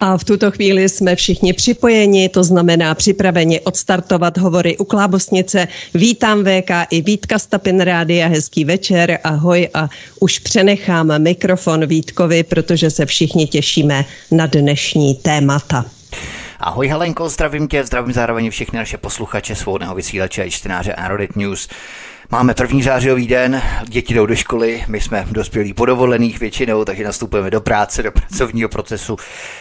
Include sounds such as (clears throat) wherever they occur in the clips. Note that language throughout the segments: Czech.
A v tuto chvíli jsme všichni připojeni, to znamená připraveni odstartovat hovory u Klábosnice. Vítám VK i Vítka Stapin Rádia, hezký večer, ahoj a už přenechám mikrofon Vítkovi, protože se všichni těšíme na dnešní témata. Ahoj Helenko, zdravím tě, zdravím zároveň všechny naše posluchače svobodného vysílače a čtenáře Aerodit News. Máme první zářijový den, děti jdou do školy, my jsme dospělí po dovolených většinou, takže nastupujeme do práce, do pracovního procesu,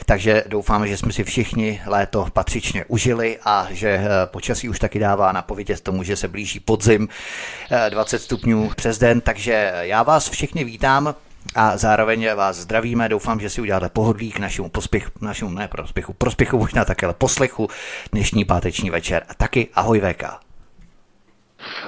takže doufáme, že jsme si všichni léto patřičně užili a že eh, počasí už taky dává napovědět tomu, že se blíží podzim 20 eh, stupňů přes den, takže já vás všichni vítám a zároveň vás zdravíme. Doufám, že si uděláte pohodlí k našemu pospěchu, našemu ne prospěchu, prospěchu možná také, ale poslechu dnešní páteční večer. A taky ahoj VK.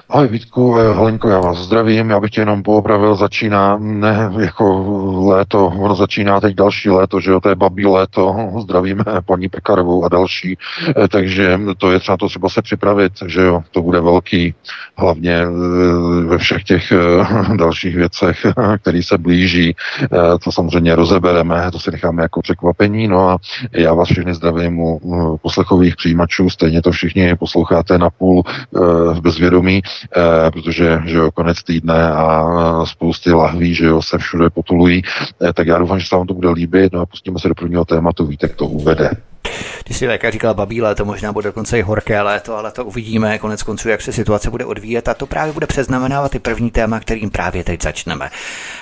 Ahoj Vítku, eh, Helenko, já vás zdravím, já bych tě jenom poopravil, začíná ne jako léto, ono začíná teď další léto, že jo, to je babí léto, zdravíme paní Pekarovou a další, eh, takže to je třeba to třeba se připravit, že jo, to bude velký, hlavně eh, ve všech těch dalších věcech, (laughs) které se blíží, to samozřejmě rozebereme, to si necháme jako překvapení, no a já vás všechny zdravím u poslechových přijímačů, stejně to všichni posloucháte na půl bezvědomí, svědomí, eh, protože že jo, konec týdne a spousty lahví, že jo, se všude potulují, eh, tak já doufám, že se vám to bude líbit, no a pustíme se do prvního tématu, víte, to uvede. Ty si jak říkal babí léto, možná bude dokonce i horké léto, ale to uvidíme konec konců, jak se situace bude odvíjet a to právě bude přeznamenávat i první téma, kterým právě teď začneme.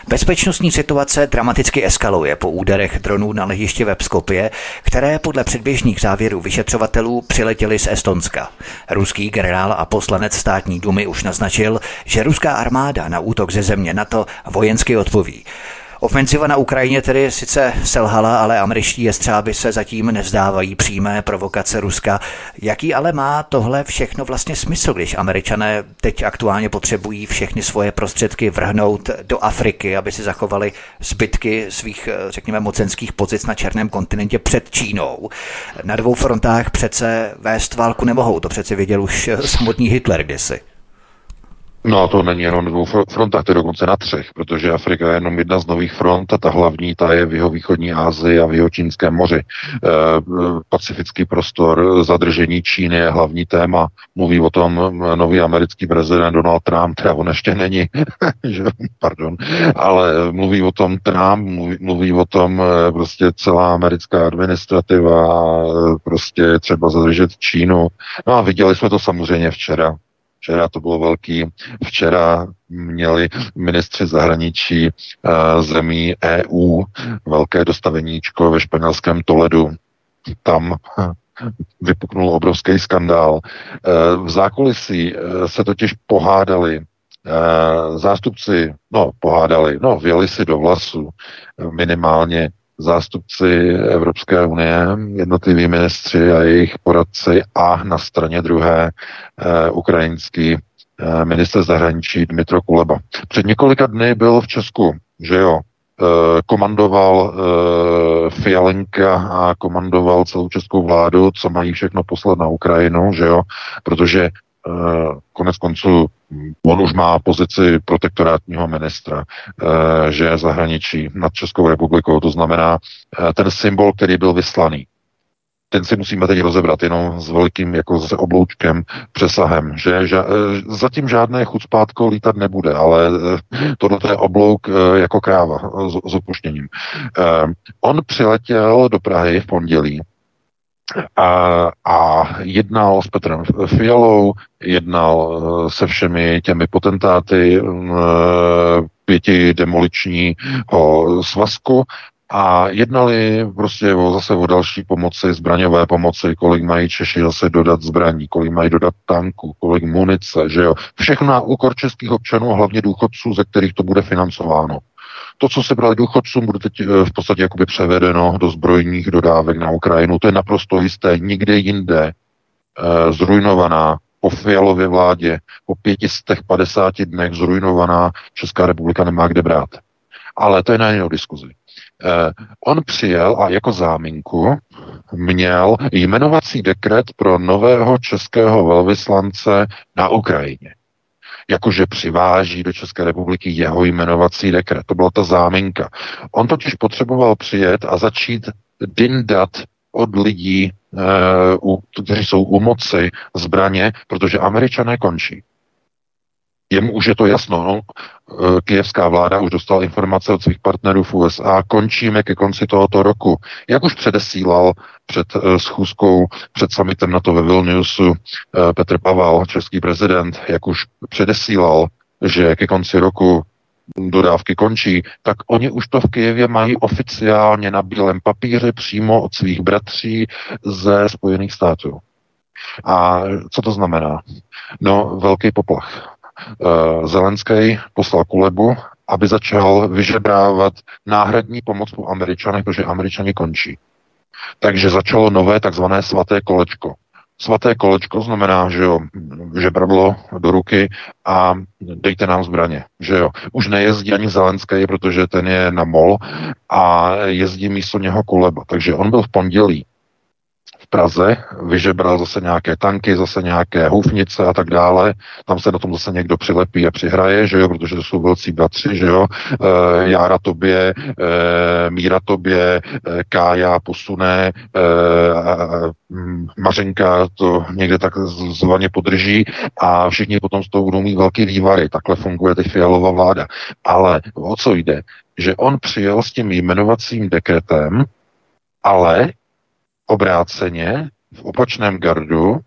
Bezpečnostní situace dramaticky eskaluje po úderech dronů na ležiště ve Pskopě, které podle předběžných závěrů vyšetřovatelů přiletěly z Estonska. Ruský generál a poslanec státní dumy už naznačil, že ruská armáda na útok ze země NATO vojensky odpoví. Ofenziva na Ukrajině tedy sice selhala, ale američtí jestřáby se zatím nevzdávají přímé provokace Ruska. Jaký ale má tohle všechno vlastně smysl, když američané teď aktuálně potřebují všechny svoje prostředky vrhnout do Afriky, aby si zachovali zbytky svých, řekněme, mocenských pozic na černém kontinentě před Čínou. Na dvou frontách přece vést válku nemohou, to přece věděl už samotný Hitler kdysi. No to není jenom na dvou frontách, to je dokonce na třech, protože Afrika je jenom jedna z nových front a ta hlavní, ta je v jeho východní Asii a v jeho čínském moři. E, pacifický prostor, zadržení Číny je hlavní téma. Mluví o tom nový americký prezident Donald Trump, teda on ještě není, (laughs) pardon, ale mluví o tom Trump, mluví, mluví o tom e, prostě celá americká administrativa, prostě třeba zadržet Čínu. No a viděli jsme to samozřejmě včera Včera to bylo velký. Včera měli ministři zahraničí uh, zemí EU velké dostaveníčko ve španělském Toledu. Tam vypuknul obrovský skandál. Eh, v zákulisí eh, se totiž pohádali zástupci, no pohádali, no věli si do vlasu minimálně zástupci Evropské unie, jednotliví ministři a jejich poradci a na straně druhé eh, ukrajinský eh, minister zahraničí Dmitro Kuleba. Před několika dny byl v Česku, že jo, eh, komandoval eh, Fialenka a komandoval celou českou vládu, co mají všechno poslat na Ukrajinu, že jo, protože konec konců on už má pozici protektorátního ministra, eh, že je zahraničí nad Českou republikou, to znamená eh, ten symbol, který byl vyslaný. Ten si musíme teď rozebrat jenom s velkým jako zase obloučkem, přesahem, že ža, zatím žádné chucpátko lítat nebude, ale tohle je oblouk jako kráva s, s opuštěním. On přiletěl do Prahy v pondělí a, a jednal s Petrem Fialou, jednal eh, se všemi těmi potentáty eh, pěti demoličního svazku a jednali prostě o, zase o další pomoci, zbraňové pomoci, kolik mají Češi zase dodat zbraní, kolik mají dodat tanků, kolik munice, že jo. Všechno na úkor českých občanů hlavně důchodců, ze kterých to bude financováno. To, co se brali důchodcům, bude teď eh, v podstatě jakoby převedeno do zbrojních dodávek na Ukrajinu. To je naprosto jisté. Nikde jinde e, zrujnovaná po Fialově vládě, po 550 dnech zrujnovaná Česká republika nemá kde brát. Ale to je na jinou diskuzi. Eh, on přijel a jako záminku měl jmenovací dekret pro nového českého velvyslance na Ukrajině. Jakože přiváží do České republiky jeho jmenovací dekret. To byla ta záminka. On totiž potřeboval přijet a začít dindat od lidí, e, kteří jsou u moci, zbraně, protože američané končí. Jemu už je to jasno. No. Eh, kijevská vláda už dostala informace od svých partnerů v USA. Končíme ke konci tohoto roku. Jak už předesílal před eh, schůzkou, před summitem na to ve Vilniusu eh, Petr Pavel, český prezident, jak už předesílal, že ke konci roku dodávky končí, tak oni už to v Kijevě mají oficiálně na bílém papíře přímo od svých bratří ze Spojených států. A co to znamená? No, velký poplach. Eh, Zelenský poslal Kulebu, aby začal vyžebrávat náhradní pomoc po Američanech, protože Američani končí. Takže začalo nové takzvané svaté kolečko. Svaté kolečko znamená, že jo, žebradlo do ruky a dejte nám zbraně, že jo. Už nejezdí ani Zelenský, protože ten je na mol a jezdí místo něho Kuleba. Takže on byl v pondělí Praze, vyžebral zase nějaké tanky, zase nějaké houfnice a tak dále. Tam se na tom zase někdo přilepí a přihraje, že jo, protože to jsou velcí bratři, že jo. E, Jára tobě, e, Míra tobě, e, Kája posune, e, Mařenka to někde tak zvaně podrží a všichni potom z toho budou mít velký vývary. Takhle funguje ty fialová vláda. Ale o co jde? Že on přijel s tím jmenovacím dekretem, ale Obráceně v opačném gardu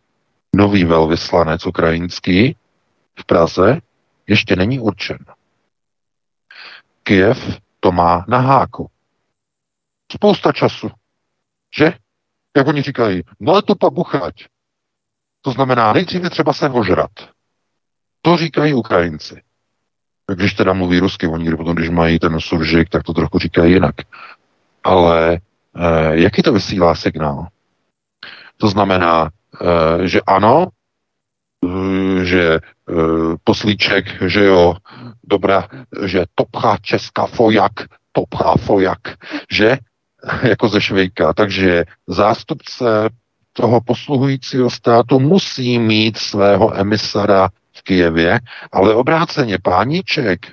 nový velvyslanec ukrajinský v Praze ještě není určen. Kiev to má na háku. Spousta času. Že? Jak oni říkají, no ale to pabuchať. To znamená, nejdříve třeba se ožrat. To říkají Ukrajinci. Když teda mluví rusky, oni potom, když mají ten suržik, tak to trochu říkají jinak. Ale jaký to vysílá signál? To znamená, eh, že ano, eh, že poslíček, že jo, dobrá, že topchá česká fojak, topchá fojak, že (laughs) jako ze Švejka. Takže zástupce toho posluhujícího státu musí mít svého emisara v Kijevě, ale obráceně páníček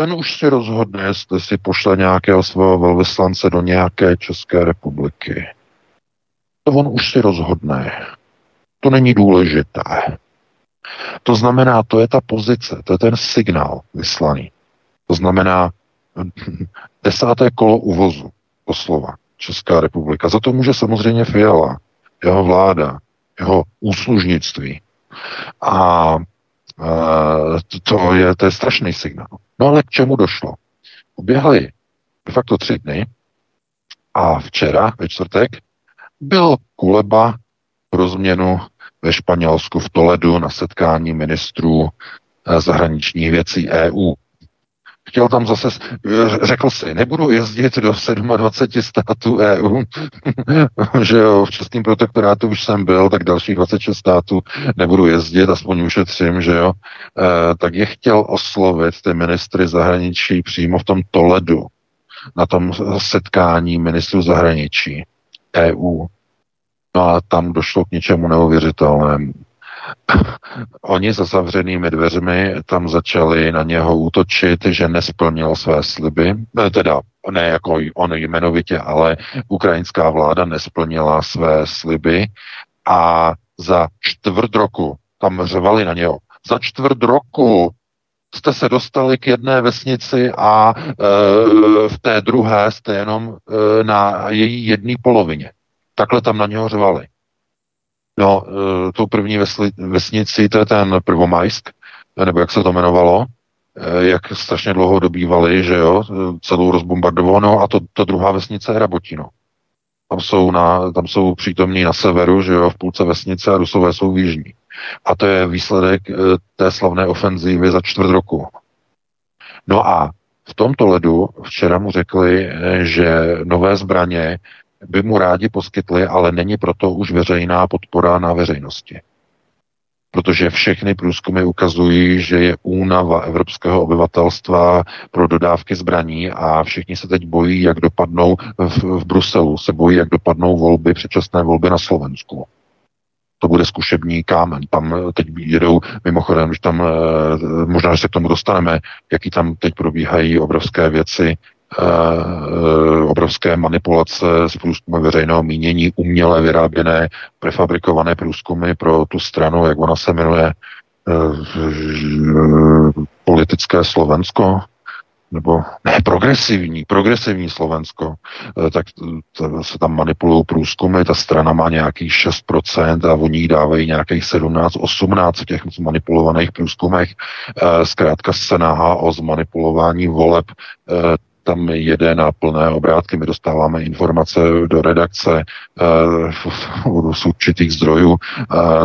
ten už si rozhodne, jestli si pošle nějakého svého velvyslance do nějaké České republiky. To on už si rozhodne. To není důležité. To znamená, to je ta pozice, to je ten signál vyslaný. To znamená (laughs) desáté kolo uvozu, slova Česká republika. Za to může samozřejmě Fiala, jeho vláda, jeho úslužnictví. A to je, to je strašný signál. No ale k čemu došlo? Uběhly de facto tři dny a včera, ve čtvrtek, byl Kuleba pro změnu ve Španělsku v Toledu na setkání ministrů eh, zahraničních věcí EU. Chtěl tam zase, řekl si, nebudu jezdit do 27 států EU, (laughs) že jo, v Českém protektorátu už jsem byl, tak dalších 26 států nebudu jezdit, aspoň ušetřím, že jo, e, tak je chtěl oslovit ty ministry zahraničí přímo v tom Toledu, na tom setkání ministrů zahraničí EU. No a tam došlo k něčemu neuvěřitelnému. (coughs) Oni za zavřenými dveřmi tam začali na něho útočit, že nesplnil své sliby, eh, teda ne jako on jmenovitě, ale ukrajinská vláda nesplnila své sliby a za čtvrt roku tam řvali na něho. Za čtvrt roku jste se dostali k jedné vesnici a e, v té druhé jste jenom e, na její jedné polovině. Takhle tam na něho řvali. No, e, tou první vesnici, to je ten Prvomajsk, nebo jak se to jmenovalo, e, jak strašně dlouho dobývali, že jo, celou rozbombardovalo, no a to, to druhá vesnice je Rabotino. Tam jsou, na, tam jsou přítomní na severu, že jo, v půlce vesnice a Rusové jsou v jižní. A to je výsledek e, té slavné ofenzívy za čtvrt roku. No a v tomto ledu včera mu řekli, že nové zbraně by mu rádi poskytli, ale není proto už veřejná podpora na veřejnosti. protože všechny průzkumy ukazují, že je únava evropského obyvatelstva pro dodávky zbraní a všichni se teď bojí, jak dopadnou v, v Bruselu, se bojí, jak dopadnou volby, předčasné volby na Slovensku. To bude zkušební kámen. Tam teď jedou, mimochodem, že tam, eh, možná, že se k tomu dostaneme, jaký tam teď probíhají obrovské věci, obrovské manipulace s průzkumy veřejného mínění, uměle vyráběné, prefabrikované průzkumy pro tu stranu, jak ona se jmenuje, uh, politické Slovensko, nebo ne, progresivní, progresivní Slovensko, tak se tam manipulují průzkumy, ta strana má nějakých 6% a oni dávají nějakých 17, 18 v těch manipulovaných průzkumech. Zkrátka se nahá o zmanipulování voleb tam jede na plné obrátky, my dostáváme informace do redakce uh, (laughs) z určitých zdrojů, uh,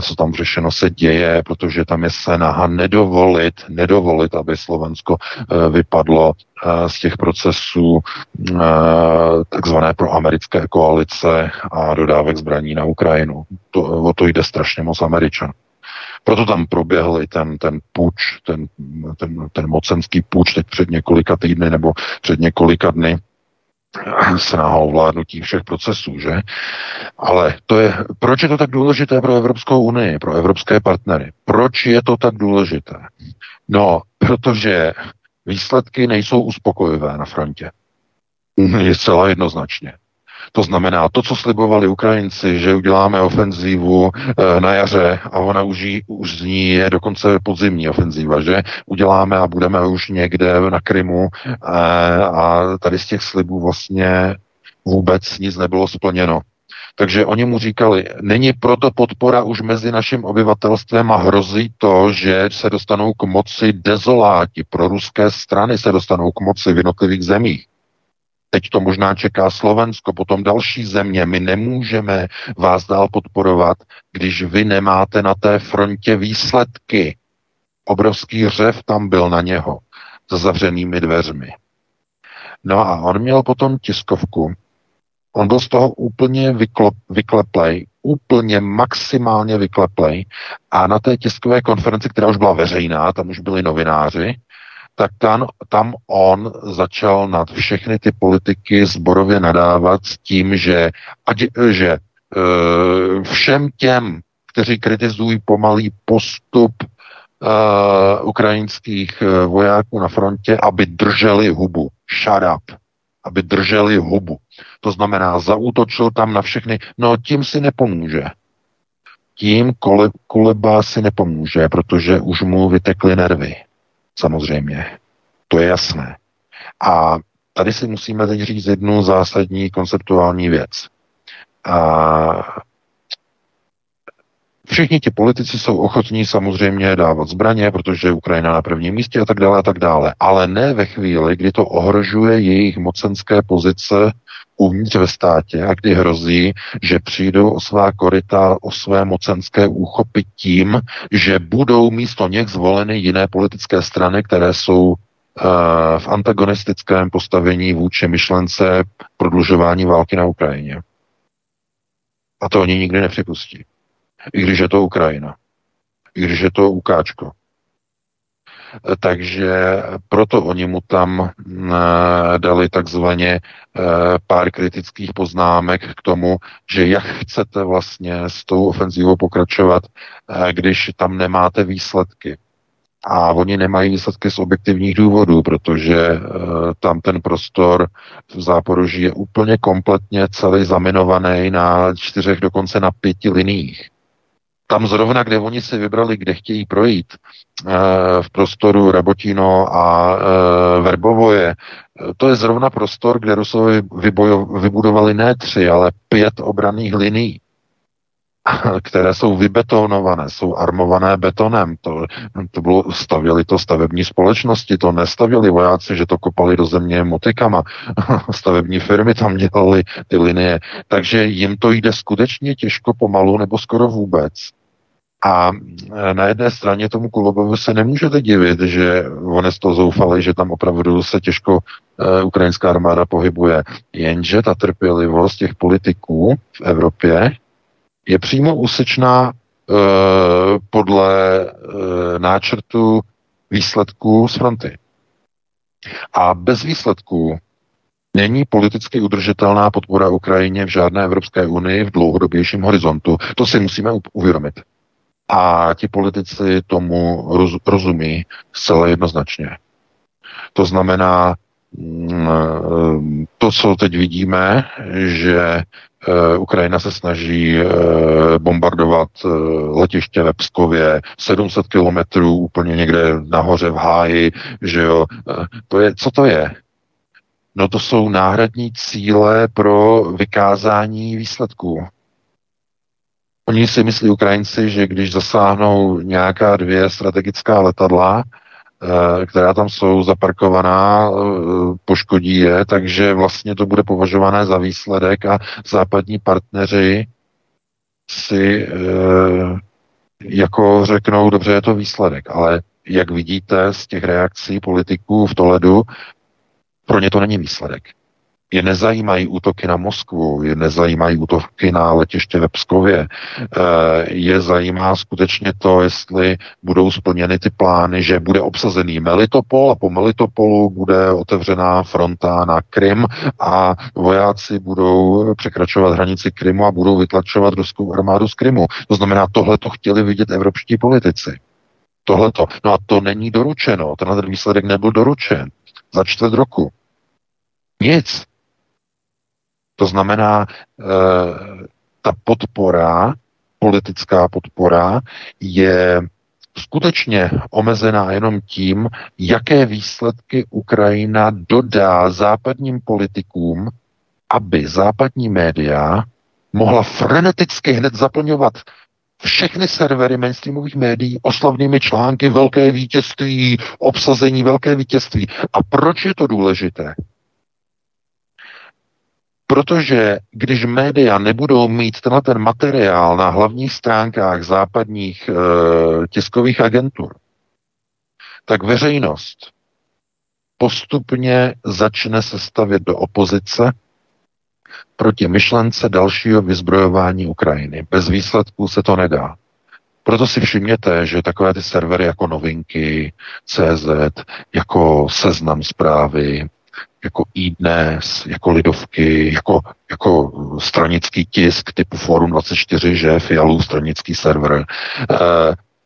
co tam řešeno se děje, protože tam je snaha nedovolit, nedovolit, aby Slovensko uh, vypadlo z těch procesů takzvané proamerické koalice a dodávek zbraní na Ukrajinu. To, o to jde strašně moc Američanů. Proto tam proběhl i ten, ten puč, ten, ten, ten mocenský puč teď před několika týdny nebo před několika dny snaha vládnutí všech procesů, že? Ale to je, proč je to tak důležité pro Evropskou unii, pro evropské partnery? Proč je to tak důležité? No, protože výsledky nejsou uspokojivé na frontě. Je zcela jednoznačně. To znamená, to, co slibovali Ukrajinci, že uděláme ofenzívu e, na jaře a ona už, už z ní je dokonce podzimní ofenzíva, že uděláme a budeme už někde na Krymu e, a tady z těch slibů vlastně vůbec nic nebylo splněno. Takže oni mu říkali, není proto podpora už mezi naším obyvatelstvem a hrozí to, že se dostanou k moci dezoláti, pro ruské strany se dostanou k moci v jednotlivých zemích. Teď to možná čeká Slovensko, potom další země. My nemůžeme vás dál podporovat, když vy nemáte na té frontě výsledky. Obrovský řev tam byl na něho za zavřenými dveřmi. No a on měl potom tiskovku. On byl z toho úplně vyklop, vykleplej, úplně maximálně vykleplej. A na té tiskové konferenci, která už byla veřejná, tam už byli novináři, tak tam, tam on začal nad všechny ty politiky zborově nadávat s tím, že, ať, že e, všem těm, kteří kritizují pomalý postup e, ukrajinských e, vojáků na frontě, aby drželi hubu. Shut up. Aby drželi hubu. To znamená, zaútočil tam na všechny. No tím si nepomůže. Tím kole, Kuleba si nepomůže, protože už mu vytekly nervy samozřejmě. To je jasné. A tady si musíme teď říct jednu zásadní konceptuální věc. A Všichni ti politici jsou ochotní samozřejmě dávat zbraně, protože Ukrajina na prvním místě a tak dále a tak dále. Ale ne ve chvíli, kdy to ohrožuje jejich mocenské pozice uvnitř ve státě a kdy hrozí, že přijdou o svá korita, o své mocenské úchopy tím, že budou místo něch zvoleny jiné politické strany, které jsou uh, v antagonistickém postavení vůči myšlence prodlužování války na Ukrajině. A to oni nikdy nepřipustí. I když je to Ukrajina. I když je to Ukáčko. Takže proto oni mu tam eh, dali takzvaně eh, pár kritických poznámek k tomu, že jak chcete vlastně s tou ofenzívou pokračovat, eh, když tam nemáte výsledky. A oni nemají výsledky z objektivních důvodů, protože uh, tam ten prostor v Záporoží je úplně kompletně celý zaminovaný na čtyřech, dokonce na pěti liních tam zrovna, kde oni si vybrali, kde chtějí projít, eh, v prostoru Rabotino a eh, Verbovoje, to je zrovna prostor, kde Rusové vybudovali ne tři, ale pět obraných linií (laughs) které jsou vybetonované, jsou armované betonem. To, to bylo, stavěli to stavební společnosti, to nestavili vojáci, že to kopali do země motikama. (laughs) Stavební firmy tam dělali ty linie. Takže jim to jde skutečně těžko pomalu nebo skoro vůbec. A e, na jedné straně tomu Kulobovi se nemůžete divit, že on to zoufali, že tam opravdu se těžko uh, ukrajinská armáda pohybuje. Jenže ta trpělivost těch politiků v Evropě je přímo úsečná podle e, náčrtu výsledků z fronty. A bez výsledků není politicky udržitelná podpora Ukrajině v žádné Evropské unii v dlouhodobějším horizontu. To si musíme uvědomit. A ti politici tomu roz, rozumí zcela jednoznačně. To znamená, to, co teď vidíme, že eh, Ukrajina se snaží eh, bombardovat eh, letiště ve Pskově 700 kilometrů úplně někde nahoře v háji, že jo, to je, co to je? No to jsou náhradní cíle pro vykázání výsledků. Oni si myslí Ukrajinci, že když zasáhnou nějaká dvě strategická letadla, eh, která tam jsou zaparkovaná, eh, poškodí je, takže vlastně to bude považované za výsledek a západní partneři si eh, jako řeknou, dobře, je to výsledek, ale jak vidíte z těch reakcí politiků v Toledu, pro ně to není výsledek. Je nezajímají útoky na Moskvu, je nezajímají útoky na letiště ve Pskově. Eh, je zajímá skutečně to, jestli budou splněny ty plány, že bude obsazený Melitopol a po Melitopolu bude otevřená fronta na Krym a vojáci budou překračovat hranici Krymu a budou vytlačovat ruskou armádu z Krymu. To znamená, tohle to chtěli vidět evropští politici. Tohleto. No a to není doručeno. Tenhle výsledek nebyl doručen za čtvrt roku. Nic. To znamená, e, ta podpora, politická podpora, je skutečně omezená jenom tím, jaké výsledky Ukrajina dodá západním politikům, aby západní média mohla freneticky hned zaplňovat všechny servery mainstreamových médií oslavnými články velké vítězství, obsazení velké vítězství. A proč je to důležité? Protože když média nebudou mít tenhle ten materiál na hlavních stránkách západních e, tiskových agentur, tak veřejnost postupně začne se stavět do opozice proti myšlence dalšího vyzbrojování Ukrajiny. Bez výsledků se to nedá. Proto si všimněte, že takové ty servery jako Novinky, CZ, jako Seznam zprávy, jako iDnes, jako Lidovky, jako, jako stranický tisk typu Forum 24, že Fialů stranický server, eh,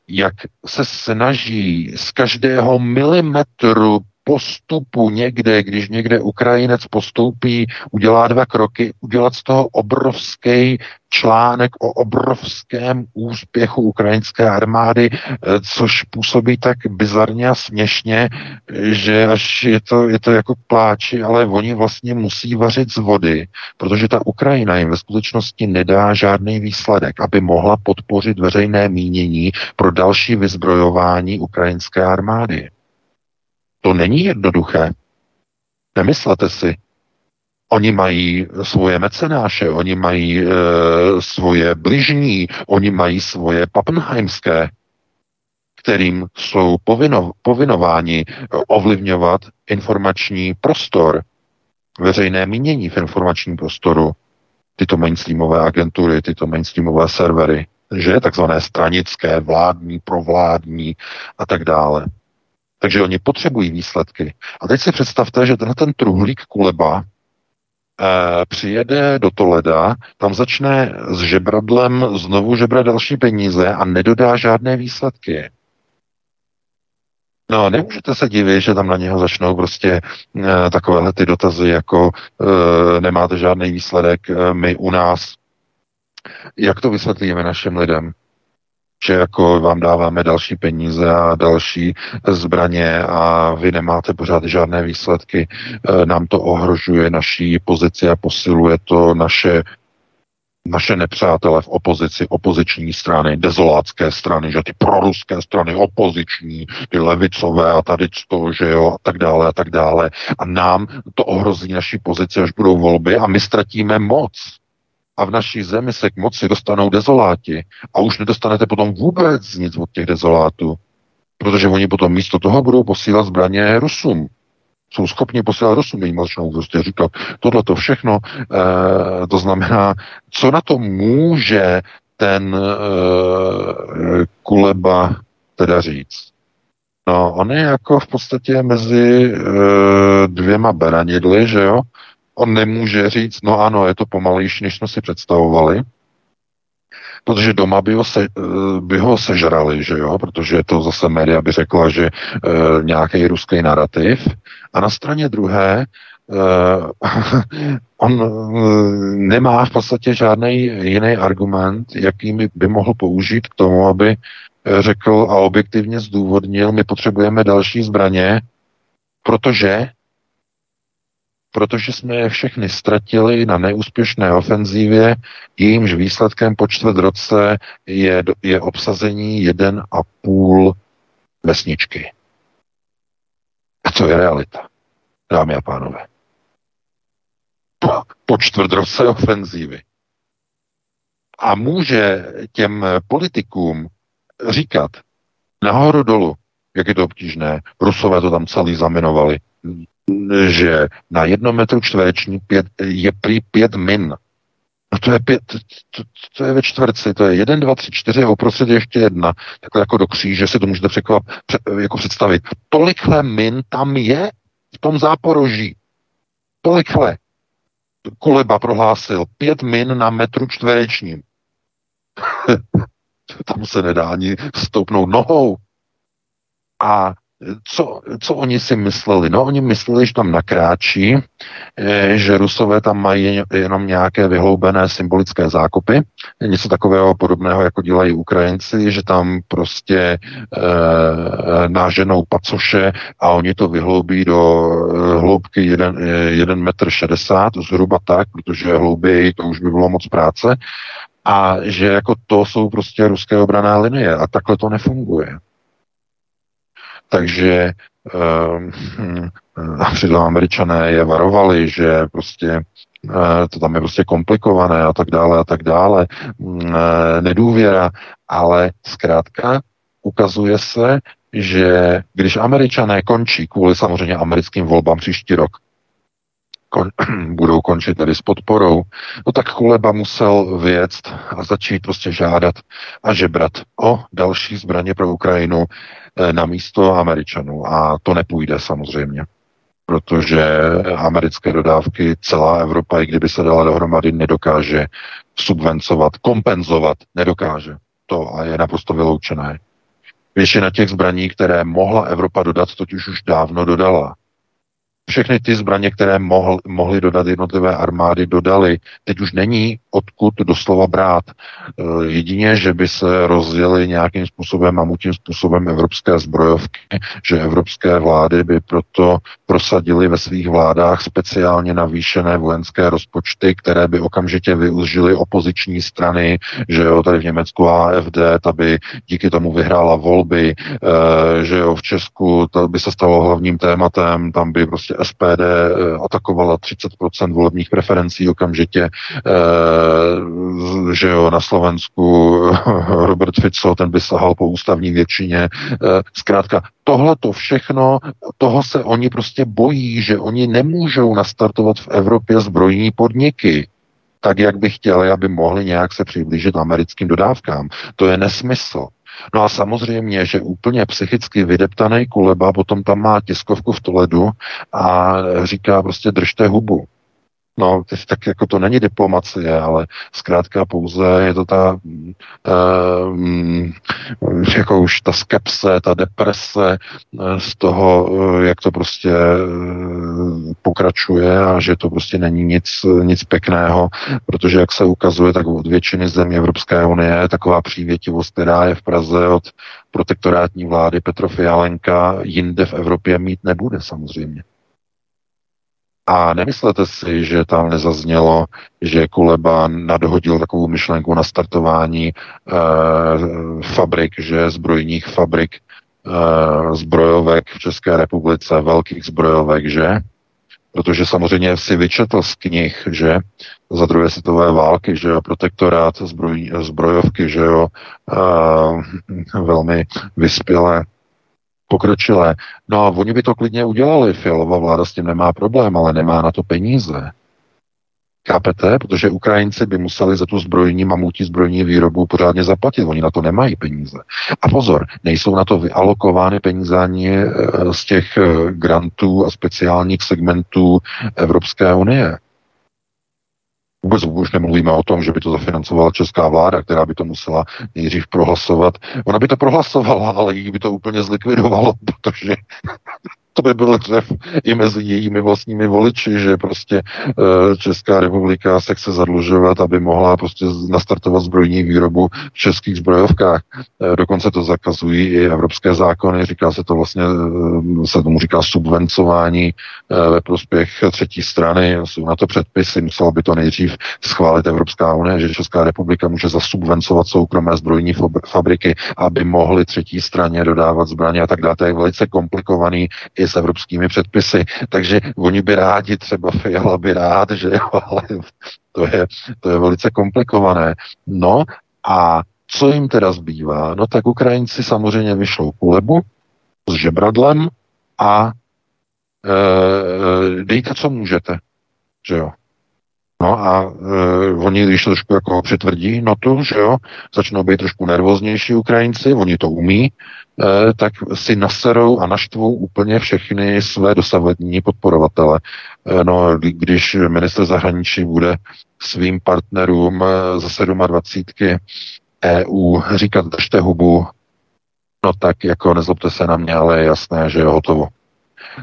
jak se snaží z každého milimetru postupu někde, když někde Ukrajinec postoupí, udělá dva kroky, udělat z toho obrovský článek o obrovském úspěchu ukrajinské armády, eh, což působí tak bizarně a směšně, že až je to, je to jako pláči, ale oni vlastně musí vařit z vody, protože ta Ukrajina jim ve skutečnosti nedá žádný výsledek, aby mohla podpořit veřejné mínění pro další vyzbrojování ukrajinské armády. To není jednoduché. Nemyslete si. Oni mají svoje mecenáše, oni mají e, svoje bližní, oni mají svoje pappenheimské, kterým jsou povino, povinováni ovlivňovat informační prostor, veřejné mínění v informačním prostoru, tyto mainstreamové agentury, tyto mainstreamové servery, že takzvané stranické, vládní, provládní a tak dále. Takže oni potřebují výsledky. A teď si představte, že tenhle ten truhlík Kuleba eh, přijede do Toleda, tam začne s žebradlem znovu žebrat další peníze a nedodá žádné výsledky. No, nemůžete se divit, že tam na něho začnou prostě e, takovéhle ty dotazy, jako e, nemáte žádný výsledek, e, my u nás. Jak to vysvětlíme našim lidem? Že jako vám dáváme další peníze a další zbraně a vy nemáte pořád žádné výsledky. E, nám to ohrožuje naší pozici a posiluje to naše naše nepřátelé v opozici, opoziční strany, dezolátské strany, že ty proruské strany, opoziční, ty levicové a tady to, že jo, a tak dále a tak dále. A nám to ohrozí naší pozici, až budou volby a my ztratíme moc a v naší zemi se k moci dostanou dezoláti a už nedostanete potom vůbec nic od těch dezolátů, protože oni potom místo toho budou posílat zbraně Rusům. Jsou schopni posílat Rusům, jim začnou prostě říkat, tohle to všechno, e, to znamená, co na to může ten uh, Kuleba teda říct? No, on je jako v podstatě mezi uh, dvěma beranidly, že jo? On nemůže říct, no ano, je to pomalejší, než jsme si představovali, protože doma by ho, se, eh, by ho sežrali, že jo, protože to zase média by řekla, že e, nějaký ruský narrativ. A na straně druhé e, (laughs) on e, nemá v podstatě žádný jiný argument, jaký by mohl použít k tomu, aby řekl a objektivně zdůvodnil, my potřebujeme další zbraně, protože protože jsme je všechny ztratili na neúspěšné ofenzívě, jejímž výsledkem po čtvrt roce je, je obsazení jeden a půl vesničky. A to je realita, dámy a pánové. Po, po čtvrt roce ofenzívy. A může těm politikům říkat nahoru dolu, jak je to obtížné. Rusové to tam celý zaminovali že na jednom metru čtvereční pět, je prý pět min. No to je pět, to, to je ve čtvrci, to je jeden, dva, tři, čtyři a uprostřed ještě jedna. Takhle jako do kříže si to můžete překvap, pře, jako představit. Tolikhle min tam je v tom záporoží. Tolikhle. Koleba prohlásil pět min na metru čtverečním. (laughs) tam se nedá ani stoupnout nohou. A co, co oni si mysleli? No, oni mysleli, že tam nakráčí, eh, že Rusové tam mají jenom nějaké vyhloubené symbolické zákopy, něco takového podobného, jako dělají Ukrajinci, že tam prostě e, náženou pacoše a oni to vyhloubí do e, hloubky 1 metr 60, zhruba tak, protože hlouběji to už by bylo moc práce, a že jako to jsou prostě ruské obrané linie a takhle to nefunguje. Takže uh, přitom američané je varovali, že prostě uh, to tam je prostě komplikované a tak dále a tak dále, uh, nedůvěra, ale zkrátka ukazuje se, že když američané končí kvůli samozřejmě americkým volbám příští rok, kon, (clears throat) budou končit tedy s podporou, no tak Kuleba musel věct a začít prostě žádat a žebrat o další zbraně pro Ukrajinu. eh, na místo Američanů. A to nepůjde samozřejmě protože americké dodávky celá Evropa, i kdyby se dala dohromady, nedokáže subvencovat, kompenzovat, nedokáže. To a je naprosto vyloučené. Většina těch zbraní, které mohla Evropa dodat, totiž už dávno dodala všechny ty zbraně, které mohl, mohly dodat jednotlivé armády, dodali. Teď už není odkud doslova brát. E, jedině, že by se rozjeli nějakým způsobem, mamutím způsobem evropské zbrojovky, že evropské vlády by proto prosadili ve svých vládách speciálně navýšené vojenské rozpočty, které by okamžitě využili opoziční strany, že jo, tady v Německu AFD, ta by díky tomu vyhrála volby, e, že jo, v Česku to by se stalo hlavním tématem, tam by prostě SPD eh, atakovala 30% volebních preferencí okamžitě, eh, že jo, na Slovensku Robert Fico, ten by sahal po ústavní většině. Eh, zkrátka, tohle to všechno, toho se oni prostě bojí, že oni nemůžou nastartovat v Evropě zbrojní podniky tak, jak by chtěli, aby mohli nějak se přiblížit americkým dodávkám. To je nesmysl. No a samozřejmě, že úplně psychicky vydeptaný Kuleba potom tam má tiskovku v Toledu a říká prostě držte hubu. No, tak jako to není diplomacie, ale zkrátka pouze je to ta um, jako už ta skepse, ta deprese eh, z toho, eh, jak to prostě pokračuje a že to prostě není nic, nic pěkného, protože jak se ukazuje, tak od většiny zemí Evropské unie taková přívětivost, která je v Praze od protektorátní vlády Petro Fialenka, jinde v Evropě mít nebude samozřejmě. A nemyslete si, že tam nezaznělo, že Kuleba nadhodil takovou myšlenku na startování e, fabrik, že zbrojních fabrik, e, zbrojovek v České republice, velkých zbrojovek, že? Protože samozřejmě si vyčetl z knih, že za druhé světové války, že jo, protektorát zbroj, zbrojovky, že jo, e, velmi vyspělé pokročilé. No a oni by to klidně udělali, Fialová vláda s tím nemá problém, ale nemá na to peníze. Chápete? Protože Ukrajinci by museli za tu zbrojní mamutí zbrojní výrobu pořádně zaplatit. Oni na to nemají peníze. A pozor, nejsou na to vyalokovány peníze ani eh, z těch eh, grantů a speciálních segmentů Evropské unie. Vůbec už nemluvíme o tom, že by to zafinancovala česká vláda, která by to musela nejdřív prohlasovat. Ona by to prohlasovala, ale jí by to úplně zlikvidovalo, (laughs) protože to by byl dřev i mezi jejími vlastními voliči, že prostě eh, Česká republika se chce zadlužovat, aby mohla prostě nastartovat zbrojní výrobu v českých zbrojovkách. Eh, dokonce to zakazují i evropské zákony, říká se to vlastně, eh, se tomu říká subvencování ve prospěch třetí strany, jsou na to předpisy, musela by to nejdřív schválit Evropská unie, že Česká republika může zasubvencovat soukromé zbrojní fabriky, aby mohly třetí straně dodávat zbraně a tak dále. To je velice komplikovaný i s evropskými předpisy, takže oni by rádi, třeba Fiala by rád, že jo, (laughs) ale to je, to je velice komplikované. No a co jim teda zbývá? No tak Ukrajinci samozřejmě vyšlou kulebu s žebradlem a e, dejte, co můžete, že jo. No a e, oni, když to trošku jako přitvrdí notu, že jo, začnou být trošku nervóznější Ukrajinci, oni to umí, e, tak si naserou a naštvou úplně všechny své dosavadní podporovatele. E, no, když minister zahraničí bude svým partnerům ze 27 EU říkat držte hubu, no tak jako nezlobte se na mě, ale je jasné, že je hotovo.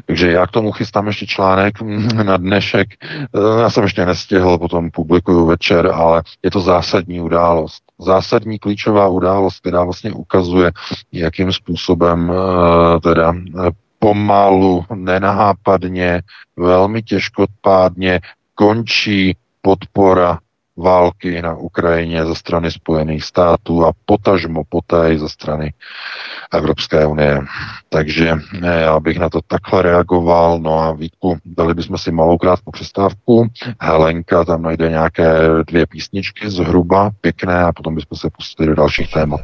Takže já k tomu chystám ještě článek na dnešek. Eh, já jsem ještě nestihl, potom publikuju večer, ale je to zásadní událost. Zásadní klíčová událost, která vlastně ukazuje, jakým způsobem eh, teda eh, pomalu, nenahápadně, velmi těžkopádně končí podpora války na Ukrajině ze strany Spojených států a potažmo poté ze strany Evropské unie. Takže já bych na to takhle reagoval. No a Vítku, dali bychom si malou krátkou přestávku. Helenka tam najde nějaké dvě písničky zhruba, pěkné, a potom bychom se pustili do dalších témat.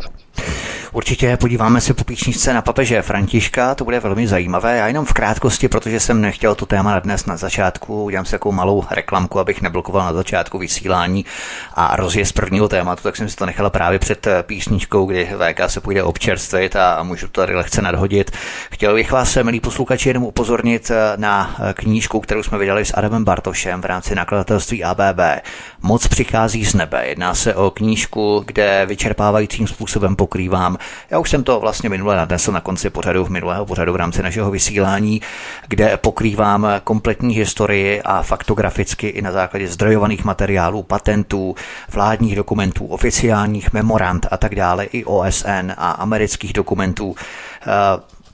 Určitě podíváme se po píčničce na papeže Františka, to bude velmi zajímavé. Já jenom v krátkosti, protože jsem nechtěl tu téma dnes na začátku, udělám si takovou malou reklamku, abych neblokoval na začátku vysílání a rozjezd prvního tématu, tak jsem si to nechala právě před písničkou, kdy VK se půjde občerstvit a můžu to tady lehce nadhodit. Chtěl bych vás, milí posluchači, jenom upozornit na knížku, kterou jsme vydali s Adamem Bartošem v rámci nakladatelství ABB. Moc přichází z nebe. Jedná se o knížku, kde vyčerpávajícím způsobem pokrývám já už jsem to vlastně minule nadnesl na konci pořadu, v minulého pořadu v rámci našeho vysílání, kde pokrývám kompletní historii a faktograficky i na základě zdrojovaných materiálů, patentů, vládních dokumentů, oficiálních memorand a tak dále, i OSN a amerických dokumentů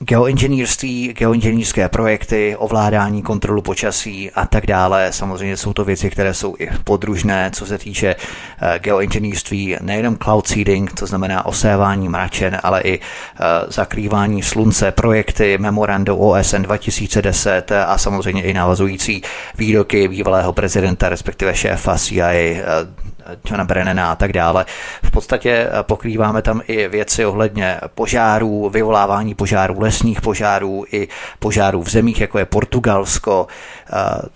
geoinženýrství, geoinženýrské projekty, ovládání kontrolu počasí a tak dále. Samozřejmě jsou to věci, které jsou i podružné, co se týče eh, geoinženýrství, nejenom cloud seeding, to znamená osévání mračen, ale i eh, zakrývání slunce, projekty, memorandum OSN 2010 a samozřejmě i navazující výroky bývalého prezidenta, respektive šéfa CIA Johna Brennana a tak dále. V podstatě eh, pokrýváme tam i věci ohledně požárů, vyvolávání požárů, lesních požárů i požárů v zemích, jako je Portugalsko, eh,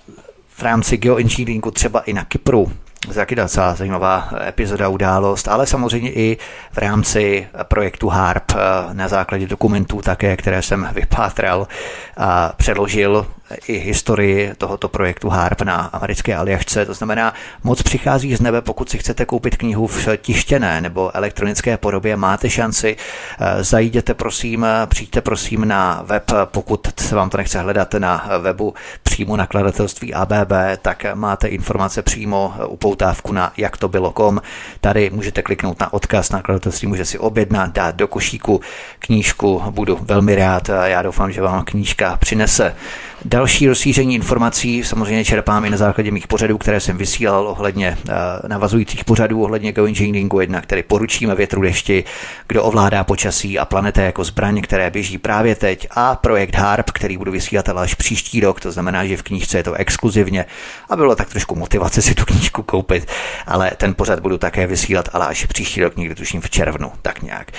v rámci geoengineeringu třeba i na Kypru, taky docela zajímavá epizoda, událost, ale samozřejmě i v rámci projektu HARP eh, na základě dokumentů také, které jsem vypátral a předložil i historii tohoto projektu HARP na americké aliašce. To znamená, moc přichází z nebe, pokud si chcete koupit knihu v tištěné nebo elektronické podobě, máte šanci. Eh, zajděte prosím, přijďte prosím na web, pokud se vám to nechce hledat na webu přímo nakladatelství ABB, tak máte informace přímo upoutávku na jak to bylo.com. Tady můžete kliknout na odkaz nakladatelství, může si objednat, dát do košíku knížku, budu velmi rád. Já doufám, že vám knížka přinese Další rozšíření informací samozřejmě čerpám i na základě mých pořadů, které jsem vysílal ohledně uh, navazujících pořadů, ohledně geoengineeringu, jednak který poručíme větru dešti, kdo ovládá počasí a planeta jako zbraň, které běží právě teď a projekt HARP, který budu vysílat až příští rok, to znamená, že v knížce je to exkluzivně. A bylo tak trošku motivace si tu knížku koupit, ale ten pořad budu také vysílat, ale až příští rok, někdy tuším v červnu, tak nějak.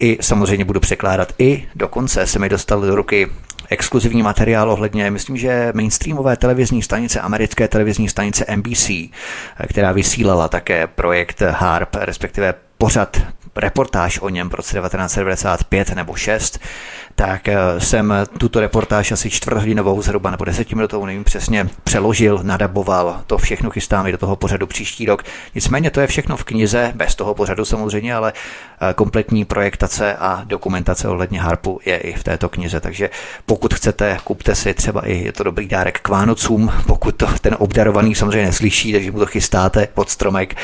I samozřejmě budu překládat i dokonce se mi dostal do ruky exkluzivní materiál ohledně, myslím, že mainstreamové televizní stanice, americké televizní stanice NBC, která vysílala také projekt HARP, respektive pořad reportáž o něm v roce 1995 nebo 6, tak eh, jsem tuto reportáž asi čtvrthodinovou, zhruba nebo desetiminutovou, nevím přesně, přeložil, nadaboval, to všechno chystáme do toho pořadu příští rok. Nicméně to je všechno v knize, bez toho pořadu samozřejmě, ale eh, kompletní projektace a dokumentace ohledně harpu je i v této knize, takže pokud chcete, kupte si třeba i, je to dobrý dárek k Vánocům, pokud to ten obdarovaný samozřejmě neslyší, takže mu to chystáte pod stromek,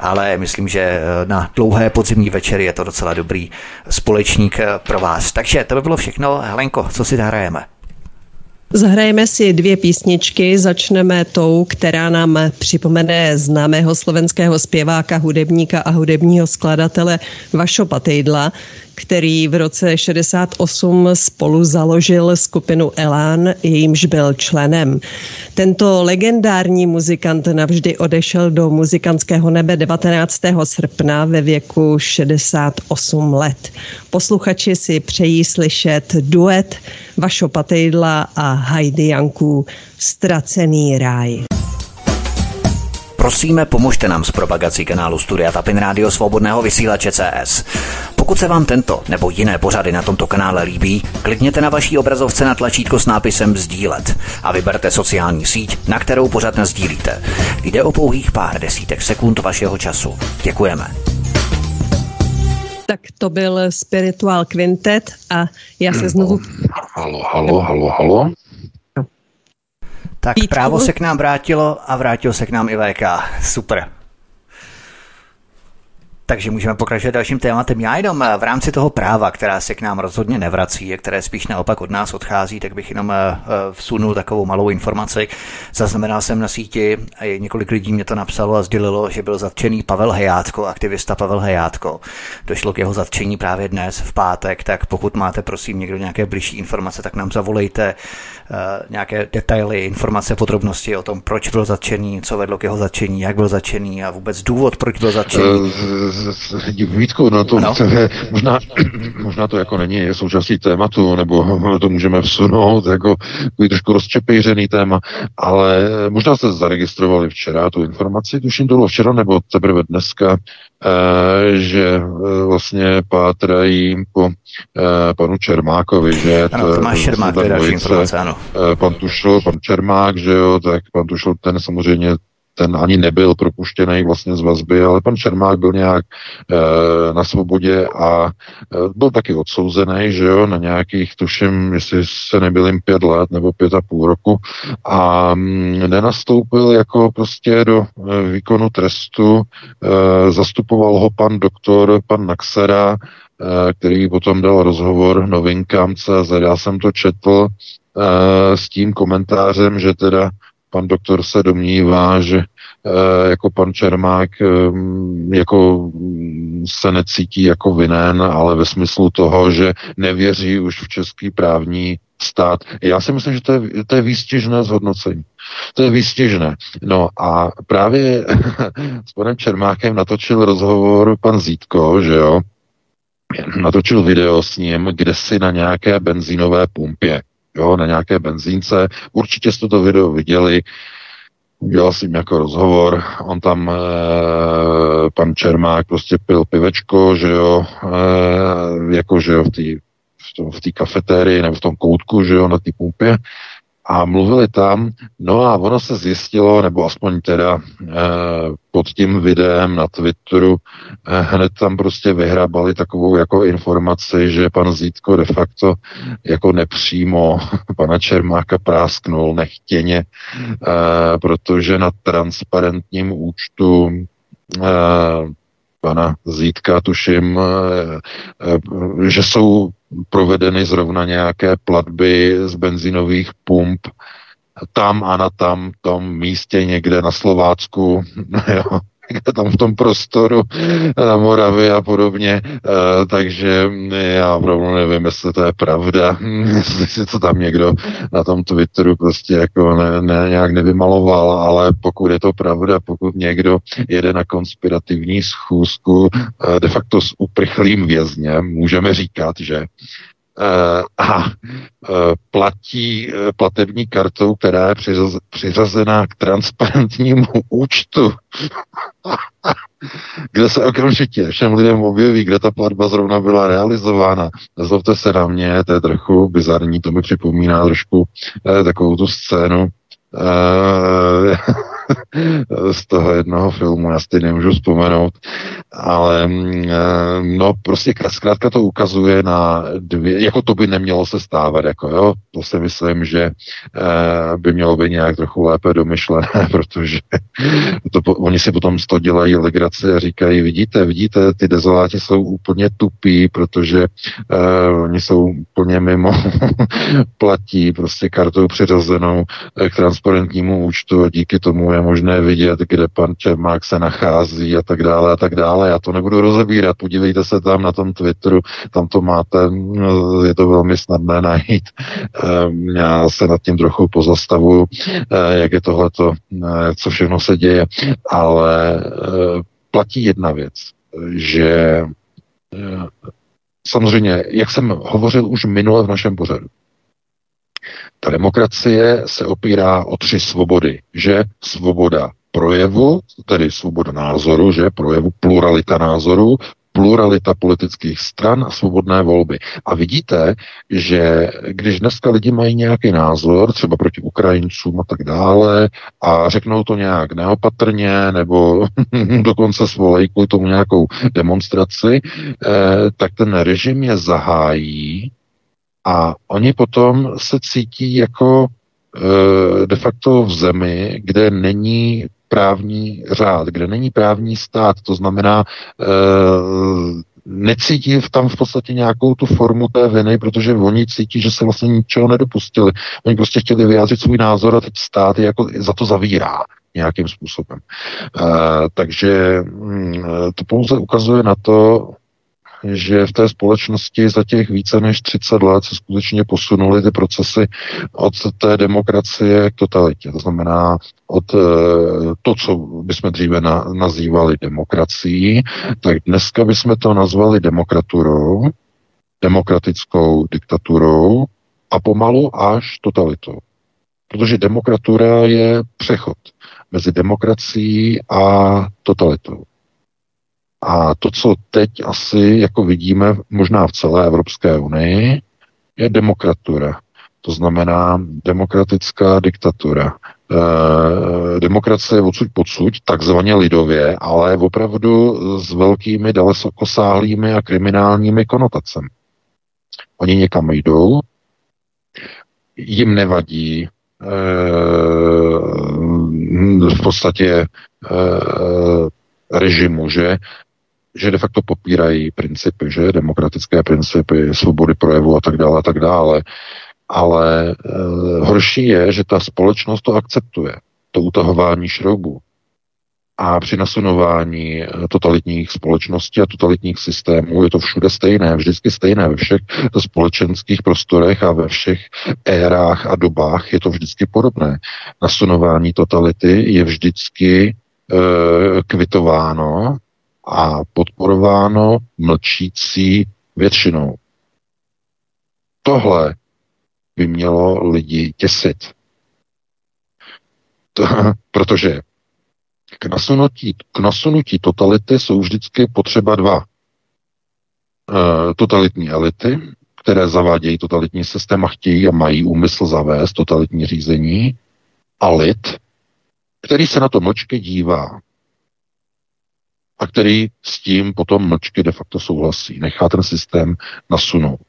ale myslím, že eh, na dlouhé podzimní večery je to docela dobrý společník pro vás. Takže to by bylo bylo všechno. Helenko, co si zahrajeme? Zahrajeme si dvě písničky. Začneme tou, která nám připomene známého slovenského zpěváka, hudebníka a hudebního skladatele Vašo Patejdla, který v roce 68 spolu založil skupinu Elán, jejímž byl členem. Tento legendární muzikant navždy odešel do muzikantského nebe 19. srpna ve věku 68 let. Posluchači si přejí slyšet duet Vašo Patejdla a Heidi Janků Ztracený ráj. Prosíme, pomožte nám s propagací kanálu Studia Tapin Rádio Svobodného vysílače CS. Pokud se vám tento nebo jiné pořady na tomto kanále líbí, klikněte na vaší obrazovce na tlačítko s nápisem Sdílet a vyberte sociální síť, na kterou pořád sdílíte. Jde o pouhých pár desítek sekund vašeho času. Děkujeme. Tak to byl Spiritual Quintet a já se znovu... Halo, halo, halo, halo. Tak Pítku. právo se k nám vrátilo a vrátil se k nám i VK. Super. Takže můžeme pokračovat dalším tématem. Já jenom eh, v rámci toho práva, která se k nám rozhodně nevrací, a které spíš naopak od nás odchází, tak bych jenom eh, eh, vsunul takovou malou informaci. Zaznamenal jsem na síti, několik lidí mě to napsalo a sdělilo, že byl zatčený Pavel Hejátko, aktivista Pavel Hejátko. Došlo k jeho zatčení právě dnes v pátek, tak pokud máte prosím někdo nějaké blížší informace, tak nám zavolejte nějaké detaily, informace, podrobnosti o tom, proč byl zatčený, co vedlo k jeho zatčení, jak byl zatčený a vůbec důvod, proč byl zatčený. Vítku, no to, ano? možná, možná to jako není součástí tématu, nebo (laughs) to můžeme vsunout jako takový trošku rozčepejřený téma, ale možná jste zaregistrovali včera tu informaci, tuším to bylo včera nebo teprve dneska, eh, že eh, vlastně pátrají po eh, panu Čermákovi, že ano, to má Čermák, další informace, ano. Pan Tušl, pan Čermák, že jo, tak pan Tušl ten samozřejmě ten ani nebyl propuštěný vlastně z vazby, ale pan Čermák byl nějak e, na svobodě a e, byl taky odsouzený, že jo, na nějakých, tuším, jestli se nebyl jim pět let nebo pět a půl roku a mm, nenastoupil jako prostě do e, výkonu trestu, e, zastupoval ho pan doktor, pan Naxera, e, který potom dal rozhovor novinkám CZ, já jsem to četl s tím komentářem, že teda pan doktor se domnívá, že eh, jako pan Čermák eh, jako se necítí jako vinen, ale ve smyslu toho, že nevěří už v český právní stát. Já si myslím, že to je, to je výstěžné zhodnocení. To je výstěžné. No a právě (laughs) s panem Čermákem natočil rozhovor pan Zítko, že jo, natočil video s ním, kde si na nějaké benzínové pumpě jo, na nějaké benzínce. Určitě jste to video viděli, udělal jsem jako rozhovor, on tam, e, pan Čermák prostě pil pivečko, že jo, e, jako, že jo, v té v té kafetérii nebo v tom koutku, že jo, na té pumpě a mluvili tam, no a ono se zjistilo, nebo aspoň teda e, pod tím videem na Twitteru, e, hned tam prostě vyhrabali takovou jako informaci, že pan Zítko de facto jako nepřímo (laughs) pana Čermáka prásknul nechtěně, e, protože na transparentním účtu e, pana Zítka, tuším, že jsou provedeny zrovna nějaké platby z benzinových pump tam a na tam tom místě někde na Slovácku, (laughs) jo, (laughs) tam v tom prostoru na Moravě a podobně, e, takže já opravdu nevím, jestli to je pravda, (laughs) jestli to tam někdo na tom Twitteru prostě jako ne, ne, nějak nevymaloval, ale pokud je to pravda, pokud někdo jede na konspirativní schůzku e, de facto s uprchlým vězněm, můžeme říkat, že a platí platební kartou, která je přiřazená k transparentnímu (laughs) účtu, (laughs) kde se okamžitě všem lidem objeví, kde ta platba zrovna byla realizována. Nezlobte se na mě, to je trochu bizarní, to mi připomíná trošku takovou tu scénu, (laughs) (laughs) z toho jednoho filmu, já si nemůžu vzpomenout, ale mm, eh, no prostě zkrátka to ukazuje na dvě, jako to by nemělo se stávat, jako jo, to si myslím, že eh, by mělo být nějak trochu lépe domyšlené, (laughs) protože to, oni si potom z toho dělají legraci a říkají, vidíte, vidíte, ty dezoláti jsou úplně tupí, protože uh, oni jsou úplně mimo, (laughs) platí prostě kartou přirozenou k transparentnímu účtu a díky tomu je možné vidět, kde pan Čermák se nachází a tak dále a tak dále. Já to nebudu rozebírat, podívejte se tam na tom Twitteru, tam to máte, je to velmi snadné najít. Ehm, já se nad tím trochu pozastavuju, eh, jak je tohleto, eh, co všechno se děje, ale eh, platí jedna věc, že samozřejmě, jak jsem hovořil už minule v našem pořadu, ta demokracie se opírá o tři svobody, že svoboda projevu, tedy svoboda názoru, že projevu pluralita názoru, pluralita politických stran a svobodné volby. A vidíte, že když dneska lidi mají nějaký názor, třeba proti Ukrajincům a tak dále, a řeknou to nějak neopatrně, nebo (laughs) dokonce svolají kvůli tomu nějakou demonstraci, eh, tak ten režim je zahájí a oni potom se cítí jako e, de facto v zemi, kde není právní řád, kde není právní stát, to znamená, e, necítí tam v podstatě nějakou tu formu té viny, protože oni cítí, že se vlastně ničeho nedopustili. Oni prostě chtěli vyjádřit svůj názor a teď stát je jako za to zavírá nějakým způsobem. E, takže mm, to pouze ukazuje na to, že v té společnosti za těch více než 30 let se skutečně posunuly ty procesy od té demokracie k totalitě. To znamená od eh, to, co bychom dříve na, nazývali demokracií, tak dneska bychom to nazvali demokraturou, demokratickou diktaturou a pomalu až totalitou. Protože demokratura je přechod mezi demokracií a totalitou. A to, co teď asi jako vidíme možná v celé Evropské unii, je demokratura. To znamená demokratická diktatura. E, demokracie odsud podsud, takzvaně lidově, ale opravdu s velkými dalekosáhlými a kriminálními konotacemi. Oni někam jdou, jim nevadí e, v podstatě e, režimu, že že de facto popírají principy, že demokratické principy, svobody projevu a tak dále a tak dále. Ale e, horší je, že ta společnost to akceptuje, to utahování šroubů. A při nasunování eh, totalitních společností a totalitních systémů je to všude stejné, vždycky stejné ve všech společenských prostorech a ve všech érách a dobách je to vždycky podobné. Nasunování totality je vždycky e, kvitováno a podporováno mlčící většinou. Tohle by mělo lidi těsit. To, (laughs) protože k nasunutí, k nasunutí totality jsou vždycky potřeba dva. E, totalitní elity, které zavádějí totalitní systém a chtějí a mají úmysl zavést totalitní řízení, a lid, který se na to mlčky dívá a který s tím potom mlčky de facto souhlasí. Nechá ten systém nasunout.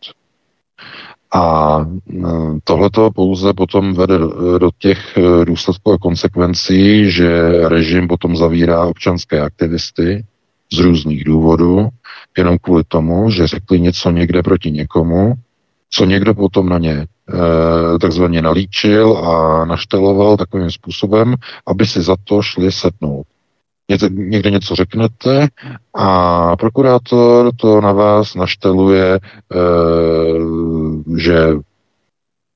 A mm, tohleto pouze potom vede do těch e, důsledků a konsekvencí, že režim potom zavírá občanské aktivisty z různých důvodů, jenom kvůli tomu, že řekli něco někde proti někomu, co někdo potom na ně e, takzvaně nalíčil a našteloval takovým způsobem, aby si za to šli setnout někde něco řeknete a prokurátor to na vás našteluje, eh, že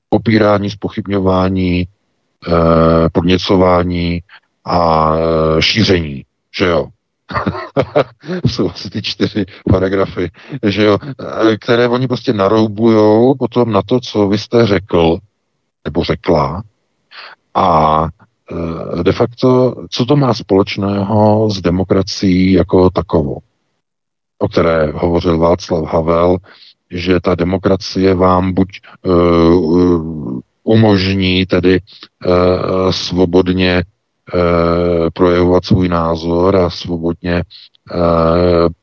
popírání, spochybňování, eh, podněcování a eh, šíření, že jo. (laughs) jsou asi ty čtyři paragrafy, že jo, které oni prostě naroubujou potom na to, co vy jste řekl, nebo řekla, a de facto, co to má společného s demokracií jako takovou, o které hovořil Václav Havel, že ta demokracie vám buď uh, umožní tedy uh, svobodně uh, projevovat svůj názor a svobodně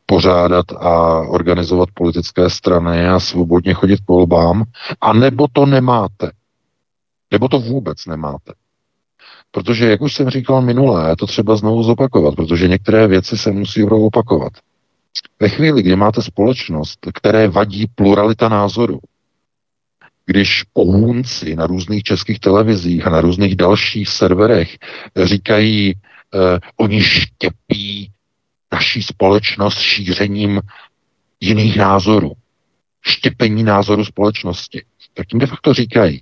pořádat a organizovat politické strany a svobodně chodit po volbám, a nebo to nemáte. Nebo to vůbec nemáte. Protože, jak už jsem říkal minulé, je to třeba znovu zopakovat, protože některé věci se musí opakovat. Ve chvíli, kdy máte společnost, které vadí pluralita názorů, když pohůnci na různých českých televizích a na různých dalších serverech říkají, eh, oni štěpí naší společnost šířením jiných názorů, štěpení názoru společnosti, tak tím de facto říkají,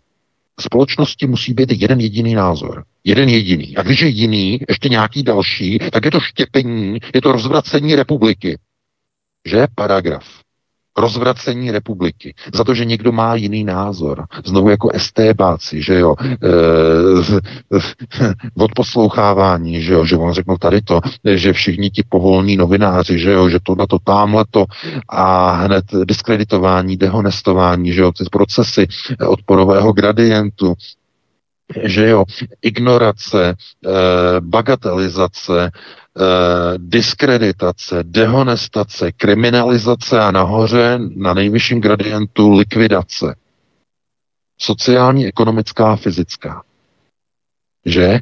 společnosti musí být jeden jediný názor. Jeden jediný. A když je jiný, ještě nějaký další, tak je to štěpení, je to rozvracení republiky že paragraf rozvracení republiky, za to, že někdo má jiný názor. Znovu jako estébáci, že jo, e, (laughs) odposlouchávání, že jo, že on řeknou tady to, že všichni ti povolní novináři, že jo, že to na to tamhle to a hned diskreditování, dehonestování, že jo, ty procesy odporového gradientu, že jo, ignorace, e, bagatelizace, diskreditace, dehonestace, kriminalizace a nahoře na nejvyšším gradientu likvidace. Sociální, ekonomická, fyzická. Že?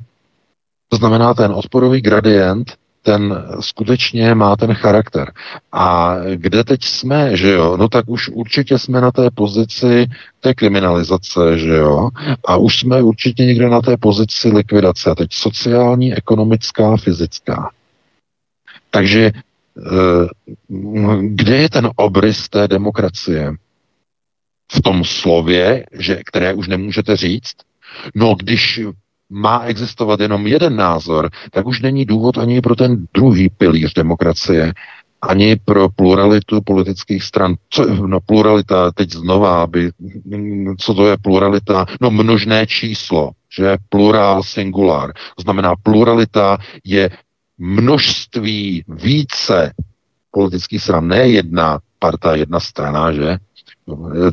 To znamená, ten odporový gradient, ten skutečně má ten charakter. A kde teď jsme, že jo? No tak už určitě jsme na té pozici té kriminalizace, že jo? A už jsme určitě někde na té pozici likvidace. A teď sociální, ekonomická, fyzická. Takže eh, kde je ten obrys té demokracie? V tom slově, že, které už nemůžete říct? No, když má existovat jenom jeden názor, tak už není důvod ani pro ten druhý pilíř demokracie, ani pro pluralitu politických stran. Co, no pluralita, teď znova, aby, co to je pluralita? No množné číslo, že plurál singular. To znamená, pluralita je množství více politických stran, ne jedna parta, jedna strana, že?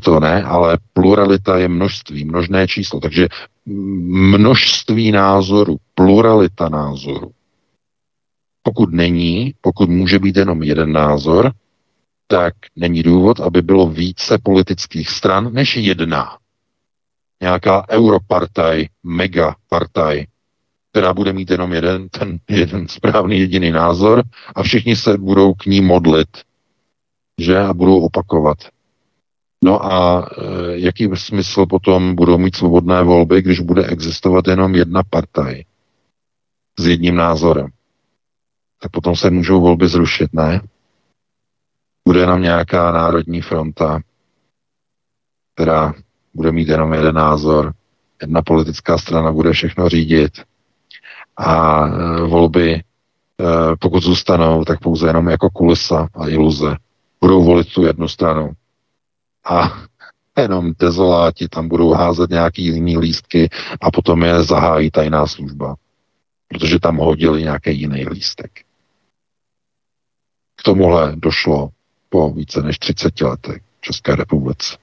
To ne, ale pluralita je množství, množné číslo. Takže množství názorů, pluralita názorů. Pokud není, pokud může být jenom jeden názor, tak není důvod, aby bylo více politických stran než jedna. Nějaká europartaj, megapartaj, která bude mít jenom jeden, ten jeden správný jediný názor a všichni se budou k ní modlit, že a budou opakovat. No a e, jaký smysl potom budou mít svobodné volby, když bude existovat jenom jedna partaj s jedním názorem? Tak potom se můžou volby zrušit, ne? Bude nám nějaká národní fronta, která bude mít jenom jeden názor, jedna politická strana bude všechno řídit a e, volby, e, pokud zůstanou, tak pouze jenom jako kulisa a iluze. Budou volit tu jednu stranu. A (laughs) jenom dezoláti tam budou házet nějaký jiný lístky a potom je zahájí tajná služba. Protože tam hodili nějaký jiný lístek. K tomuhle došlo po více než 30 letech České republice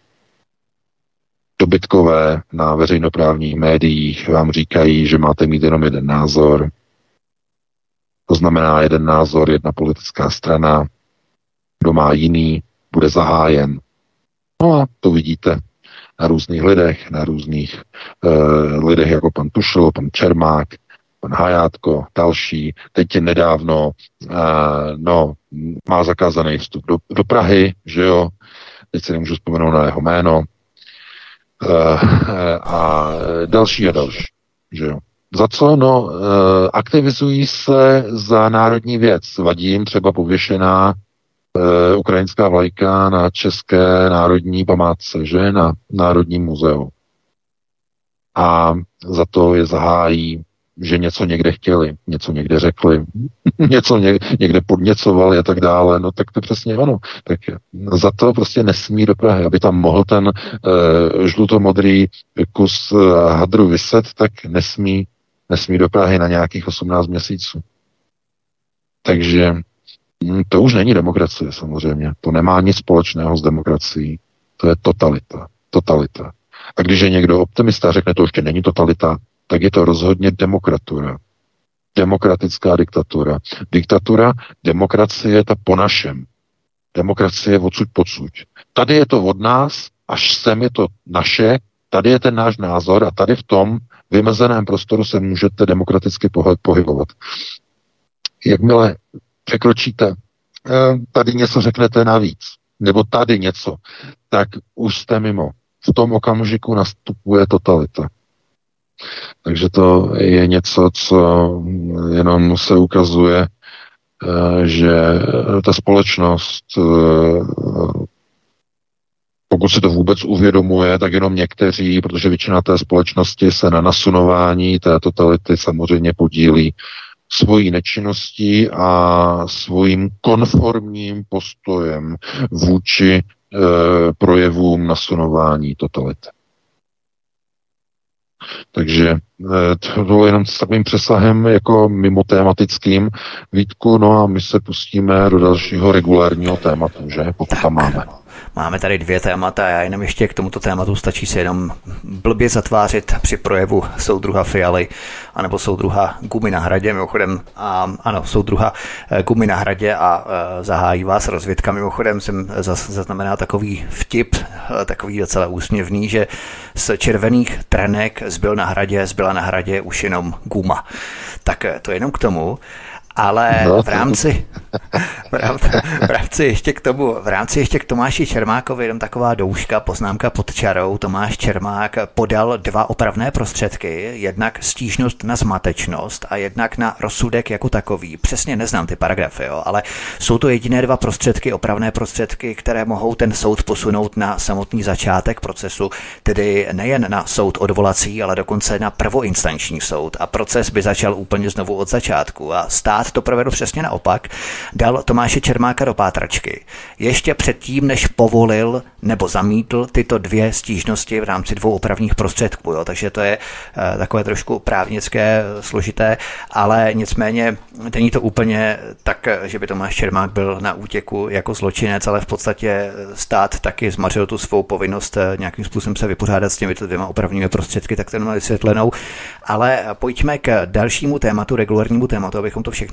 dobytkové na veřejnoprávních médiích vám říkají, že máte mít jenom jeden názor. To znamená jeden názor, jedna politická strana. Kdo má jiný, bude zahájen. No a to vidíte na různých lidech, na různých uh, lidech jako pan Tušl, pan Čermák, pan Hajátko, další. Teď je nedávno, uh, no, má zakázaný vstup do, do Prahy, že jo, teď se nemůžu vzpomenout na jeho jméno, a další a další. Že jo. Za co? No, eh, aktivizují se za národní věc. Vadí jim třeba pověšená uh, ukrajinská vlajka na České národní památce, že? Na Národním muzeu. A za to je zahájí že něco někde chtěli, něco někde řekli, (laughs) něco někde podněcovali a tak dále, no tak to přesně ono. Tak za to prostě nesmí do Prahy, aby tam mohl ten uh, žlutomodrý kus uh, hadru vyset, tak nesmí, nesmí do Prahy na nějakých 18 měsíců. Takže hm, to už není demokracie samozřejmě. To nemá nic společného s demokracií. To je totalita. Totalita. A když je někdo optimista a řekne, to ještě není totalita, tak je to rozhodně demokratura. Demokratická diktatura. Diktatura, demokracie je ta po našem. Demokracie je odsud pocud. Tady je to od nás, až sem je to naše, tady je ten náš názor a tady v tom vymezeném prostoru se můžete demokraticky pohybovat. Jakmile překročíte, eh, tady něco řeknete navíc, nebo tady něco, tak už jste mimo. V tom okamžiku nastupuje totalita. Takže to je něco, co jenom se ukazuje, eh, že ta společnost, eh, pokud si to vůbec uvědomuje, tak jenom někteří, protože většina té společnosti se na nasunování té totality samozřejmě podílí svojí nečinností a svým konformním postojem vůči e, projevům nasunování totality. Takže eh, to bylo jenom s takovým přesahem jako mimo tématickým Vítku, no a my se pustíme do dalšího regulárního tématu, že? Pokud tam máme. Máme tady dvě témata, já jenom ještě k tomuto tématu stačí se jenom blbě zatvářit při projevu soudruha Fialy, anebo soudruha Gumy na hradě, mimochodem, a, ano, soudruha eh, Gumy na hradě a e, zahájí vás rozvědka, mimochodem jsem zaznamenal takový vtip, eh, takový docela úsměvný, že z červených trenek zbyl na hradě, zbyla na hradě už jenom Guma. Tak to jenom k tomu. Ale no, v rámci, (laughs) v rámci, v rámci ještě k tomu, v rámci ještě k Tomáši Čermákovi jenom taková douška, poznámka pod čarou. Tomáš Čermák podal dva opravné prostředky, jednak stížnost na zmatečnost a jednak na rozsudek jako takový. Přesně neznám ty paragrafy, jo, ale jsou to jediné dva prostředky, opravné prostředky, které mohou ten soud posunout na samotný začátek procesu, tedy nejen na soud odvolací, ale dokonce na prvoinstanční soud. A proces by začal úplně znovu od začátku a stát Senát to provedl přesně naopak, dal Tomáše Čermáka do pátračky. Ještě předtím, než povolil nebo zamítl tyto dvě stížnosti v rámci dvou opravních prostředků. Jo. Takže to je uh, takové trošku právnické, složité, ale nicméně není to úplně tak, že by Tomáš Čermák byl na útěku jako zločinec, ale v podstatě stát taky zmařil tu svou povinnost eh, nějakým způsobem se vypořádat s těmito dvěma opravními prostředky, tak to mám vysvětlenou. Ale pojďme k dalšímu tématu, regulárnímu tématu, abychom to všechno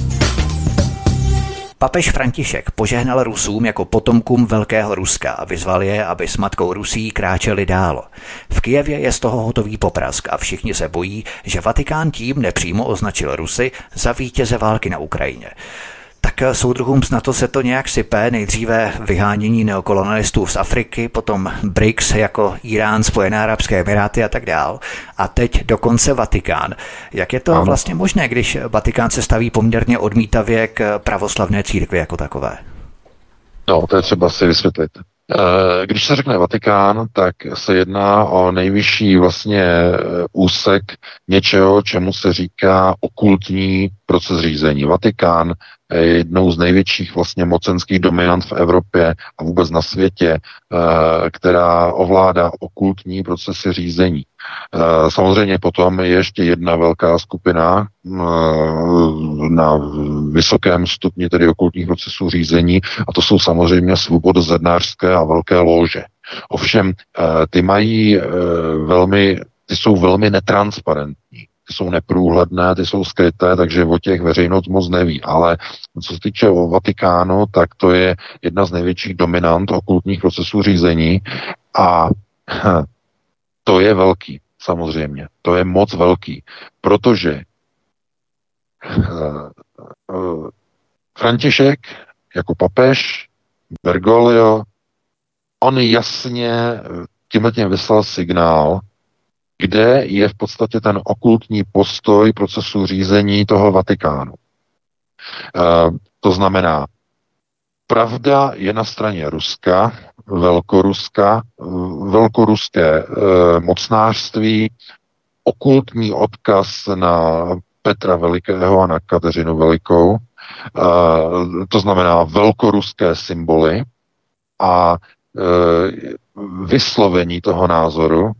Papež František požehnal Rusům jako potomkům Velkého Ruska a vyzval je, aby s matkou Rusí kráčeli dál. V Kijevě je z toho hotový poprask a všichni se bojí, že Vatikán tím nepřímo označil Rusy za vítěze války na Ukrajině tak eh, soudruhům z NATO se to nějak sype. Nejdříve vyhánění neokolonialistů z Afriky, potom BRICS jako Irán, Spojené arabské emiráty a tak dál. A teď dokonce Vatikán. Jak je to ano. vlastně možné, když Vatikán se staví poměrně odmítavě k pravoslavné církvi jako takové? No, to je třeba si vysvětlit. Eh, když se řekne Vatikán, tak se jedná o nejvyšší vlastně eh, úsek něčeho, čemu se říká okultní proces řízení. Vatikán jednou z největších vlastně mocenských dominant v Evropě a vůbec na světě, eh, která ovládá okultní procesy řízení. Samozřejmě potom je ještě jedna velká skupina na vysokém stupni tedy okultních procesů řízení a to jsou samozřejmě svobodozednářské a velké lože. Ovšem, ty mají velmi, ty jsou velmi netransparentní jsou neprůhledné, ty jsou skryté, takže o těch veřejnost moc neví. Ale co se týče o Vatikánu, tak to je jedna z největších dominant okultních procesů řízení a (laughs) to je velký, samozřejmě. To je moc velký, protože eh, eh, František jako papež, Bergoglio, on jasně tímhle tím vyslal signál, kde je v podstatě ten okultní postoj procesu řízení toho Vatikánu. E, to znamená, pravda je na straně Ruska, velkoruska, velkoruské e, mocnářství, okultní odkaz na Petra Velikého a na Kateřinu Velikou, e, to znamená velkoruské symboly a e, vyslovení toho názoru,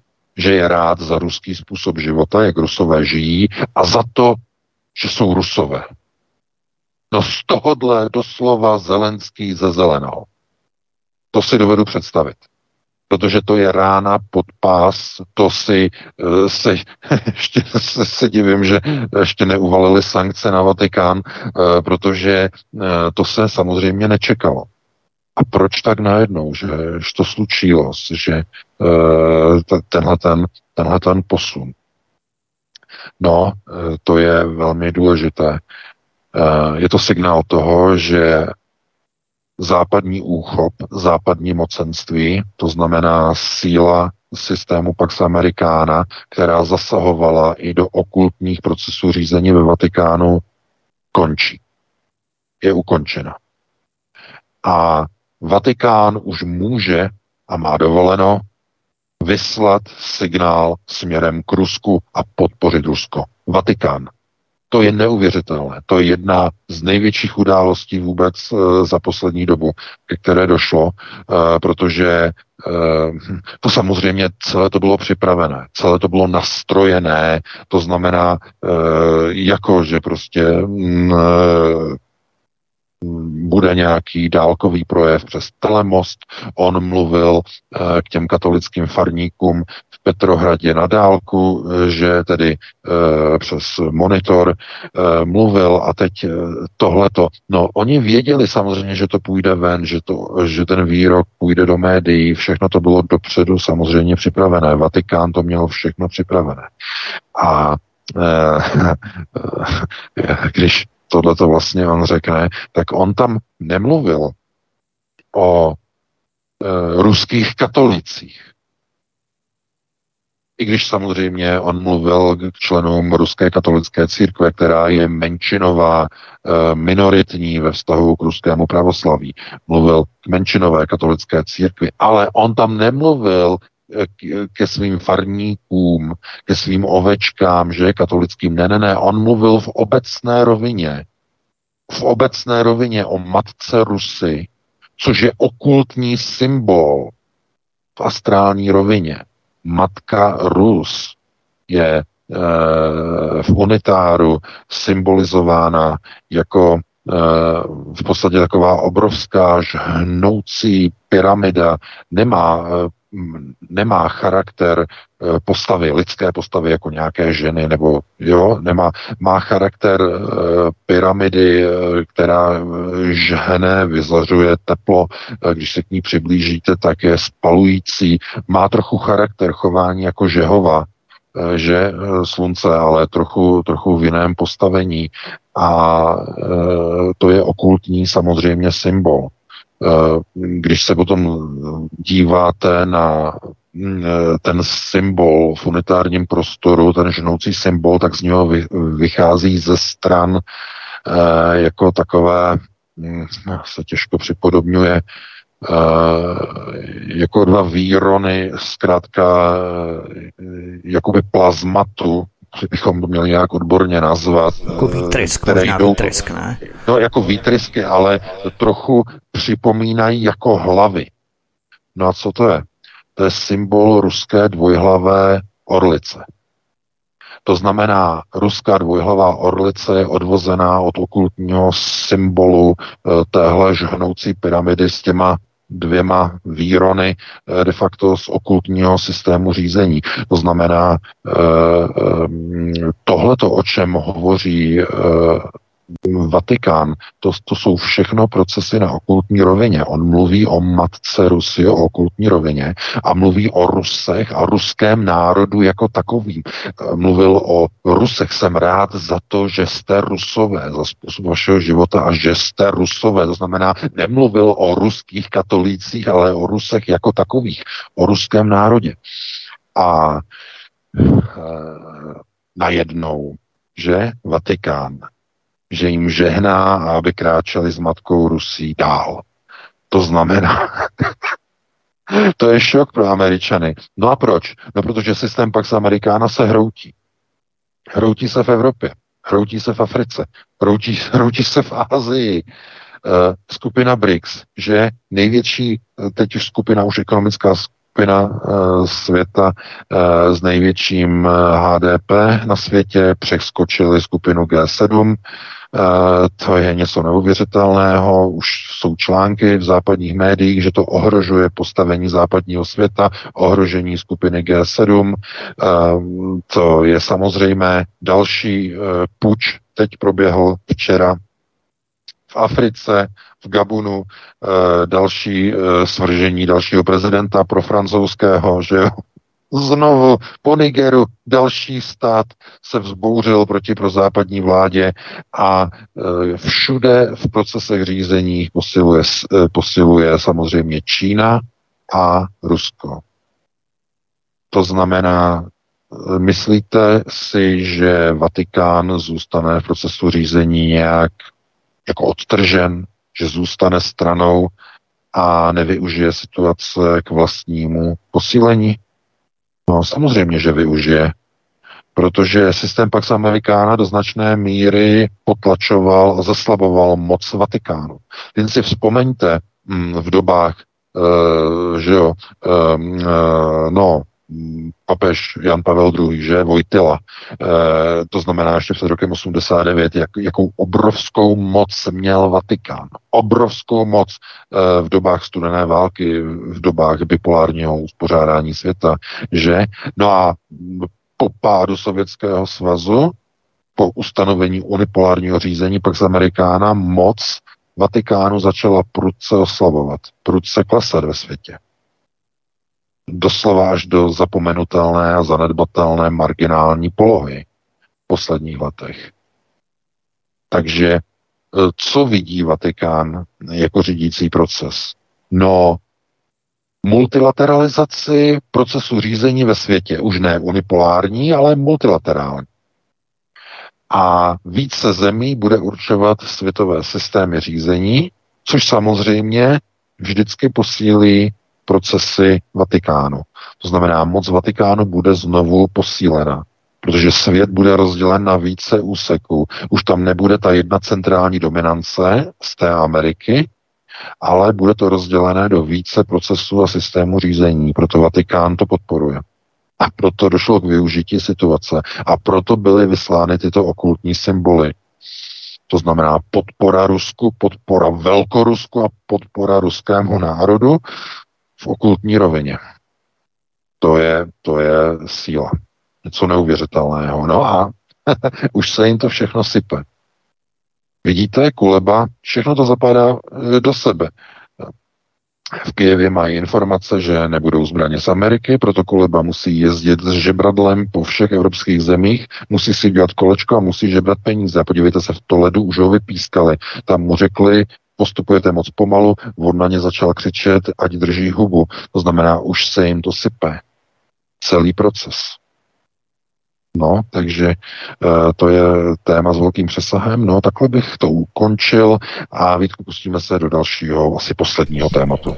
že je rád za ruský způsob života, jak rusové žijí, a za to, že jsou rusové. No z tohohle doslova Zelenský zezelenal. To si dovedu představit. Protože to je rána pod pás, to si eh, se, (laughs) ještě se, se divím, že ještě neuvalili sankce na Vatikán, eh, protože eh, to se samozřejmě nečekalo. A proč tak najednou, že, to slučilo, že tenhle ten, tenhle ten posun? No, to je velmi důležité. Je to signál toho, že západní úchop, západní mocenství, to znamená síla systému Pax Americana, která zasahovala i do okultních procesů řízení ve Vatikánu, končí. Je ukončena. A Vatikán už může a má dovoleno vyslat signál směrem k Rusku a podpořit Rusko. Vatikán. To je neuvěřitelné. To je jedna z největších událostí vůbec e, za poslední dobu, ke které došlo, e, protože e, to samozřejmě celé to bylo připravené, celé to bylo nastrojené, to znamená, jako že prostě mm, bude nějaký dálkový projev přes telemost. On mluvil k těm katolickým farníkům v Petrohradě na dálku, že tedy přes monitor mluvil a teď tohleto. No, oni věděli samozřejmě, že to půjde ven, že, to, že ten výrok půjde do médií, všechno to bylo dopředu samozřejmě připravené. Vatikán to měl všechno připravené. A (laughs) když tohle to vlastně on řekne, tak on tam nemluvil o e, ruských katolicích. I když samozřejmě on mluvil k členům ruské katolické církve, která je menšinová, e, minoritní ve vztahu k ruskému pravoslaví. Mluvil k menšinové katolické církvi, ale on tam nemluvil ke svým farníkům, ke svým ovečkám, že katolickým. Ne, ne, ne, on mluvil v obecné rovině. V obecné rovině o matce Rusy, což je okultní symbol v astrální rovině. Matka Rus je e, v unitáru symbolizována jako e, v podstatě taková obrovská žhnoucí pyramida, nemá e, nemá charakter eh, postavy, lidské postavy jako nějaké ženy, nebo jo, nemá, má charakter uh, pyramidy, uh, která žhne, vyzařuje teplo, když se k ní přiblížíte, tak je spalující, má trochu charakter chování jako žehova, že slunce, ale trochu, trochu v jiném postavení. A to je okultní samozřejmě symbol. Eh, když se potom díváte na mm, ten symbol v unitárním prostoru, ten ženoucí symbol, tak z něho vychází ze stran eh, jako takové, mm, se těžko připodobňuje, eh, jako dva výrony, zkrátka jakoby plazmatu, bychom to měli nějak odborně nazvat. Jako výtrysk, které jdou, výtrysk, ne? No, jako výtrysky, ale trochu připomínají jako hlavy. No a co to je? To je symbol ruské dvojhlavé orlice. To znamená, ruská dvojhlavá orlice je odvozená od okultního symbolu eh, téhle žhnoucí pyramidy s těma dvěma výrony eh, de facto z okultního systému řízení. To znamená, eh, tohleto, o čem hovoří Vatikán, to, to jsou všechno procesy na okultní rovině. On mluví o matce Rusy, o okultní rovině a mluví o Rusech a ruském národu jako takovým. Mluvil o Rusech. Jsem rád za to, že jste Rusové, za způsob vašeho života a že jste Rusové. To znamená, nemluvil o ruských katolících, ale o Rusech jako takových, o ruském národě. A e, najednou, že Vatikán že jim žehná, aby kráčeli s matkou Rusí dál. To znamená, (laughs) to je šok pro Američany. No a proč? No protože systém Pax Amerikána se hroutí. Hroutí se v Evropě, hroutí se v Africe, hroutí, (laughs) hroutí se v Asii. Uh, skupina BRICS, že největší, teď už skupina, už ekonomická skupina uh, světa s největším HDP na světě, přeskočili skupinu G7, Eh, to je něco neuvěřitelného. Už jsou články v západních médiích, že to ohrožuje postavení západního světa, ohrožení skupiny G7. Eh, to je samozřejmé. Další eh, puč teď proběhl včera v Africe, v Gabunu, další svržení dalšího prezidenta pro francouzského, že jo, Znovu po Nigeru další stát se vzbouřil proti prozápadní vládě a e, všude v procesech řízení posiluje, e, posiluje samozřejmě Čína a Rusko. To znamená, e, myslíte si, že Vatikán zůstane v procesu řízení nějak jako odtržen, že zůstane stranou a nevyužije situace k vlastnímu posílení? No samozřejmě, že využije, protože systém Pax Americana do značné míry potlačoval a zaslaboval moc Vatikánu. Jen si vzpomeňte mm, v dobách, uh, že jo, uh, no, papež Jan Pavel II, že, Vojtila, e, to znamená ještě před rokem 89, jak, jakou obrovskou moc měl Vatikán. Obrovskou moc e, v dobách studené války, v dobách bipolárního uspořádání světa, že? No a po pádu Sovětského svazu, po ustanovení unipolárního řízení pak z Amerikána, moc Vatikánu začala prudce oslavovat, prudce klesat ve světě doslova až do zapomenutelné a zanedbatelné marginální polohy v posledních letech. Takže e, co vidí Vatikán jako řídící proces? No, multilateralizaci procesu řízení ve světě. Už ne unipolární, ale multilaterální. A více zemí bude určovat světové systémy řízení, což samozřejmě vždycky posílí procesy Vatikánu. To znamená, moc Vatikánu bude znovu posílena, protože svět bude rozdělen na více úseků. Už tam nebude ta jedna centrální dominance z té Ameriky, ale bude to rozdělené do více procesů a systému řízení. Proto Vatikán to podporuje. A proto došlo k využití situace. A proto byly vyslány tyto okultní symboly. To znamená podpora Rusku, podpora Velkorusku a podpora ruskému národu v okultní rovině. To je, to je síla. Něco neuvěřitelného. No a (laughs) už se jim to všechno sype. Vidíte, Kuleba, všechno to zapadá e, do sebe. V Kijevě mají informace, že nebudou zbraně z Ameriky, proto Kuleba musí jezdit s žebradlem po všech evropských zemích, musí si dělat kolečko a musí žebrat peníze. Podívejte se, v Toledu už ho vypískali. Tam mu řekli, postupujete moc pomalu, on na ně začal křičet, ať drží hubu. To znamená, už se jim to sype. Celý proces. No, takže e, to je téma s velkým přesahem. No, takhle bych to ukončil a Vítku, pustíme se do dalšího, asi posledního tématu.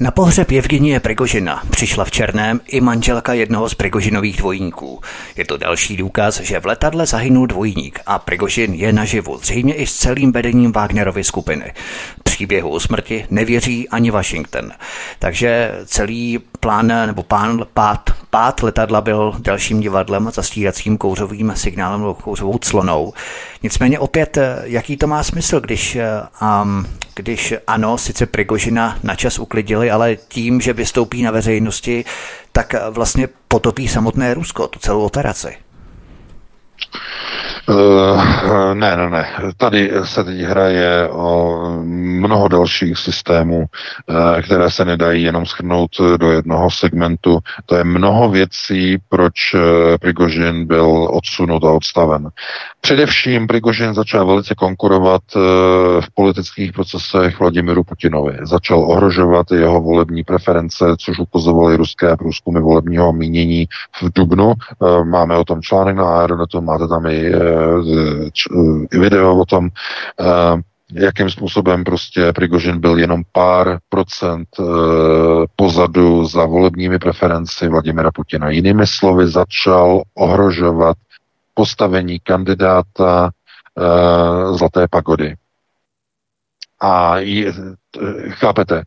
Na pohřeb Evgenie Prigožina přišla v Černém i manželka jednoho z Prigožinových dvojníků. Je to další důkaz, že v letadle zahynul dvojník a Prigožin je naživu, zřejmě i s celým vedením Wagnerovy skupiny. příběhu o smrti nevěří ani Washington. Takže celý plán nebo pán, pád, pád letadla byl dalším divadlem zastíracím kouřovým signálem nebo kouřovou clonou. Nicméně opět, jaký to má smysl, když, um, když ano, sice Prigožina načas uklidili, ale tím, že vystoupí na veřejnosti, tak vlastně potopí samotné Rusko, tu celou operaci. Uh, ne, ne, ne. Tady se teď hraje o mnoho dalších systémů, uh, které se nedají jenom schrnout do jednoho segmentu. To je mnoho věcí, proč uh, Prigožin byl odsunut a odstaven. Především Prigožin začal velice konkurovat v politických procesech Vladimiru Putinovi. Začal ohrožovat jeho volební preference, což ukazovaly ruské průzkumy volebního mínění v Dubnu. Máme o tom článek na Aeronetu, máte tam i video o tom, eh, jakým způsobem prostě Prigožin byl jenom pár procent eh, pozadu za volebními preferenci Vladimira Putina. Jinými slovy začal ohrožovat postavení kandidáta eh, Zlaté pagody. A je, chápete,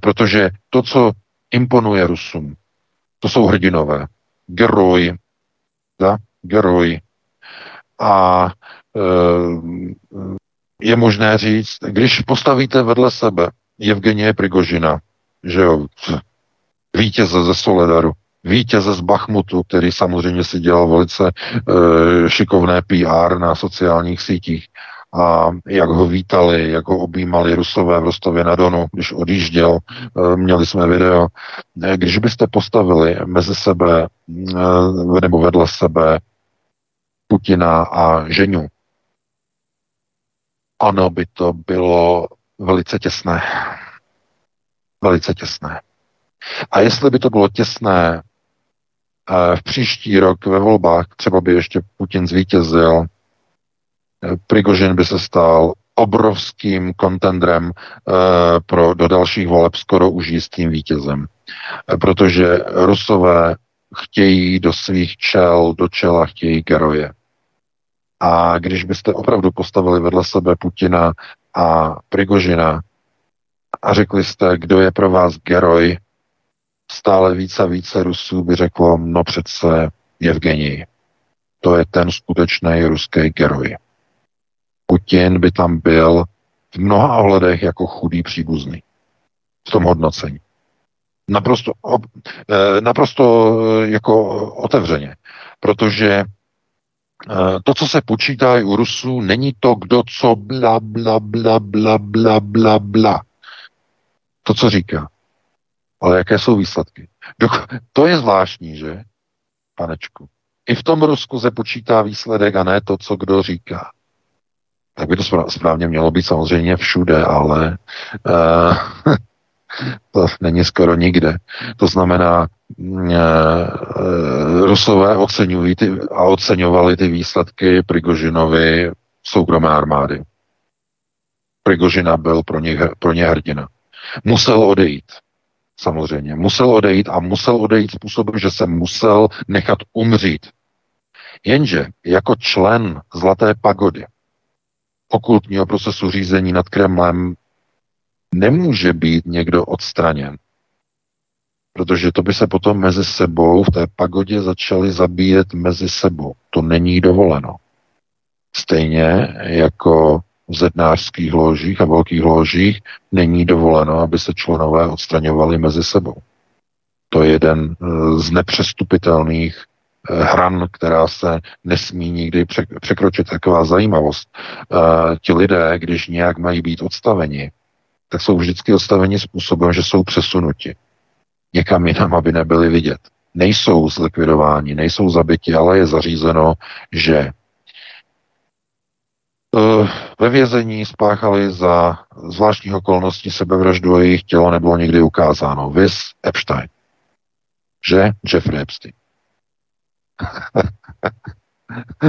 protože to, co imponuje Rusům, to jsou hrdinové. Geroj, da? geroj, a e, je možné říct, když postavíte vedle sebe Evgenie Prigožina, že jo, vítěze ze Soledaru, vítěze z Bachmutu, který samozřejmě si dělal velice e, šikovné PR na sociálních sítích, a jak ho vítali, jak ho objímali Rusové v Rostově na Donu, když odjížděl, e, měli jsme video. Když byste postavili mezi sebe nebo vedle sebe Putina a Ženu, ano, by to bylo velice těsné. Velice těsné. A jestli by to bylo těsné eh, v příští rok ve volbách, třeba by ještě Putin zvítězil, eh, Prigožin by se stal obrovským kontendrem eh, pro, do dalších voleb skoro už jistým vítězem. Protože Rusové chtějí do svých čel, do čela chtějí geroje. A když byste opravdu postavili vedle sebe Putina a Prigožina a řekli jste, kdo je pro vás geroj, stále více a více Rusů by řeklo, no přece Evgenij. To je ten skutečný ruský geroj. Putin by tam byl v mnoha ohledech jako chudý příbuzný v tom hodnocení. Naprosto, eh, naprosto eh, jako otevřeně, protože to, co se počítá i u Rusů, není to, kdo co bla, bla, bla, bla, bla, bla, bla. To, co říká. Ale jaké jsou výsledky? To je zvláštní, že, panečku? I v tom Rusku se počítá výsledek a ne to, co kdo říká. Tak by to správně mělo být samozřejmě všude, ale uh, (laughs) to není skoro nikde. To znamená, mm, eh, Rusové oceňují ty, a oceňovali ty výsledky Prigožinovi soukromé armády. Prigožina byl pro ně, pro ně hrdina. Musel odejít. Samozřejmě. Musel odejít a musel odejít způsobem, že se musel nechat umřít. Jenže jako člen Zlaté pagody, okultního procesu řízení nad Kremlem, nemůže být někdo odstraněn. Protože to by se potom mezi sebou v té pagodě začali zabíjet mezi sebou. To není dovoleno. Stejně jako v zednářských ložích a velkých ložích není dovoleno, aby se členové odstraňovali mezi sebou. To je jeden eh, z nepřestupitelných eh, hran, která se nesmí nikdy překročit. Taková zajímavost. Eh, ti lidé, když nějak mají být odstaveni, tak jsou vždycky odstaveni způsobem, že jsou přesunuti někam jinam, aby nebyli vidět. Nejsou zlikvidováni, nejsou zabiti, ale je zařízeno, že eh, ve vězení spáchali za zvláštních okolností sebevraždu a jejich tělo nebylo nikdy ukázáno. Vys Epstein. Že? Jeffrey Epstein.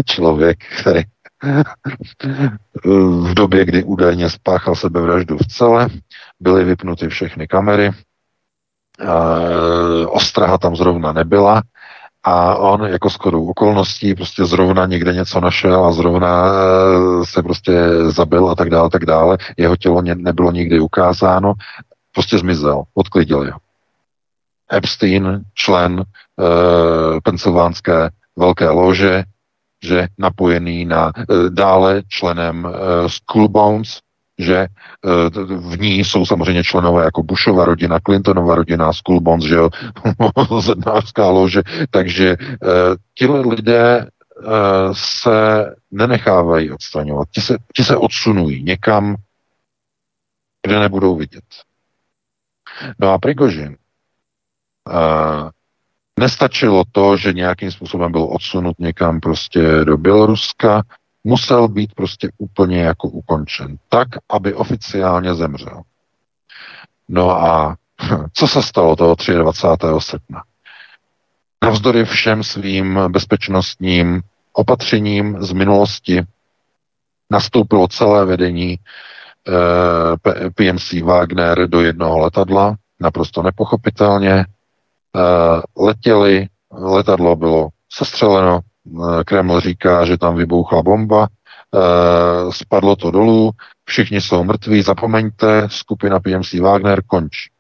(laughs) Člověk, který v době, kdy údajně spáchal sebevraždu v celé, byly vypnuty všechny kamery, ostraha tam zrovna nebyla a on jako shodou okolností prostě zrovna někde něco našel a zrovna eh, se prostě zabil a tak dále, tak dále. Jeho tělo nebylo nikdy ukázáno, prostě zmizel, odklidil ho. Epstein, člen uh, pensylvánské velké lože, že napojený na uh, dále členem uh, Schoolbones, že e, v ní jsou samozřejmě členové jako Bushova rodina, Clintonova rodina, School Bonds, že jo, (laughs) zednářská lože, takže e, tihle lidé e, se nenechávají odstraňovat, ti se, ti se odsunují někam, kde nebudou vidět. No a Prigožin nestačilo to, že nějakým způsobem byl odsunut někam prostě do Běloruska, musel být prostě úplně jako ukončen, tak, aby oficiálně zemřel. No a (laughs) co se stalo toho 23. srpna? Navzdory všem svým bezpečnostním opatřením z minulosti nastoupilo celé vedení eh, PMC Wagner do jednoho letadla, naprosto nepochopitelně. Eh, letěli, letadlo bylo sestřeleno, Eh, Kreml říká, že tam vybouchla bomba, eh, spadlo to dolů, všichni jsou mrtví, zapomeňte, skupina PMC Wagner končí.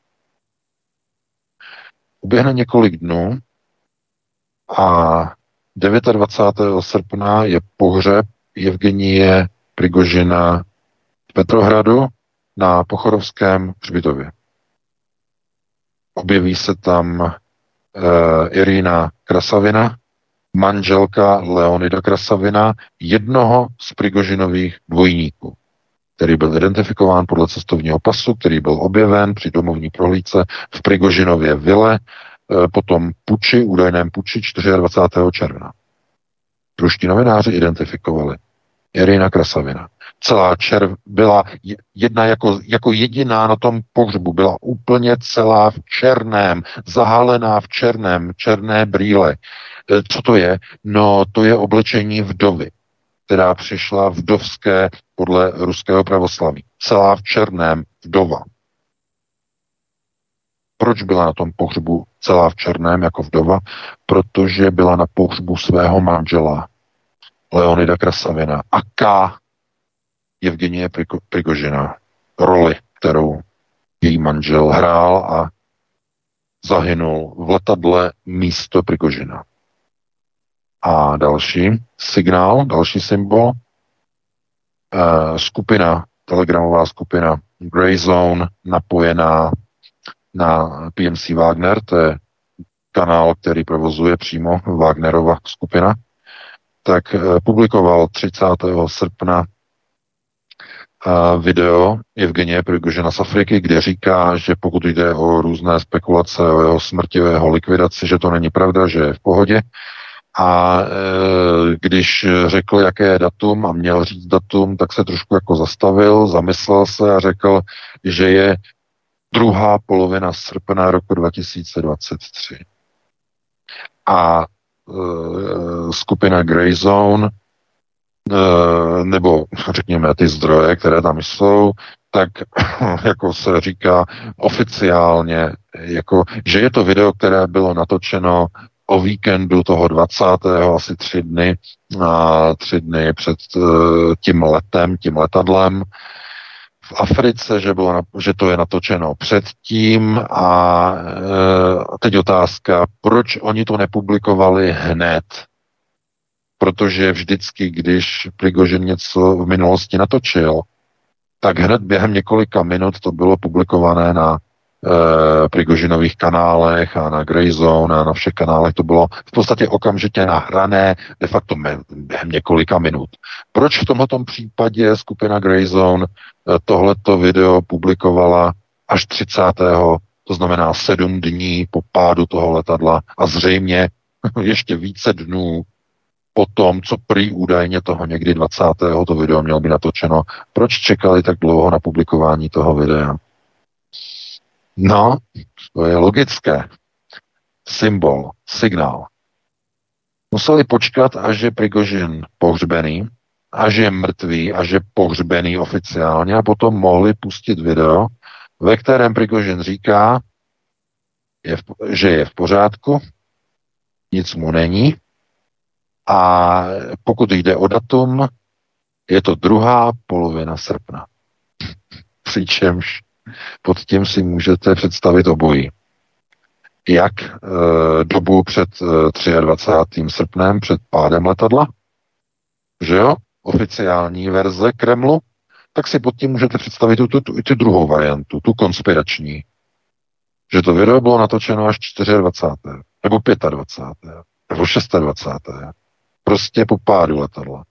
Uběhne několik dnů a 29. srpna je pohřeb Evgenie Prigožina v Petrohradu na Pochorovském hřbitově. Objeví se tam uh, Irina Krasavina, manželka Leonida Krasavina, jednoho z Prigožinových dvojníků, který byl identifikován podle cestovního pasu, který byl objeven při domovní prohlídce v Prigožinově vile, eh, potom puči, údajném puči 24. června. Ruští novináři identifikovali Irina Krasavina. Celá červ byla jedna jako, jako jediná na tom pohřbu, byla úplně celá v černém, zahalená v černém, černé brýle. E, co to je? No, to je oblečení vdovy, která přišla vdovské podle ruského pravoslaví. Celá v černém vdova. Proč byla na tom pohřbu celá v černém jako vdova? Protože byla na pohřbu svého manžela Leonida Krasavina a K. Evgenie Prigožina. Roli, kterou její manžel hrál a zahynul v letadle místo Prigožina. A další signál, další symbol, eh, skupina, telegramová skupina Grey Zone napojená na PMC Wagner, to je kanál, který provozuje přímo Wagnerova skupina, tak eh, publikoval 30. srpna video Evgenie Prigožina z Afriky, kde říká, že pokud jde o různé spekulace o jeho smrti, o jeho likvidaci, že to není pravda, že je v pohodě. A e, když řekl, jaké je datum a měl říct datum, tak se trošku jako zastavil, zamyslel se a řekl, že je druhá polovina srpna roku 2023. A e, skupina Grey Zone nebo řekněme ty zdroje, které tam jsou, tak (clears throat) jako se říká oficiálně, jako, že je to video, které bylo natočeno o víkendu toho 20. asi tři dny, a tři dny před uh, tím letem, tím letadlem v Africe, že, bylo, že to je natočeno předtím a teď otázka, proč oni to nepublikovali hned, protože vždycky, když Prigožin něco v minulosti natočil, tak hned během několika minut to bylo publikované na e, Prigožinových kanálech a na Greyzone a na všech kanálech to bylo v podstatě okamžitě nahrané de facto během několika minut. Proč v tomto případě skupina Greyzone e, tohleto video publikovala až 30. to znamená sedm dní po pádu toho letadla a zřejmě (laughs) ještě více dnů po tom, co prý údajně toho někdy 20. to video mělo být natočeno. Proč čekali tak dlouho na publikování toho videa? No, to je logické. Symbol, signál. Museli počkat, až je Prigožin pohřbený, až je mrtvý, až je pohřbený oficiálně a potom mohli pustit video, ve kterém Prigožin říká, je v, že je v pořádku, nic mu není. A pokud jde o datum, je to druhá polovina srpna. Přičemž pod tím si můžete představit obojí. Jak e, dobu před e, 23. srpnem, před pádem letadla, že jo, oficiální verze Kremlu, tak si pod tím můžete představit tu, tu, tu, tu druhou variantu, tu konspirační. Že to video bylo natočeno až 24. nebo 25. nebo 26. Prostě po pádu letadla.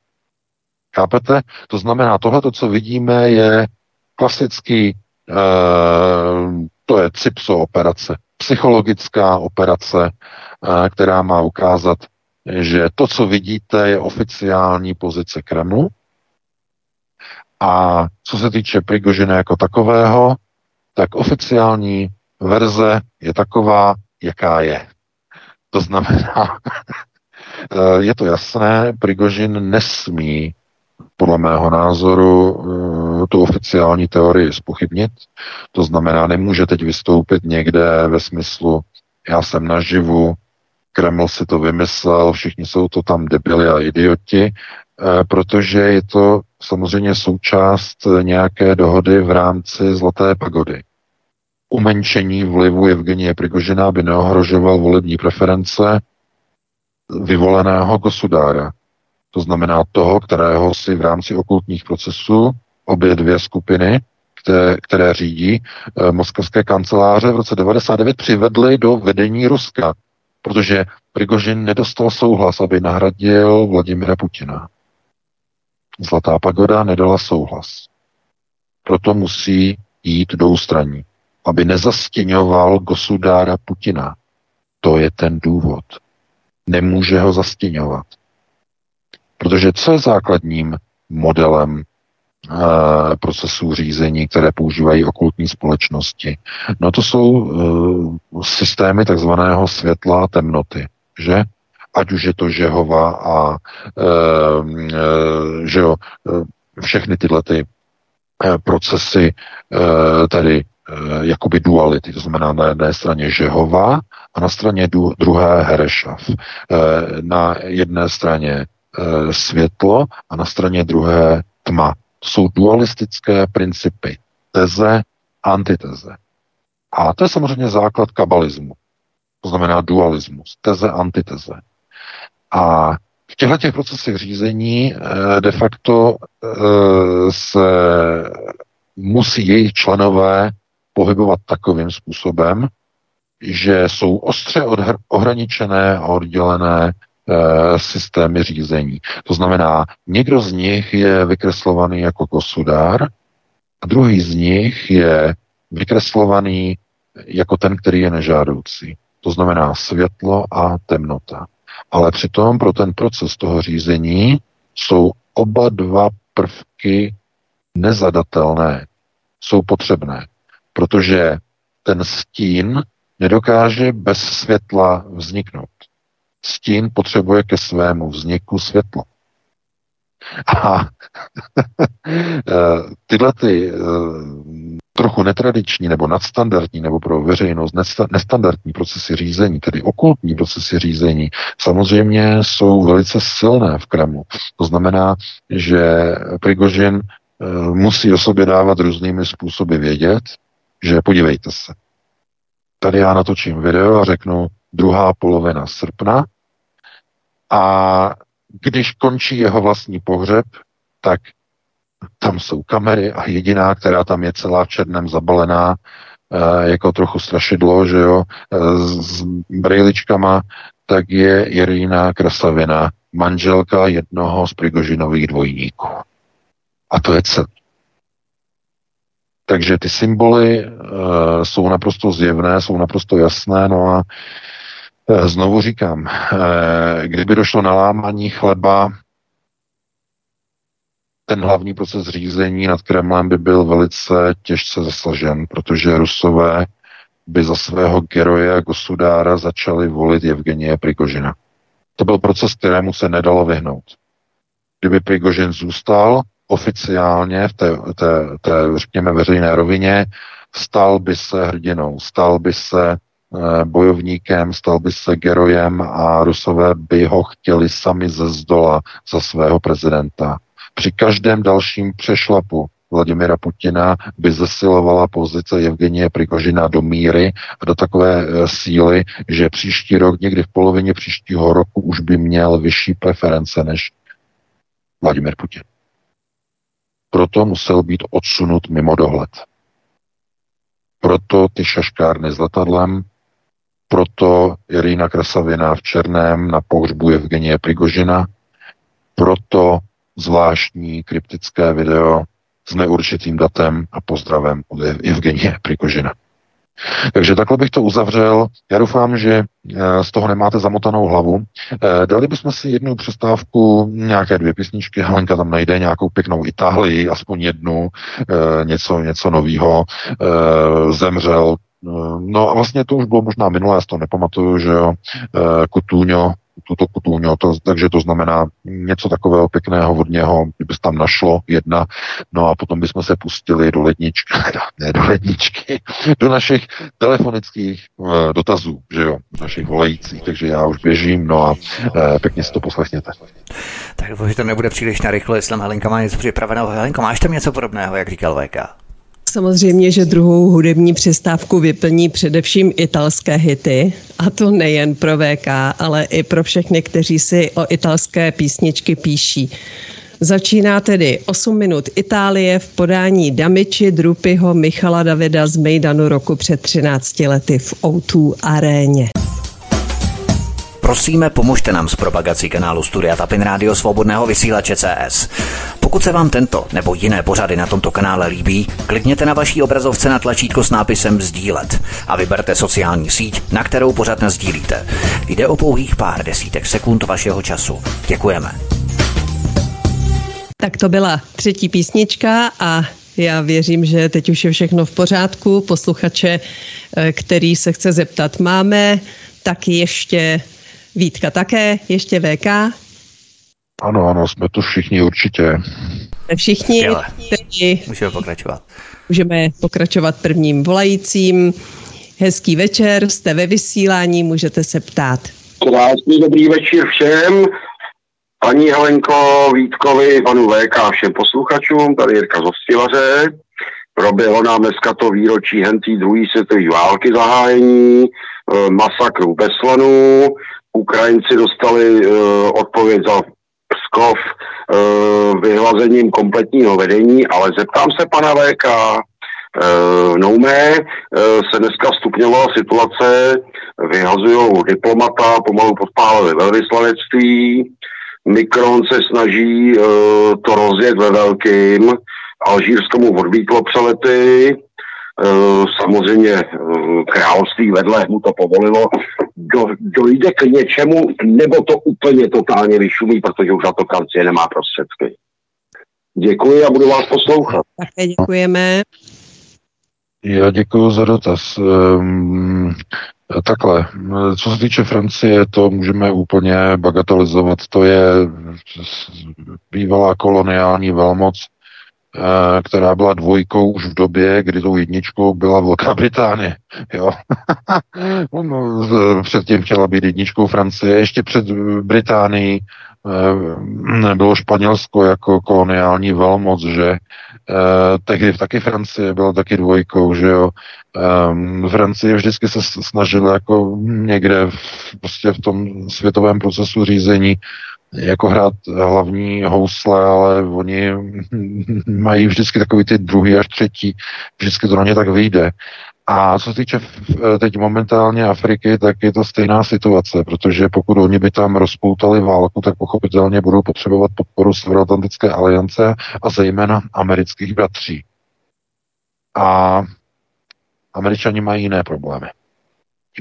Chápete? To znamená, tohle, co vidíme, je klasický, e, to je CIPSO operace, psychologická operace, e, která má ukázat, že to, co vidíte, je oficiální pozice Kremlu. A co se týče Prigožina jako takového, tak oficiální verze je taková, jaká je. To znamená, (laughs) je to jasné, Prigožin nesmí podle mého názoru eh, tu oficiální teorii spochybnit. To znamená, nemůže teď vystoupit někde ve smyslu, já jsem naživu, Kreml si to vymyslel, všichni jsou to tam debili a idioti, eh, protože je to samozřejmě součást nějaké dohody v rámci Zlaté pagody. Umenšení vlivu Evgenie Prigožina by neohrožoval volební preference vyvoleného gosudára. To znamená toho, kterého si v rámci okultních procesů obě dvě skupiny, které, které řídí eh, moskovské kanceláře v roce 99 přivedly do vedení Ruska protože Prigožin nedostal souhlas, aby nahradil Vladimira Putina. Zlatá pagoda nedala souhlas. Proto musí jít do ústraní, aby nezastěňoval Gosudára Putina. To je ten důvod. Nemůže ho zastěňovat. Protože co je základním modelem Eh, procesů řízení, které používají okultní společnosti. No to jsou uh, systémy takzvaného světla a temnoty, že? Ať už je to Žehova a uh, že jo, všechny tyhle ty procesy tady jakoby duality, to znamená na jedné straně Žehova a na straně druhé Herešav. Uh, na jedné straně uh, světlo a na straně druhé tma. To jsou dualistické principy. Teze, antiteze. A to je samozřejmě základ kabalismu. To znamená dualismus. Teze, antiteze. A v těchto těch procesech řízení eh, de facto eh, se musí jejich členové pohybovat takovým způsobem, že jsou ostře ohraničené a oddělené Eh, systémy řízení. To znamená, někdo z nich je vykreslovaný jako kosudár a druhý z nich je vykreslovaný jako ten, který je nežádoucí. To znamená světlo a temnota. Ale přitom pro ten proces toho řízení jsou oba dva prvky nezadatelné, jsou potřebné, protože ten stín nedokáže bez světla vzniknout stín potřebuje ke svému vzniku světlo. A (laughs) eh, tyhle ty eh, trochu netradiční nebo nadstandardní nebo pro veřejnost nestandardní procesy řízení, tedy okultní procesy řízení, samozřejmě jsou velice silné v Kremlu. To znamená, že Prigožin eh, musí o sobě dávat různými způsoby vědět, že podívejte se, tady já natočím video a řeknu druhá polovina srpna a když končí jeho vlastní pohřeb, tak tam jsou kamery a jediná, která tam je celá v černém zabalená, e, jako trochu strašidlo, že jo, e, s brýličkama, tak je Irina Krasavina, manželka jednoho z Prigožinových dvojníků. A to je. Takže ty symboly e, jsou naprosto zjevné, jsou naprosto jasné, no a Eh, znovu říkám, eh, kdyby došlo na lámání chleba, ten hlavní proces řízení nad Kremlem by byl velice těžce zasažen, protože Rusové by za svého geroje a gosudára začali volit Evgenie Prigožina. To byl proces, kterému se nedalo vyhnout. Kdyby Prigožin zůstal oficiálně v té, té, té řekněme, veřejné rovině, stal by se hrdinou, stal by se bojovníkem, stal by se gerojem a Rusové by ho chtěli sami ze zdola za svého prezidenta. Při každém dalším přešlapu Vladimira Putina by zesilovala pozice Evgenie Prigožina do míry a do takové e, síly, že příští rok, někdy v polovině příštího roku, už by měl vyšší preference než Vladimir Putin. Proto musel být odsunut mimo dohled. Proto ty šaškárny s letadlem, proto Irina Krasavina v Černém na pohřbu Evgenie Prigožina, proto zvláštní kryptické video s neurčitým datem a pozdravem od Evgenie Prikožina. Takže takhle bych to uzavřel. Já doufám, že eh, z toho nemáte zamotanou hlavu. Eh, dali bychom si jednu přestávku, nějaké dvě písničky, Helenka tam najde nějakou pěknou Itálii, aspoň jednu, eh, něco, něco novýho. Zemřel No a vlastně to už bylo možná minulé, já to nepamatuju, že jo, Kutuňo, tuto kutůňo, to, takže to znamená něco takového pěkného, vodněho, kdyby se tam našlo jedna, no a potom bychom se pustili do ledničky, (laughs) ne do ledničky, do našich telefonických uh, dotazů, že jo, našich volajících, takže já už běžím, no a uh, pěkně si to poslechněte. Tak doufám, že to nebude příliš narychlo, jestli Helenka má něco připraveného. Helenka, máš tam něco podobného, jak říkal VK? Samozřejmě, že druhou hudební přestávku vyplní především italské hity, a to nejen pro VK, ale i pro všechny, kteří si o italské písničky píší. Začíná tedy 8 minut Itálie v podání Damiči Drupyho Michala Davida z Mejdanu roku před 13 lety v O2 aréně. Prosíme, pomožte nám s propagací kanálu Studia Tapin Rádio Svobodného vysílače CS. Pokud se vám tento nebo jiné pořady na tomto kanále líbí, klikněte na vaší obrazovce na tlačítko s nápisem Sdílet a vyberte sociální síť, na kterou pořád sdílíte. Jde o pouhých pár desítek sekund vašeho času. Děkujeme. Tak to byla třetí písnička a já věřím, že teď už je všechno v pořádku. Posluchače, eh, který se chce zeptat, máme, tak ještě Vítka také, ještě VK. Ano, ano, jsme tu všichni určitě. Jsme všichni. Tedy můžeme pokračovat. Můžeme pokračovat prvním volajícím. Hezký večer, jste ve vysílání, můžete se ptát. Krásný dobrý večer všem. Paní Helenko, Vítkovi, panu VK, všem posluchačům, tady Jirka Zostivaře. Proběhlo nám dneska to výročí hentý druhé světové války zahájení, e, masakru Beslanu, Ukrajinci dostali uh, odpověď za Pskov uh, vyhlazením kompletního vedení, ale zeptám se pana VK, uh, Noumé uh, se dneska stupňovala situace, vyhazují diplomata, pomalu podpálili velvyslanectví, Mikron se snaží uh, to rozjet ve velkým, Alžírsko mu odmítlo přelety, Eh, samozřejmě eh, království vedle mu to povolilo, do, dojde k něčemu, nebo to úplně totálně vyšumí, protože už na to Francie nemá prostředky. Děkuji a budu vás poslouchat. Také děkujeme. Já děkuji za dotaz. Um, takhle, co se týče Francie, to můžeme úplně bagatelizovat. To je bývalá koloniální velmoc, která byla dvojkou už v době, kdy tou jedničkou byla Velká Británie. Jo. (laughs) Předtím chtěla být jedničkou Francie, ještě před Británií eh, bylo Španělsko jako koloniální velmoc, že eh, tehdy taky Francie byla taky dvojkou, že jo. Francie vždycky se snažila jako někde v, prostě v tom světovém procesu řízení jako hrát hlavní housle, ale oni mají vždycky takový ty druhý až třetí, vždycky to na ně tak vyjde. A co se týče teď momentálně Afriky, tak je to stejná situace, protože pokud oni by tam rozpoutali válku, tak pochopitelně budou potřebovat podporu Severoatlantické aliance a zejména amerických bratří. A američani mají jiné problémy.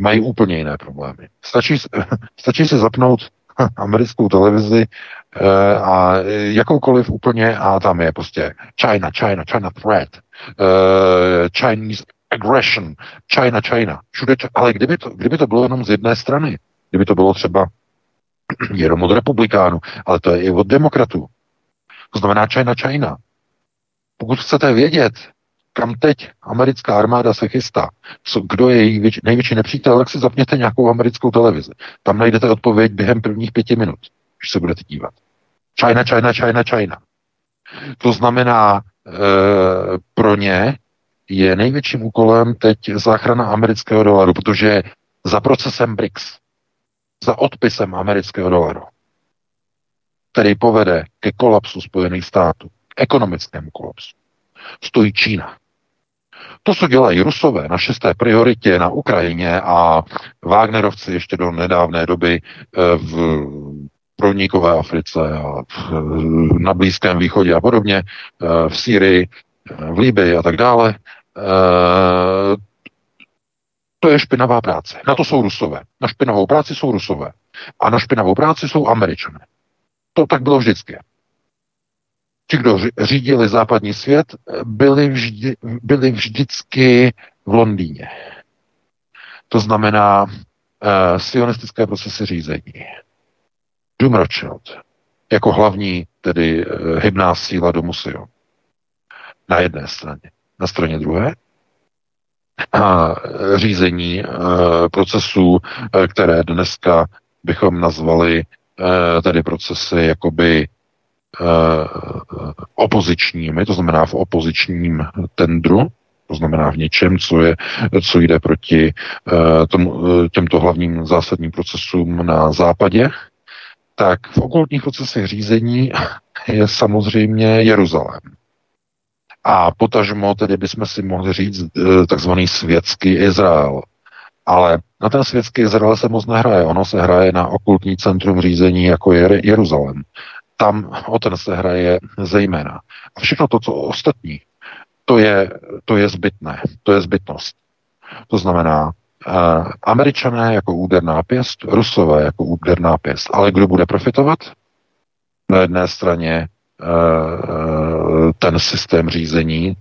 Mají úplně jiné problémy. Stačí, (laughs) stačí se zapnout (laughs) americkou televizi eh, a jakoukoliv úplně a tam je prostě China, China, China threat, uh, Chinese aggression, China, China, všude, ale kdyby to, kdyby to bylo jenom z jedné strany, kdyby to bylo třeba (clears throat) jenom od republikánů, ale to je i od demokratů. To znamená China, China. Pokud chcete vědět, kam teď americká armáda se chystá, co, kdo je její největší nepřítel, tak si zapněte nějakou americkou televizi. Tam najdete odpověď během prvních pěti minut, když se budete dívat. China, China, China, China. To znamená, e, pro ně je největším úkolem teď záchrana amerického dolaru, protože za procesem BRICS, za odpisem amerického dolaru, který povede ke kolapsu Spojených států, ekonomickému kolapsu, stojí Čína. To, co dělají Rusové na šesté prioritě na Ukrajině a Wagnerovci ještě do nedávné doby eh, v pronikové Africe a na Blízkém východě a podobně, eh, v Sýrii, eh, v Líbii a tak dále, to je špinavá práce. Na to jsou Rusové. Na špinavou práci jsou Rusové. A na špinavou práci jsou Američané. To tak bylo vždycky ti, kdo řídili západní svět, byli, vždy, byli vždycky v Londýně. To znamená uh, sionistické procesy řízení. Dům Rothschild jako hlavní, tedy uh, hybná síla domu Sion. Na jedné straně. Na straně druhé a řízení uh, procesů, které dneska bychom nazvali tedy procesy jakoby Eh, opozičními, to znamená v opozičním tendru, to znamená v něčem, co, je, co jde proti eh, tomu, eh, těmto hlavním zásadním procesům na západě, tak v okolních procesech řízení je samozřejmě Jeruzalém. A potažmo tedy bychom si mohli říct takzvaný světský Izrael. Ale na ten světský Izrael se moc nehraje. Ono se hraje na okultní centrum řízení, jako je Jeruzalém tam o ten se hraje zejména. A všechno to, co ostatní, to je, to je zbytné, to je zbytnost. To znamená, eh, američané jako úderná pěst, rusové jako úderná pěst. Ale kdo bude profitovat? Na jedné straně eh, ten systém řízení,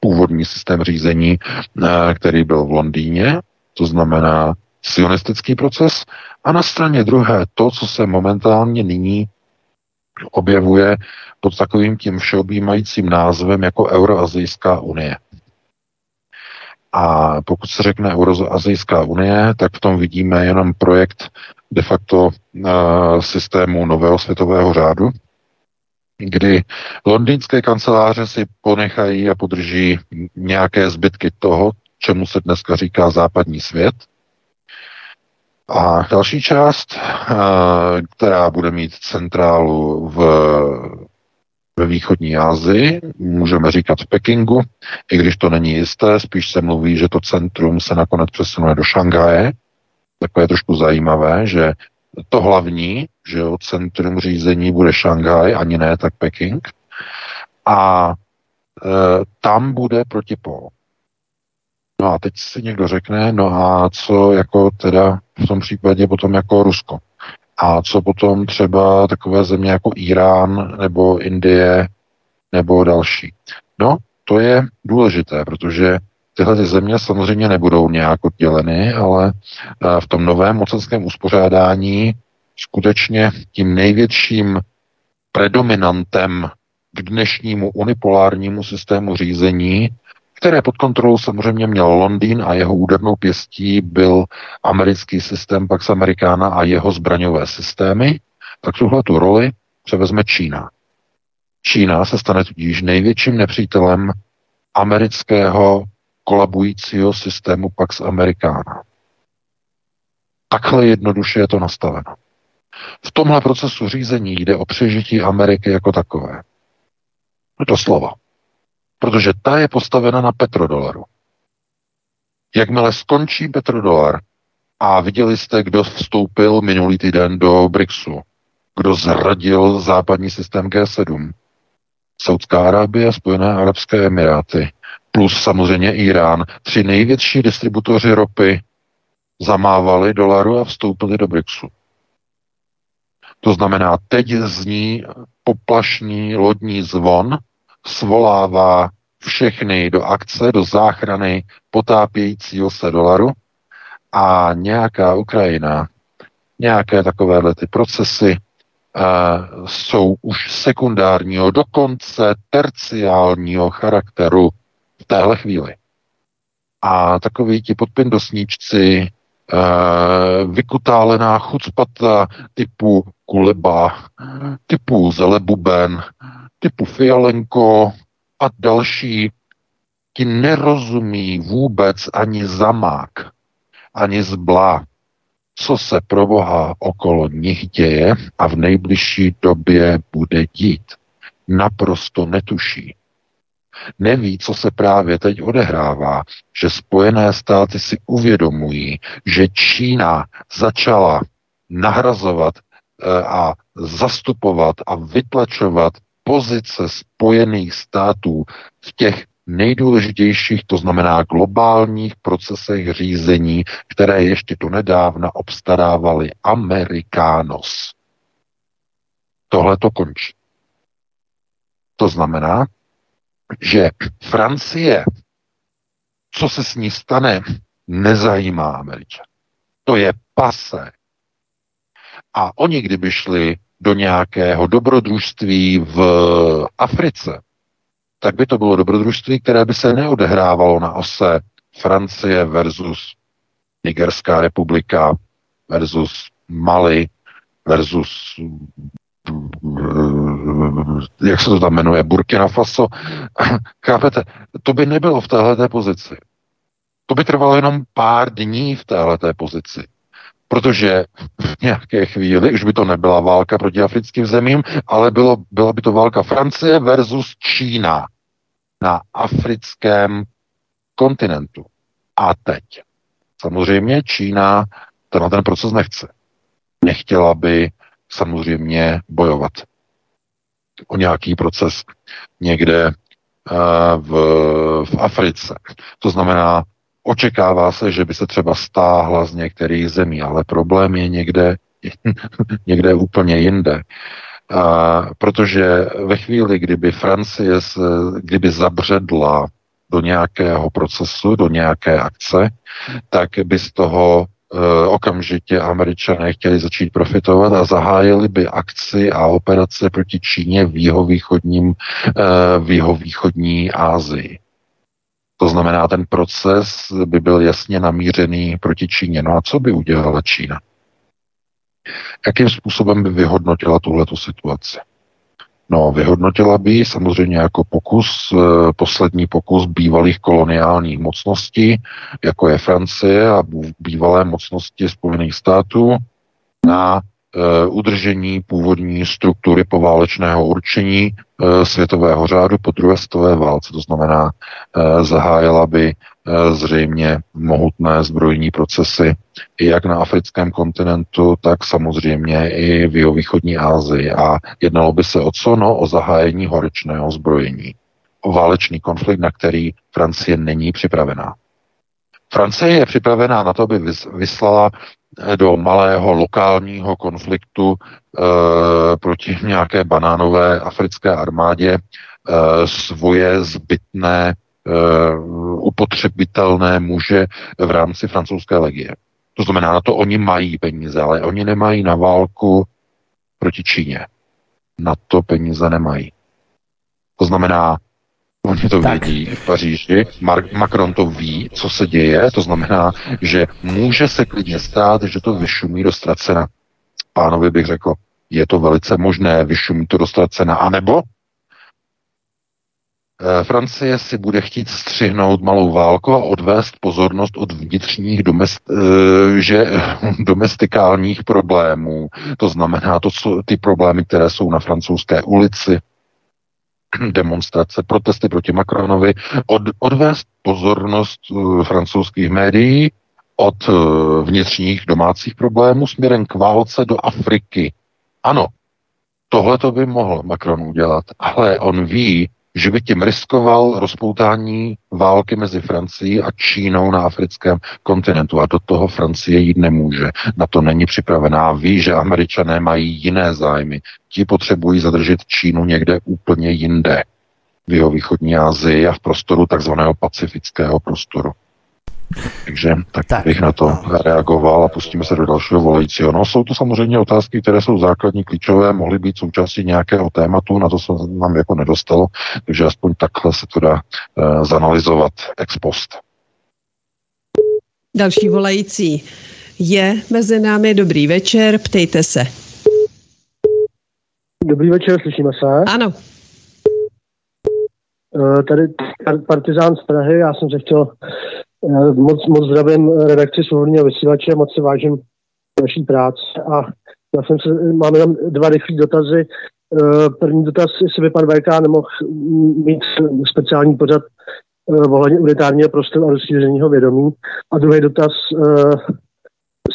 původní systém řízení, eh, který byl v Londýně, to znamená sionistický proces, a na straně druhé to, co se momentálně nyní objevuje pod takovým tím všeobjímajícím názvem jako Euroazijská unie. A pokud se řekne Euroazijská unie, tak v tom vidíme jenom projekt de facto uh, systému nového světového řádu, kdy londýnské kanceláře si ponechají a podrží nějaké zbytky toho, čemu se dneska říká západní svět, a další část, eh, která bude mít centrálu v, ve východní Asii, můžeme říkat v Pekingu, i když to není jisté, spíš se mluví, že to centrum se nakonec přesunuje do Šangaje. Takové trošku zajímavé, že to hlavní, že o centrum řízení bude Šanghaj, ani ne tak Peking. A e, tam bude protipol. No a teď si někdo řekne, no a co jako teda v tom případě potom jako Rusko. A co potom třeba takové země jako Irán nebo Indie nebo další. No, to je důležité, protože tyhle ty země samozřejmě nebudou nějak odděleny, ale eh, v tom novém mocenském uspořádání skutečně tím největším predominantem k dnešnímu unipolárnímu systému řízení které pod kontrolou samozřejmě měl Londýn a jeho údernou pěstí byl americký systém Pax Americana a jeho zbraňové systémy, tak tuhle tu roli převezme Čína. Čína se stane tudíž největším nepřítelem amerického kolabujícího systému Pax Americana. Takhle jednoduše je to nastaveno. V tomhle procesu řízení jde o přežití Ameriky jako takové. Doslova protože ta je postavena na petrodolaru. Jakmile skončí petrodolar a viděli jste, kdo vstoupil minulý týden do BRICSu, kdo zradil západní systém G7, Saudská Arábie Spojené Arabské Emiráty, plus samozřejmě Irán, tři největší distributoři ropy zamávali dolaru a vstoupili do BRICSu. To znamená, teď zní poplašný lodní zvon svolává všechny do akce, do záchrany potápějícího se dolaru a nějaká Ukrajina, nějaké takovéhle ty procesy uh, jsou už sekundárního, dokonce terciálního charakteru v téhle chvíli. A takový ti podpindosníčci, eh, vykutálená chucpata typu Kuleba, typu Zelebuben, typu Fialenko a další, ti nerozumí vůbec ani zamák, ani zblá, co se pro Boha okolo nich děje a v nejbližší době bude dít. Naprosto netuší. Neví, co se právě teď odehrává, že Spojené státy si uvědomují, že Čína začala nahrazovat eh, a zastupovat a vytlačovat pozice Spojených států v těch nejdůležitějších, to znamená globálních procesech řízení, které ještě do nedávna obstarávali Amerikános. Tohle to končí. To znamená, že Francie, co se s ní stane, nezajímá Američan. To je pase. A oni, kdyby šli do nějakého dobrodružství v Africe, tak by to bylo dobrodružství, které by se neodehrávalo na ose Francie versus Nigerská republika versus Mali versus jak se to tam jmenuje, Burkina Faso. (clears throat) Chápete, to by nebylo v téhleté pozici. To by trvalo jenom pár dní v téhleté pozici. Protože v nějaké chvíli už by to nebyla válka proti africkým zemím, ale bylo, byla by to válka Francie versus Čína na africkém kontinentu. A teď. Samozřejmě Čína tenhle ten proces nechce. Nechtěla by samozřejmě bojovat o nějaký proces někde eh, v, v Africe. To znamená, očekává se, že by se třeba stáhla z některých zemí, ale problém je někde, (laughs) někde úplně jinde. A, protože ve chvíli, kdyby Francie, kdyby zabředla do nějakého procesu, do nějaké akce, tak by z toho Eh, okamžitě američané chtěli začít profitovat a zahájili by akci a operace proti Číně v jihovýchodním, eh, v jihovýchodní Ázii. To znamená, ten proces by byl jasně namířený proti Číně. No a co by udělala Čína? Jakým způsobem by vyhodnotila tuhletu situaci? No, vyhodnotila by samozřejmě jako pokus, eh, poslední pokus bývalých koloniálních mocností, jako je Francie a bývalé mocnosti Spojených států na udržení původní struktury poválečného určení eh, světového řádu po druhé světové válce. To znamená, zahájila by Eh, zřejmě mohutné zbrojní procesy jak na africkém kontinentu, tak samozřejmě i v východní Asii. A jednalo by se o co? No, o zahájení horečného zbrojení. O válečný konflikt, na který Francie není připravená. Francie je připravená na to, aby vyslala eh, do malého lokálního konfliktu e, proti nějaké banánové africké armádě e, svoje zbytné upotřebitelné muže v rámci francouzské legie. To znamená, na to oni mají peníze, ale oni nemají na válku proti Číně. Na to peníze nemají. To znamená, Oni to tak. vědí v Paříži, Mar- Macron to ví, co se děje, to znamená, že může se klidně stát, že to vyšumí do ztracena. Pánovi bych řekl, je to velice možné, vyšumí to do ztracena, anebo Eh, Francie si bude chtít střihnout malou válku a odvést pozornost od vnitřních domest, eh, že, (laughs) domestikálních problémů. To znamená to, co, ty problémy, které jsou na francouzské ulici, (clears throat) demonstrace, protesty proti Macronovi, od, odvést pozornost uh, francouzských médií od uh, vnitřních domácích problémů směrem k válce do Afriky. Ano, tohle to by mohl Macron udělat, ale on ví, že by tím riskoval rozpoutání války mezi Francií a Čínou na africkém kontinentu a do toho Francie jít nemůže. Na to není připravená. Ví, že američané mají jiné zájmy. Ti potřebují zadržet Čínu někde úplně jinde v jeho východní Asii a v prostoru takzvaného pacifického prostoru. Takže tak, tak bych na to no. reagoval a pustíme se do dalšího volajícího. No, jsou to samozřejmě otázky, které jsou základní, klíčové, mohly být součástí nějakého tématu, na to se nám jako nedostalo, takže aspoň takhle se to dá uh, zanalizovat ex post. Další volající je mezi námi. Dobrý večer, ptejte se. Dobrý večer, slyšíme se? Ano. Eh, tady Partizán z Prahy, já jsem se chtěl moc, moc zdravím redakci svobodného vysílače, moc si vážím vaší práce a já jsem se, máme tam dva rychlé dotazy. Eh, první dotaz, jestli by pan VK nemohl mít speciální pořad ohledně unitárního prostoru a rozšířeného vědomí. A druhý dotaz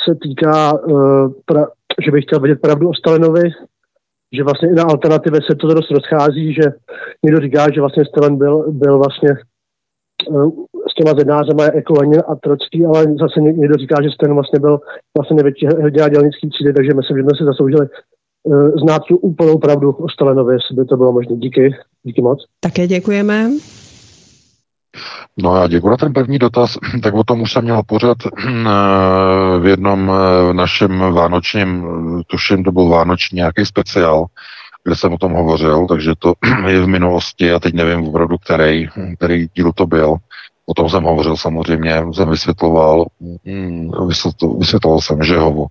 se týká, že bych chtěl vědět pravdu o Stalinovi, že vlastně i na alternativě se to dost rozchází, že někdo říká, že vlastně Stalin byl, byl vlastně s těma zednářema jako Lenin a Trocký, ale zase někdo říká, že Stalin vlastně byl vlastně největší hrdina dělnický třídy, takže myslím, že jsme si zasloužili uh, znát tu úplnou pravdu o Stalinovi, jestli by to bylo možné. Díky, díky moc. Také děkujeme. No já děkuji na ten první dotaz. (clears throat) Tak o tom už jsem měl pořád (clears throat) eh, v jednom eh, našem vánočním, eh, tuším, to byl vánoční nějaký speciál, kde jsem o tom hovořil, takže to (clears throat) je v minulosti a teď nevím opravdu, který, který díl to byl. O tom jsem hovořil samozřejmě, jsem vysvětloval, mm, vysvětloval, vysvětloval jsem Žehovu,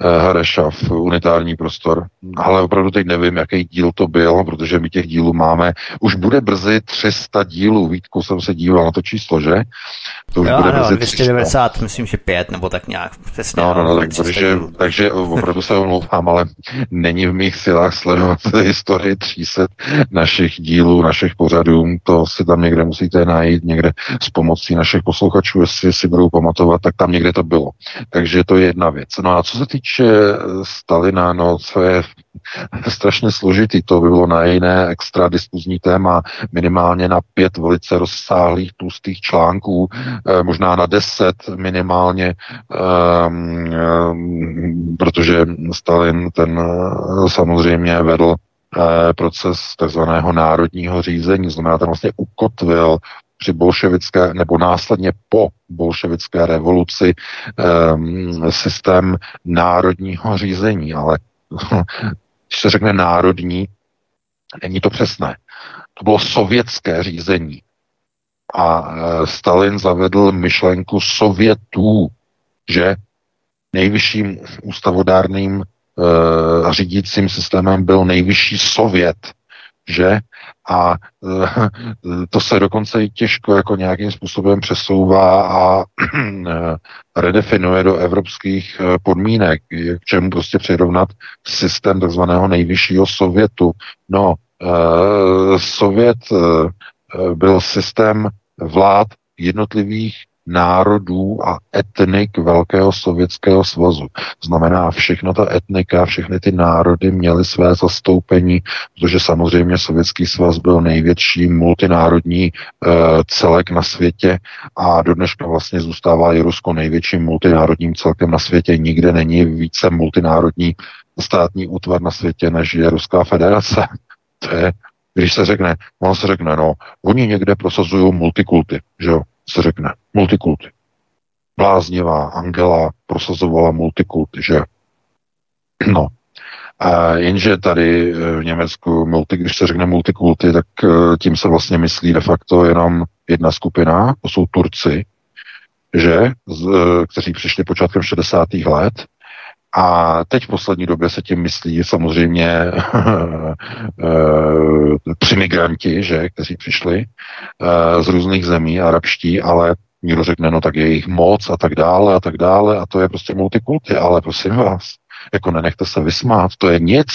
eh, Harešav, unitární prostor, ale opravdu teď nevím, jaký díl to byl, protože my těch dílů máme, už bude brzy 300 dílů, Vítku jsem se díval na to číslo, že? To už jo, bude ano, brzy 290, 300. myslím, že 5 nebo tak nějak přesně. No, no, no, tak, takže, takže opravdu se omlouvám, ale není v mých silách sledovat (laughs) historii 300 našich dílů, našich pořadů, to si tam někde musíte najít, někde pomocí našich posluchačů, jestli si budou pamatovat, tak tam někde to bylo. Takže to je jedna věc. No a co se týče eh, Stalina, no co je strašně složitý, to by bylo na jiné extra diskuzní téma, minimálně na pět velice rozsáhlých tlustých článků, eh, možná na deset minimálně, um, protože Stalin ten samozřejmě vedl proces takzvaného národního řízení, znamená, ten vlastně ukotvil při bolševické nebo následně po bolševické revoluci um, systém národního řízení, ale (laughs) když se řekne národní, není to přesné. To bylo sovětské řízení. A e, Stalin zavedl myšlenku Sovětů, že nejvyšším ústavodárným e, řídícím systémem byl nejvyšší Sovět, že a eh, to se dokonce i těžko jako nějakým způsobem přesouvá a redefinuje do evropských eh, podmínek, k čemu prostě přirovnat systém takzvaného nejvyššího sovětu. No, eh, sovět byl systém vlád jednotlivých národů a etnik Velkého sovětského svazu. Znamená, všechno ta etnika, všechny ty národy měly své zastoupení, protože samozřejmě Sovětský svaz byl největší multinárodní e, celek na světě a do dneška vlastně zůstává i Rusko největším multinárodním celkem na světě. Nikde není více multinárodní státní útvar na světě, než je Ruská federace. To je, když se řekne, ono se řekne, no, oni někde prosazují multikulty, že jo, se řekne, multikulty. Bláznivá Angela prosazovala multikulty, že? No. A jenže tady eh, v Německu, multi, když se řekne multikulty, tak eh, tím se vlastně myslí de facto jenom jedna skupina, to jsou Turci, že, eh, kteří přišli počátkem 60. let a teď v poslední době se tím myslí samozřejmě (laughs) přimigranti, že, kteří přišli z různých zemí, arabští, ale Někdo řekne, no tak je jich moc a tak dále a tak dále a to je prostě multikulty, ale prosím vás, jako nenechte se vysmát, to je nic,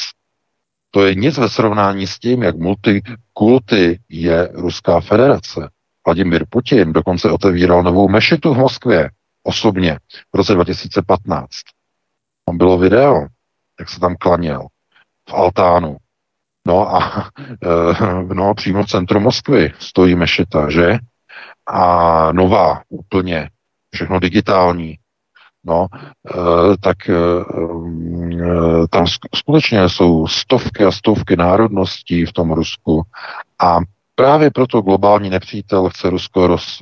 to je nic ve srovnání s tím, jak multikulty je Ruská federace. Vladimir Putin dokonce otevíral novou mešitu v Moskvě osobně v roce 2015. Tam bylo video, jak se tam klaněl v altánu. No a (laughs) no, přímo v centru Moskvy stojí mešita, že? a nová úplně, všechno digitální, no, e, tak e, e, tam skutečně jsou stovky a stovky národností v tom Rusku a Právě proto globální nepřítel chce Rusko roz...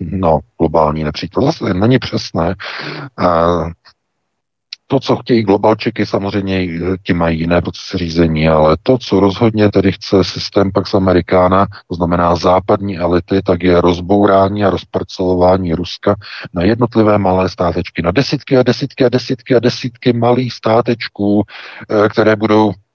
No, globální nepřítel, zase není přesné. To, co chtějí globalčeky, samozřejmě ti mají jiné procesy řízení, ale to, co rozhodně tedy chce systém Pax Americana, to znamená západní elity, tak je rozbourání a rozparcelování Ruska na jednotlivé malé státečky, na desítky a desítky a desítky a desítky malých státečků, eh, které budou Eh,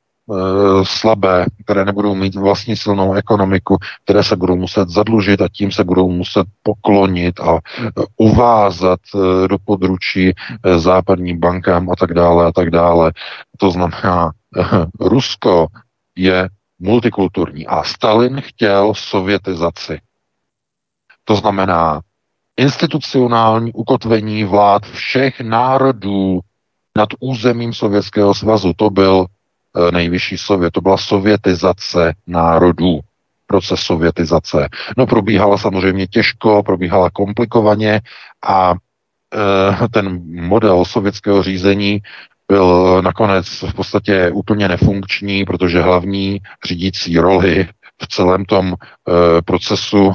slabé, které nebudou mít vlastní silnou ekonomiku, které se budou muset zadlužit a tím se budou muset poklonit a eh, uvázat eh, do područí západním bankám a tak dále a tak dále. To znamená, Rusko je multikulturní a Stalin chtěl sovětizaci. To znamená institucionální ukotvení vlád všech národů nad územím Sovětského svazu. To byl Eh, nejvyšší sovět. To byla sovětizace národů, proces sovětizace. No probíhala samozřejmě těžko, probíhala komplikovaně a e, ten model sovětského řízení byl nakonec v podstatě úplně nefunkční, protože hlavní řídící roli v celém tom e, procesu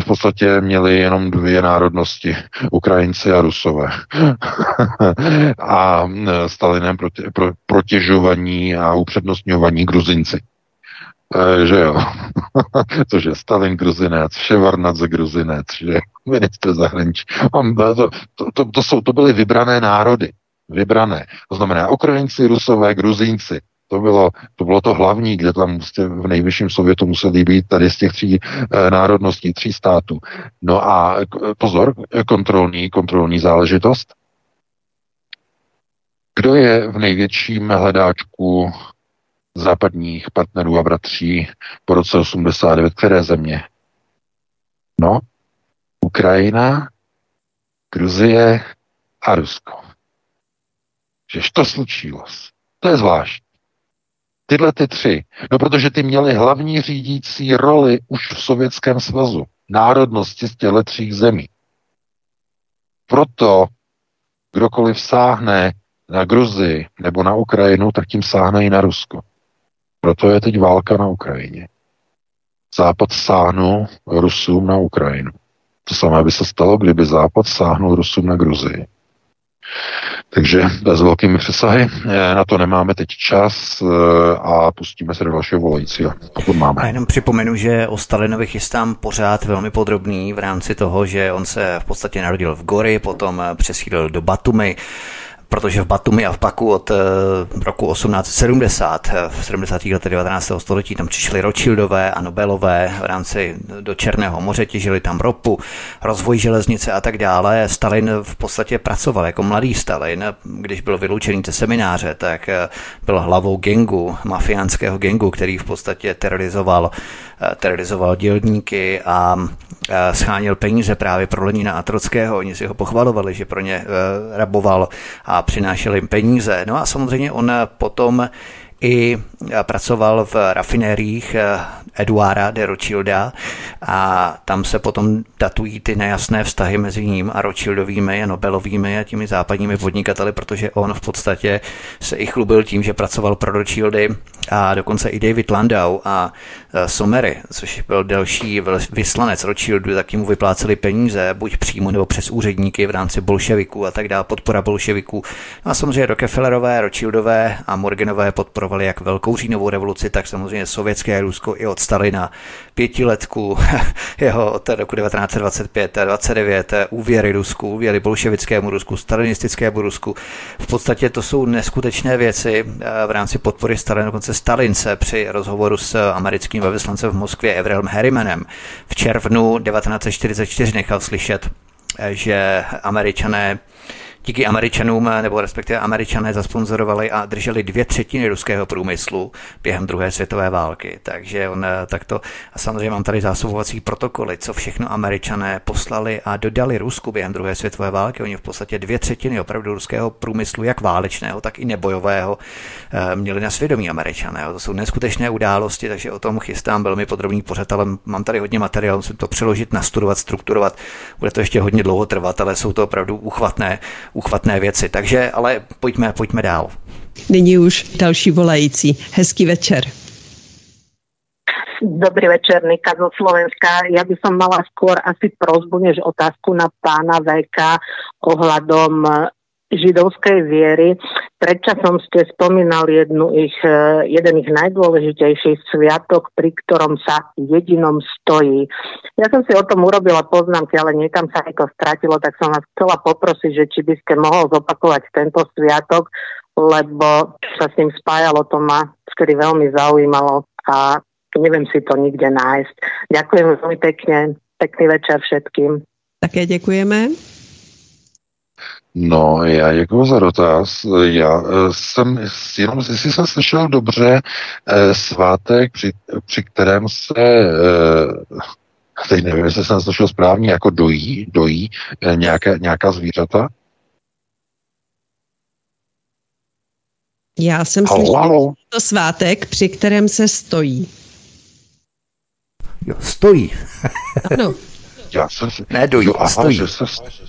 v podstatě měli jenom dvě národnosti, Ukrajinci a Rusové. (laughs) a Stalinem proti, pro, protěžovaní a upřednostňovaní Gruzinci. E, že jo. (laughs) Což je Stalin Gruzinec, Ševarnadze Gruzinec, že (laughs) minister zahraničí. To, to, to, to, jsou, to byly vybrané národy. Vybrané. To znamená Ukrajinci, Rusové, Gruzínci. To bylo, to bylo to hlavní, kde tam prostě v nejvyšším Sovětu museli být tady z těch tří e, národností, tří států. No a pozor, kontrolní, kontrolní záležitost. Kdo je v největším hledáčku západních partnerů a bratří po roce 89? Které země? No, Ukrajina, Gruzie a Rusko. Žež to slučilo. To je zvláštní. Tyhle ty tři. No protože ty měly hlavní řídící roli už v Sovětském svazu. Národnosti z těchto tří zemí. Proto kdokoliv sáhne na Gruzii nebo na Ukrajinu, tak tím sáhne i na Rusko. Proto je teď válka na Ukrajině. Západ sáhnul Rusům na Ukrajinu. To samé by se stalo, kdyby Západ sáhnul Rusům na Gruzii. Takže s velkými přesahy. Eh, na to nemáme teď čas eh, a pustíme se do dalšího volajícího, pokud máme. A jenom připomenu, že o Stalinovi chystám pořád velmi podrobný v rámci toho, že on se v podstatě narodil v Gori, potom přesídlil do Batumy, protože v Batumi a v Paku od uh, roku 1870, eh, v 70. letech 19. století, tam přišli Rothschildové a Nobelové v rámci do Černého moře, těžili tam ropu, rozvoj železnice a tak dále. Stalin v podstatě pracoval jako mladý Stalin, když byl vyloučený ze semináře, tak eh, byl hlavou gengu, mafiánského gengu, který v podstatě terorizoval terorizoval dělníky a schánil peníze právě pro Lenina a Trockého. Oni si ho pochvalovali, že pro ně raboval a přinášel jim peníze. No a samozřejmě on potom i pracoval v rafinériích eh, Eduarda de Rothschilda a tam se potom datují ty nejasné vztahy mezi ním a Rothschildovými a Nobelovými a těmi západními podnikateli, protože on v podstatě se i chlubil tím, že pracoval pro Rothschildy a dokonce i David Landau a e, Somery, což byl další vyslanec Rothschildu, tak mu vypláceli peníze, buď přímo nebo přes úředníky v rámci bolševiků a tak dále, podpora bolševiků. No a samozřejmě Rockefellerové, Rothschildové a Morganové podporovali jak velkou říjnovou revoluci, tak samozřejmě sovětské Rusko i od Stalina, pětiletku (laughs) jeho od roku 1925 a 29, úvěry Rusku, úvěry bolševickému Rusku, stalinistickému Rusku. V podstatě to jsou neskutečné věci e, v rámci podpory Stalina, dokonce Stalin se při rozhovoru s americkým velvyslancem v Moskvě Everem Harrimanem v červnu 1944 nechal slyšet, že američané díky Američanům, nebo respektive Američané zasponzorovali a drželi dvě třetiny ruského průmyslu během druhé světové války. Takže on eh, takto, a samozřejmě mám tady zásobovací protokoly, co všechno Američané poslali a dodali Rusku během druhé světové války. Oni v podstatě dvě třetiny opravdu ruského průmyslu, jak válečného, tak i nebojového, eh, měli na svědomí Američané. To jsou neskutečné události, takže o tom chystám velmi podrobný pořad, ale mám tady hodně materiálu, musím to přeložit, nastudovat, strukturovat. Bude to ještě hodně dlouho trvat, ale jsou to opravdu uchvatné uchvatné věci. Takže ale pojďme, pojďme dál. Nyní už další volající. Hezký večer. Dobrý večer, Nika zo Slovenska. Ja by som mala skôr asi prozbu, než otázku na pána VK ohľadom židovskej viery. Predčasom ste spomínal jednu ich, e, jeden ich najdôležitejších sviatok, pri ktorom sa jedinom stojí. Ja som si o tom urobila poznámky, ale niekam sa to stratilo, tak som vás chcela poprosiť, že či by ste mohol zopakovať tento sviatok, lebo sa s ním spájalo, to ma vtedy veľmi zaujímalo a neviem si to nikde nájsť. Ďakujem veľmi pekne, pekný večer všetkým. Také děkujeme. No, já děkuji za dotaz. Já eh, jsem, jenom jestli jsem slyšel dobře, eh, svátek, při, při kterém se, eh, teď nevím, jestli jsem slyšel správně, jako dojí, dojí nějaké, nějaká zvířata. Já jsem slyšel to svátek, při kterém se stojí. Jo, stojí. ano. Já jsem, ne, dojí, jo, aha, stojí. Že se, stojí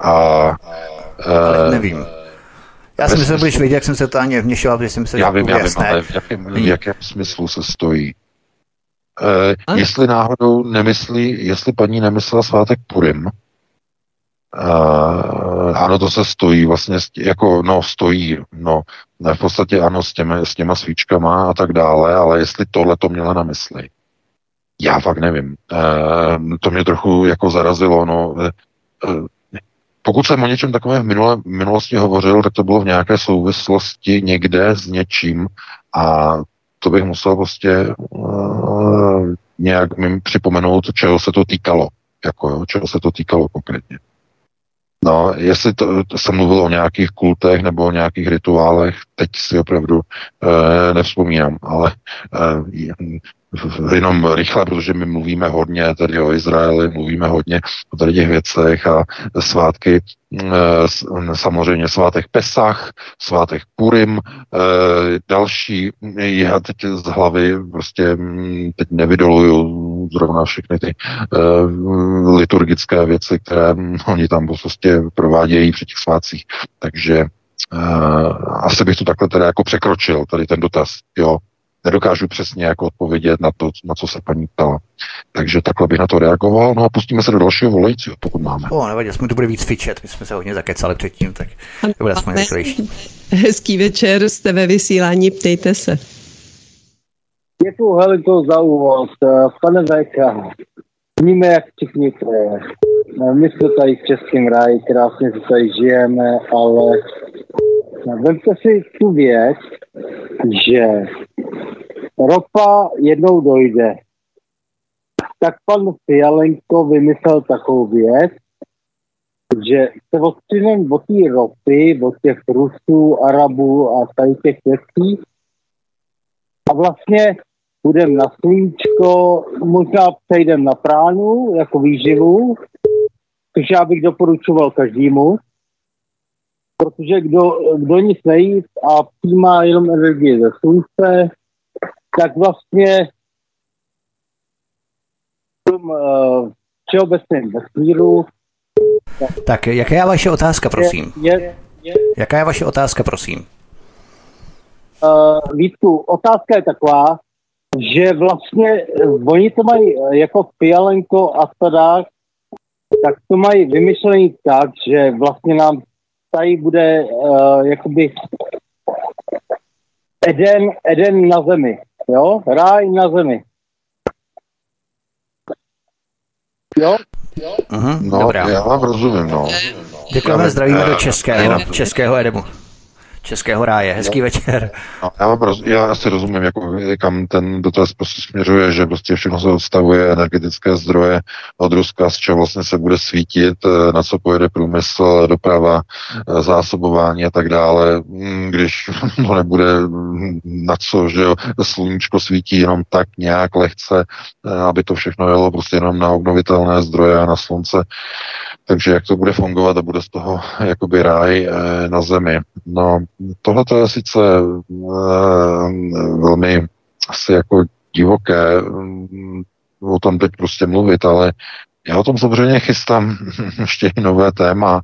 a... Ale nevím. Já jsem myslel, že budeš vědět, jak jsem se to ani vměšoval, protože jsem myslel, já vím, já vím, ale v jakém, v jakém smyslu se stojí? Uh, jestli náhodou nemyslí, jestli paní nemyslela svátek Purim, Uh, ano, to se stojí vlastně, jako, no, stojí, no, ne, v podstatě ano, s těma, s těma svíčkama a tak dále, ale jestli tohle to měla na mysli, já fakt nevím. Uh, to mě trochu jako zarazilo, no, uh, pokud jsem o něčem takovém v minule, minulosti hovořil, tak to bylo v nějaké souvislosti někde s něčím a to bych musel prostě uh, nějak mi připomenout, čeho se to týkalo. Jako, jo, čeho se to týkalo konkrétně. No, jestli to, to jsem mluvil o nějakých kultech nebo o nějakých rituálech, teď si opravdu e, nevzpomínám, ale e, jenom rychle, protože my mluvíme hodně tedy o Izraeli, mluvíme hodně o tady těch věcech a svátky, eh, samozřejmě svátek Pesach, svátek Purim, další, já teď z hlavy prostě hm, teď nevydoluju zrovna všechny ty eh, liturgické věci, které oni tam prostě provádějí při těch svátcích, takže asi bych to takhle teda jako překročil, tady ten dotaz, jo, nedokážu přesně jako odpovědět na to, na co se paní ptala. Takže takhle bych na to reagoval. No a pustíme se do dalšího volajícího, pokud máme. O, nevadí, jsme to bude víc fičet, my jsme se hodně zakecali předtím, tak to bude aspoň rychlejší. Hezký večer, jste ve vysílání, ptejte se. Děkuji Helenko za úvod. Pane VK, víme, jak všichni to je. My jsme tady v Českém ráji, krásně se tady žijeme, ale vemte si tu věc, že ropa jednou dojde. Tak pan Fialenko vymyslel takovou věc, že se odstřinem od té ropy, od těch Rusů, Arabů a tady těch věcí a vlastně půjdeme na sluníčko, možná přejdeme na pránu jako výživu, což já bych doporučoval každému, protože kdo, kdo nic nejí a přijímá jenom energie ze slunce, tak vlastně v tom uh, všeobecném vesmíru tak, tak jaká je vaše otázka, prosím? Je, je, je, jaká je vaše otázka, prosím? Uh, Vítku, otázka je taková, že vlastně oni to mají jako Fialenko a Stadák, tak to mají vymyšlený tak, že vlastně nám tady bude uh, jakoby Eden, Eden na zemi, jo? Ráj na zemi. Jo? jo? Uh-huh, no, dobrá. já vám rozumím, no. Děkujeme, zdravíme do Českého, Českého Edemu. Českého ráje. Hezký no. večer. No, já, mám, já asi rozumím, jako, kam ten dotaz prostě směřuje, že prostě všechno se odstavuje energetické zdroje od Ruska, z čeho vlastně se bude svítit, eh, na co pojede průmysl, doprava, eh, zásobování a tak dále, hm, když (laughs) to nebude na co, že jo, sluníčko svítí jenom tak nějak lehce, eh, aby to všechno jelo prostě jenom na obnovitelné zdroje a na slunce. Takže jak to bude fungovat a bude z toho jakoby ráj na zemi. No, tohle to je sice uh, velmi asi jako divoké um, o tom teď prostě mluvit, ale Já o tom samozřejmě chystám (laughs) ještě i nové téma,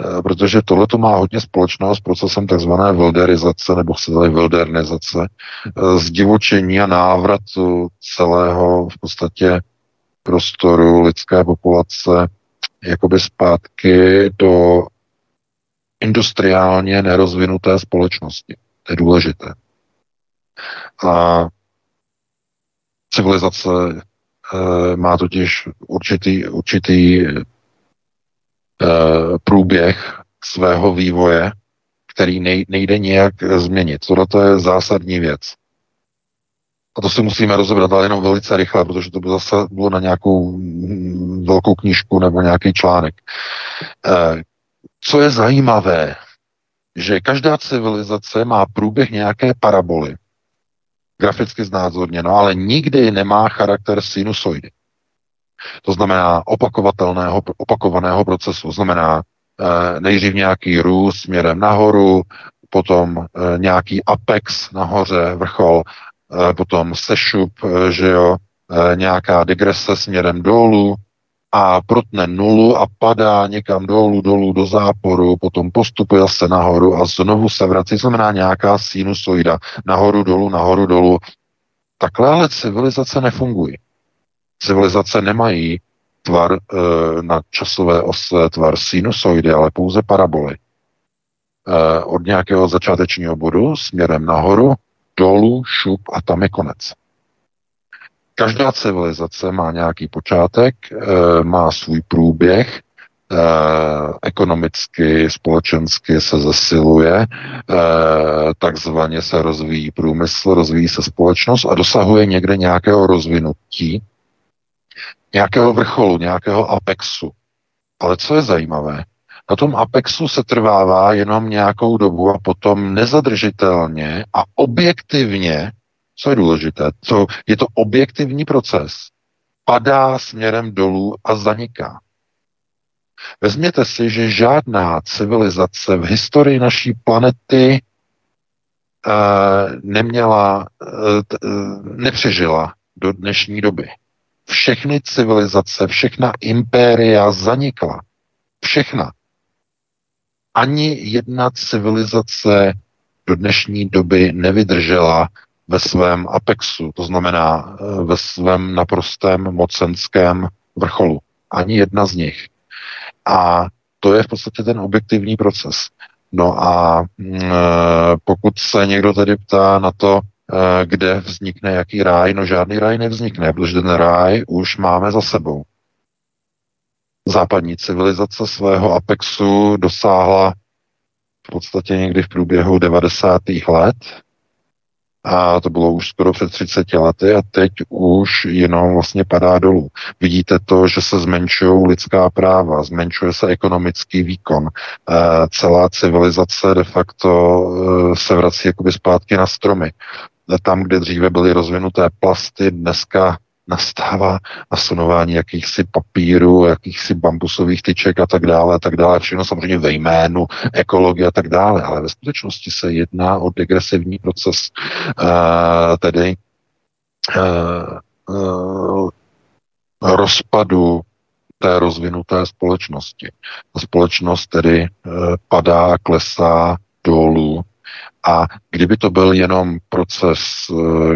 eh, protože tohle to má hodně společného s procesem takzvané wilderizace, nebo chcete wildernizace, eh, zdivočení a návratu celého v podstatě prostoru lidské populace jakoby zpátky do industriálně nerozvinuté společnosti. To je důležité. A civilizace e, má totiž určitý, určitý e, průběh svého vývoje, který nej, nejde nějak změnit. Tohle je zásadní věc. A to si musíme rozebrat, ale jenom velice rychle, protože to by zase bylo na nějakou velkou knížku nebo nějaký článek. E, co je zajímavé, že každá civilizace má průběh nějaké paraboly, graficky znázorněno, ale nikdy nemá charakter sinusoidy. To znamená opakovatelného, opakovaného procesu. Znamená e, nejdřív nějaký růst směrem nahoru, potom e, nějaký apex nahoře, vrchol, e, potom sešup, že jo, nějaká digrese směrem dolů, a protne nulu a padá někam dolů, dolů do záporu, potom postupuje zase nahoru a znovu se vrací, znamená nějaká sinusoida, nahoru, dolů, nahoru, dolů. Takhle ale civilizace nefungují. Civilizace nemají tvar e, na časové ose, tvar sinusoidy, ale pouze paraboly. E, od nějakého začátečního bodu směrem nahoru, dolů, šup a tam je konec. Každá civilizace má nějaký počátek, eh, má svůj průběh, eh, ekonomicky, společensky se zesiluje, eh, takzvaně se rozvíjí průmysl, rozvíjí se společnost a dosahuje někde nějakého rozvinutí, nějakého vrcholu, nějakého apexu. Ale co je zajímavé, na tom apexu se trvává jenom nějakou dobu a potom nezadržitelně a objektivně co je důležité? Co, je to objektivní proces. Padá směrem dolů a zaniká. Vezměte si, že žádná civilizace v historii naší planety uh, neměla, uh, nepřežila do dnešní doby. Všechny civilizace, všechna impéria zanikla. Všechna. Ani jedna civilizace do dnešní doby nevydržela ve svém apexu, to znamená eh, ve svém naprostém mocenském vrcholu. Ani jedna z nich. A to je v podstatě ten objektivní proces. No a eh, pokud se někdo tedy ptá na to, eh, kde vznikne jaký ráj, no žádný ráj nevznikne, protože ten ráj už máme za sebou. Západní civilizace svého apexu dosáhla v podstatě někdy v průběhu 90. let, a to bylo už skoro před 30 lety a teď už jenom vlastně padá dolů. Vidíte to, že se zmenšují lidská práva, zmenšuje se ekonomický výkon, e, celá civilizace de facto e, se vrací jakoby zpátky na stromy. Tam, kde dříve byly rozvinuté plasty, dneska nastává nasunování jakýchsi papíru, jakýchsi bambusových tyček a tak dále, a tak dále, všechno samozřejmě ve jménu ekologie a tak dále, ale ve skutečnosti se jedná o degresivní proces, uh, tedy uh, uh, rozpadu té rozvinuté společnosti. Ta společnost tedy padá, klesá dolů a kdyby to byl jenom proces,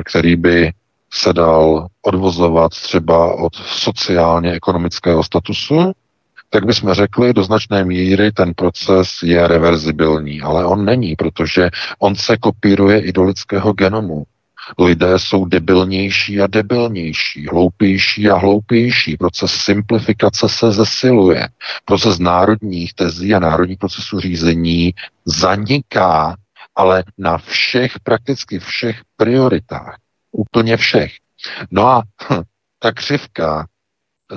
který by se dal odvozovat třeba od sociálně-ekonomického statusu, tak bychom řekli, do značné míry ten proces je reverzibilní, ale on není, protože on se kopíruje i do lidského genomu. Lidé jsou debilnější a debilnější, hloupější a hloupější. Proces simplifikace se zesiluje. Proces národních tezí a národních procesů řízení zaniká, ale na všech, prakticky všech prioritách úplně všech. No a hm, ta křivka,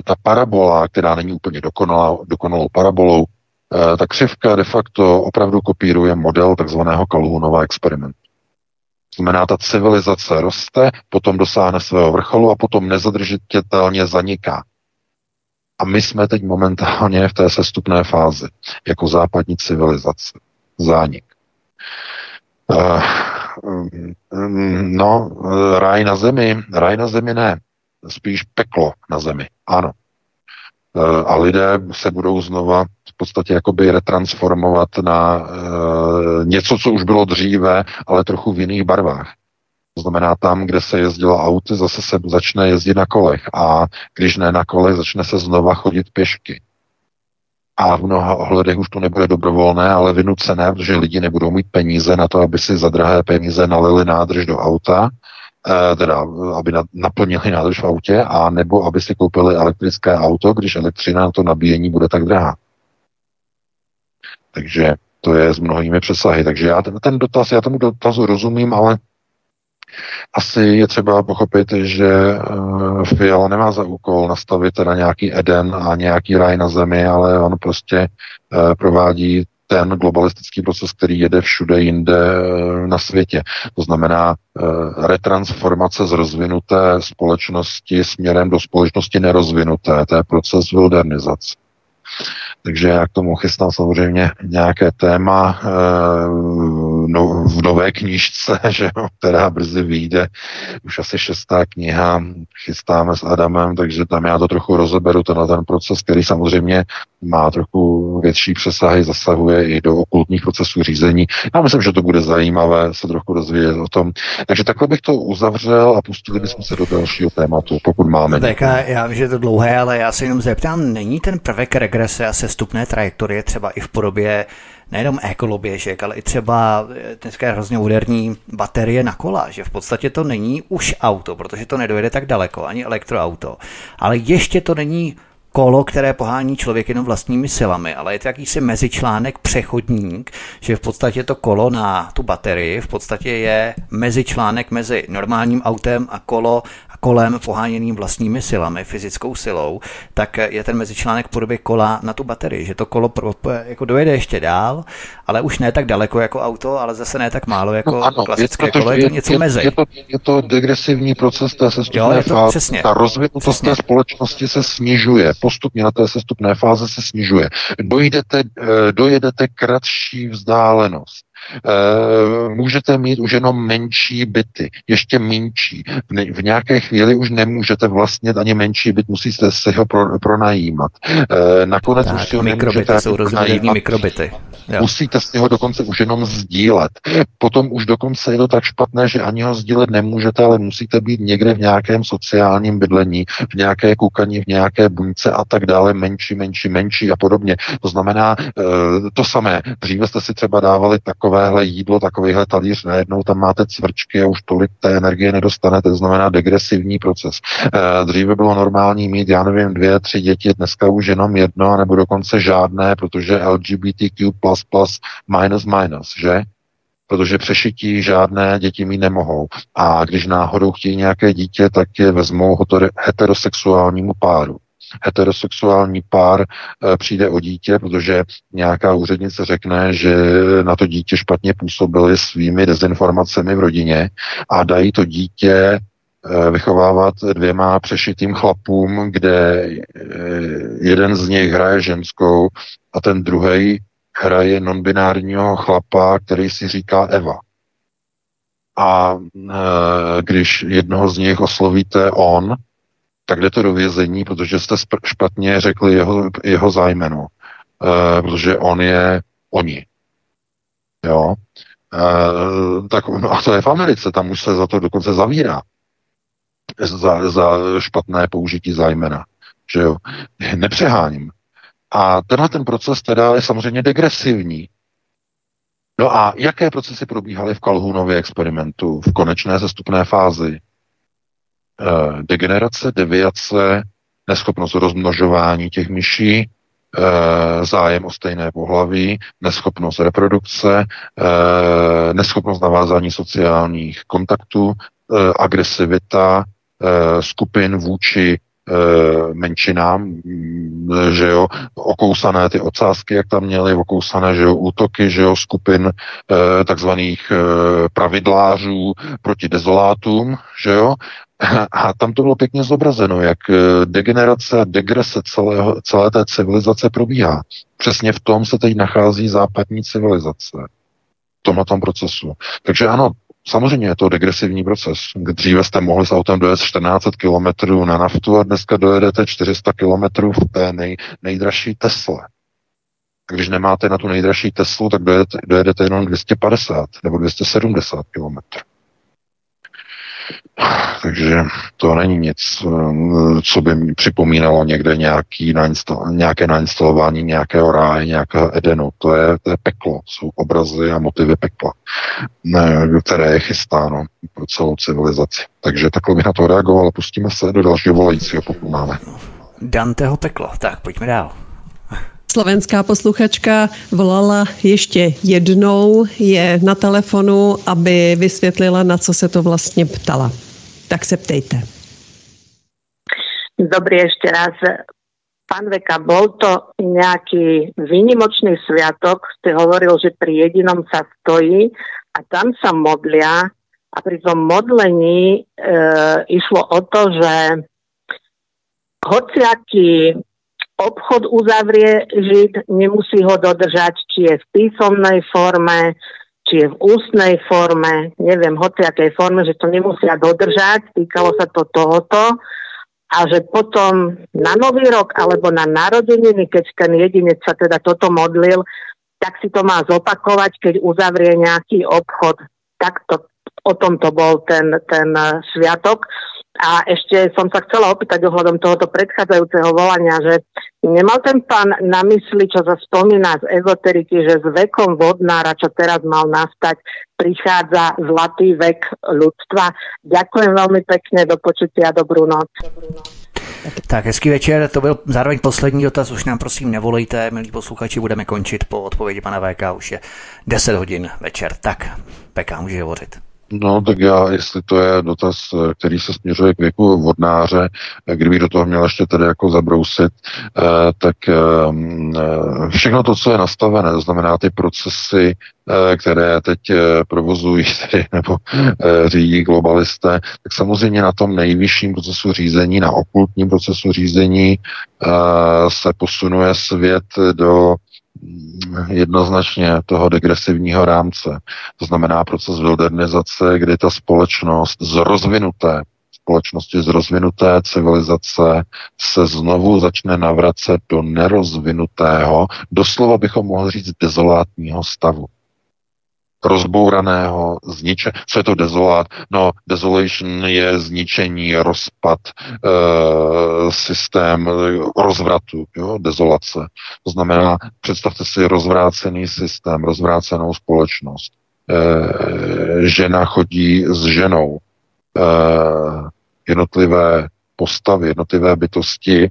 ta parabola, která není úplně dokonalá, dokonalou parabolou, eh, ta křivka de facto opravdu kopíruje model takzvaného Kalhunova experimentu. Znamená, ta civilizace roste, potom dosáhne svého vrcholu a potom nezadržitelně zaniká. A my jsme teď momentálně v té sestupné fázi, jako západní civilizace. Zánik. Uh, no, ráj na zemi, ráj na zemi ne, spíš peklo na zemi, ano. a lidé se budou znova v podstatě jakoby retransformovat na něco, co už bylo dříve, ale trochu v jiných barvách. To znamená, tam, kde se jezdilo auty, zase se začne jezdit na kolech. A když ne na kolech, začne se znova chodit pěšky. A v mnoha ohledech už to nebude dobrovolné, ale vynucené, protože lidi nebudou mít peníze na to, aby si za drahé peníze nalili nádrž do auta, eh, teda aby naplnili nádrž v autě, a nebo aby si koupili elektrické auto, když elektřina na to nabíjení bude tak drahá. Takže to je s mnohými přesahy. Takže já ten, ten dotaz, já tomu dotazu rozumím, ale asi je třeba pochopit, že uh, Fiala nemá za úkol nastavit teda nějaký Eden a nějaký raj na zemi, ale on prostě uh, provádí ten globalistický proces, který jede všude jinde eh, na světě. To znamená retransformace z rozvinuté společnosti směrem do společnosti nerozvinuté. To je proces wildernizace. Takže já k tomu chystám samozřejmě nějaké téma no, v nové knížce, (laughs) že jo, která brzy vyjde. Už asi šestá kniha, chystáme s Adamem, takže tam já to trochu rozeberu, tenhle ten proces, který samozřejmě má trochu větší přesahy, zasahuje i do okultních procesů řízení. Já myslím, že to bude zajímavé se trochu rozvíjet o tom. Takže takhle bych to uzavřel a pustili bychom se do dalšího tématu, pokud máme. Tak já vím, že je to dlouhé, ale já se jenom zeptám, není ten prvek regrese a sestupné trajektorie třeba i v podobě nejenom ekoloběžek, ale i třeba eh, dneska je hrozně moderní baterie na kola, že v podstatě to není už auto, protože to nedojede tak daleko, ani elektroauto, ale ještě to není kolo, které pohání člověk jenom vlastními silami, ale je to jakýsi mezičlánek, přechodník, že v podstatě to kolo na tu baterii v podstatě je mezičlánek mezi normálním autem a kolo kolem poháněným vlastními silami, fyzickou silou, tak je ten mezičlánek v podobě kola na tu baterii, že to kolo pro, jako dojede ještě dál, ale už ne tak daleko jako auto, ale zase ne tak málo jako no, ano, klasické je to, kolo, je to něco je, mezi. Je to, je to degresivní proces té sestupné jo, je to, fáze. Přesně, ta rozvinutost přesně. té společnosti se snižuje, postupně na té sestupné fáze se snižuje. Dojdete, eh, dojedete kratší vzdálenost můžete mít už jenom menší byty, ještě menší. V nějaké chvíli už nemůžete vlastnit ani menší byt, musíte si ho pro, pronajímat. Eh, nakonec tak, už si ho mikrobity jsou rozměrní mikrobity. Jo. Musíte si ho dokonce už jenom sdílet. Potom už dokonce je to tak špatné, že ani ho sdílet nemůžete, ale musíte být někde v nějakém sociálním bydlení, v nějaké kukaní, v nějaké buňce a tak dále, menší, menší, menší a podobně. To znamená eh, to samé. Dříve jste si třeba dávali takové takovéhle jídlo, takovýhle talíř, najednou tam máte cvrčky a už tolik té energie nedostanete, to znamená degresivní proces. E, dříve bylo normální mít, já nevím, dvě, tři děti, dneska už jenom jedno, nebo dokonce žádné, protože LGBTQ++, minus minus, že? protože přešití žádné děti mít nemohou. A když náhodou chtějí nějaké dítě, tak je vezmou heterosexuálnímu páru heterosexuální pár eh, přijde o dítě, protože nějaká úřednice řekne, že na to dítě špatně působili svými dezinformacemi v rodině a dají to dítě eh, vychovávat dvěma přešitým chlapům, kde eh, jeden z nich hraje ženskou a ten druhý hraje nonbinárního chlapa, který si říká Eva. A když jednoho z nich oslovíte on, tak jde to do vězení, protože jste špatně řekli jeho, jeho zájmeno, e, protože on je oni. Jo. E, tak, no a to je v Americe, tam už se za to dokonce zavírá. Za, za špatné použití zájmena. Že jo. (laughs) Nepřeháním. A tenhle ten proces teda je samozřejmě degresivní. No a jaké procesy probíhaly v Kalhunově experimentu v konečné zestupné fázi? Eh, degenerace, deviace, neschopnost rozmnožování těch myší, eh, zájem o stejné pohlaví, neschopnost reprodukce, eh, neschopnost navázání sociálních kontaktů, agresivita skupin vůči menšinám, mm, že jo, okousané ty ocásky, jak tam měli, okousané, že jo, útoky, že jo, skupin takzvaných pravidlářů proti dezolátům, že jo, a tam to bylo pěkně zobrazeno, jak eh, degenerace a degrese celého, celé té civilizace probíhá. Přesně v tom se teď nachází západní civilizace. V tomhle tom procesu. Takže ano, Samozřejmě je to degresivní proces. Dříve jste mohli s autem dojet 14 km na naftu a dneska dojedete 400 km v té nej, nejdražší Tesla. A když nemáte na tu nejdražší Teslu, tak dojedete, dojedete jenom 250 nebo 270 km. Takže to není nic, eh, co by mi připomínalo někde nějaký nainstalo, nějaké nainstalování nějakého ráje, nějakého Edenu. To je, to je peklo, jsou obrazy a motivy pekla, které je chystáno pro celou civilizaci. Takže takhle bych na to reagoval. Pustíme se do dalšího volajícího, pokud máme. Danteho peklo. Tak, pojďme dál. Slovenská posluchačka volala ještě jednou, je na telefonu, aby vysvětlila, na co se to vlastně ptala. Tak se ptejte. Dobrý ešte raz. Pán Veka, bol to nejaký výnimočný sviatok, ste hovoril, že pri jedinom sa stojí a tam sa modlia a pri tom modlení e, išlo o to, že hociaký obchod uzavrie Žid, nemusí ho dodržať, či je v písomnej forme, či je v ústnej forme, neviem, akej forme, že to nemusia dodržať, týkalo sa to tohoto a že potom na Nový rok alebo na narodeniny, keď ten jedinec sa teda toto modlil, tak si to má zopakovať, keď uzavrie nejaký obchod. Tak to, o tom to bol ten, ten sviatok. A ešte som sa chcela opýtať ohľadom tohoto predchádzajúceho volania, že nemal ten pán na mysli, čo sa spomína z ezoteriky, že s vekom vodnára, čo teraz mal nastať, prichádza zlatý vek ľudstva. Ďakujem veľmi pekne, do počutia, dobrú noc. Tak hezký večer, to byl zároveň poslední dotaz, už nám prosím nevolejte, milí posluchači, budeme končit po odpovědi pana VK, už je 10 hodin večer, tak PK může hovořit. No, tak já, jestli to je dotaz, který se směřuje k věku vodnáře, kdybych do toho měl ještě tedy jako zabrousit, eh, tak ehm, eh, všechno to, co je nastavené, to znamená ty procesy, eh, které teď provozují (laughs) tedy, nebo řídí globalisté, tak samozřejmě na tom nejvyšším procesu řízení, na okultním procesu řízení se posunuje svět do jednoznačně toho degresivního rámce. To znamená proces modernizace, kdy ta společnost z rozvinuté společnosti z rozvinuté civilizace se znovu začne navracet do nerozvinutého, doslova bychom mohli říct dezolátního stavu rozbouraného, zniče. Co je to dezolát? No, desolation je zničení, rozpad, e, systém rozvratu, jo, dezolace. To znamená, představte si rozvrácený systém, rozvrácenou společnost. E, žena chodí s ženou. E, jednotlivé postavy, jednotlivé bytosti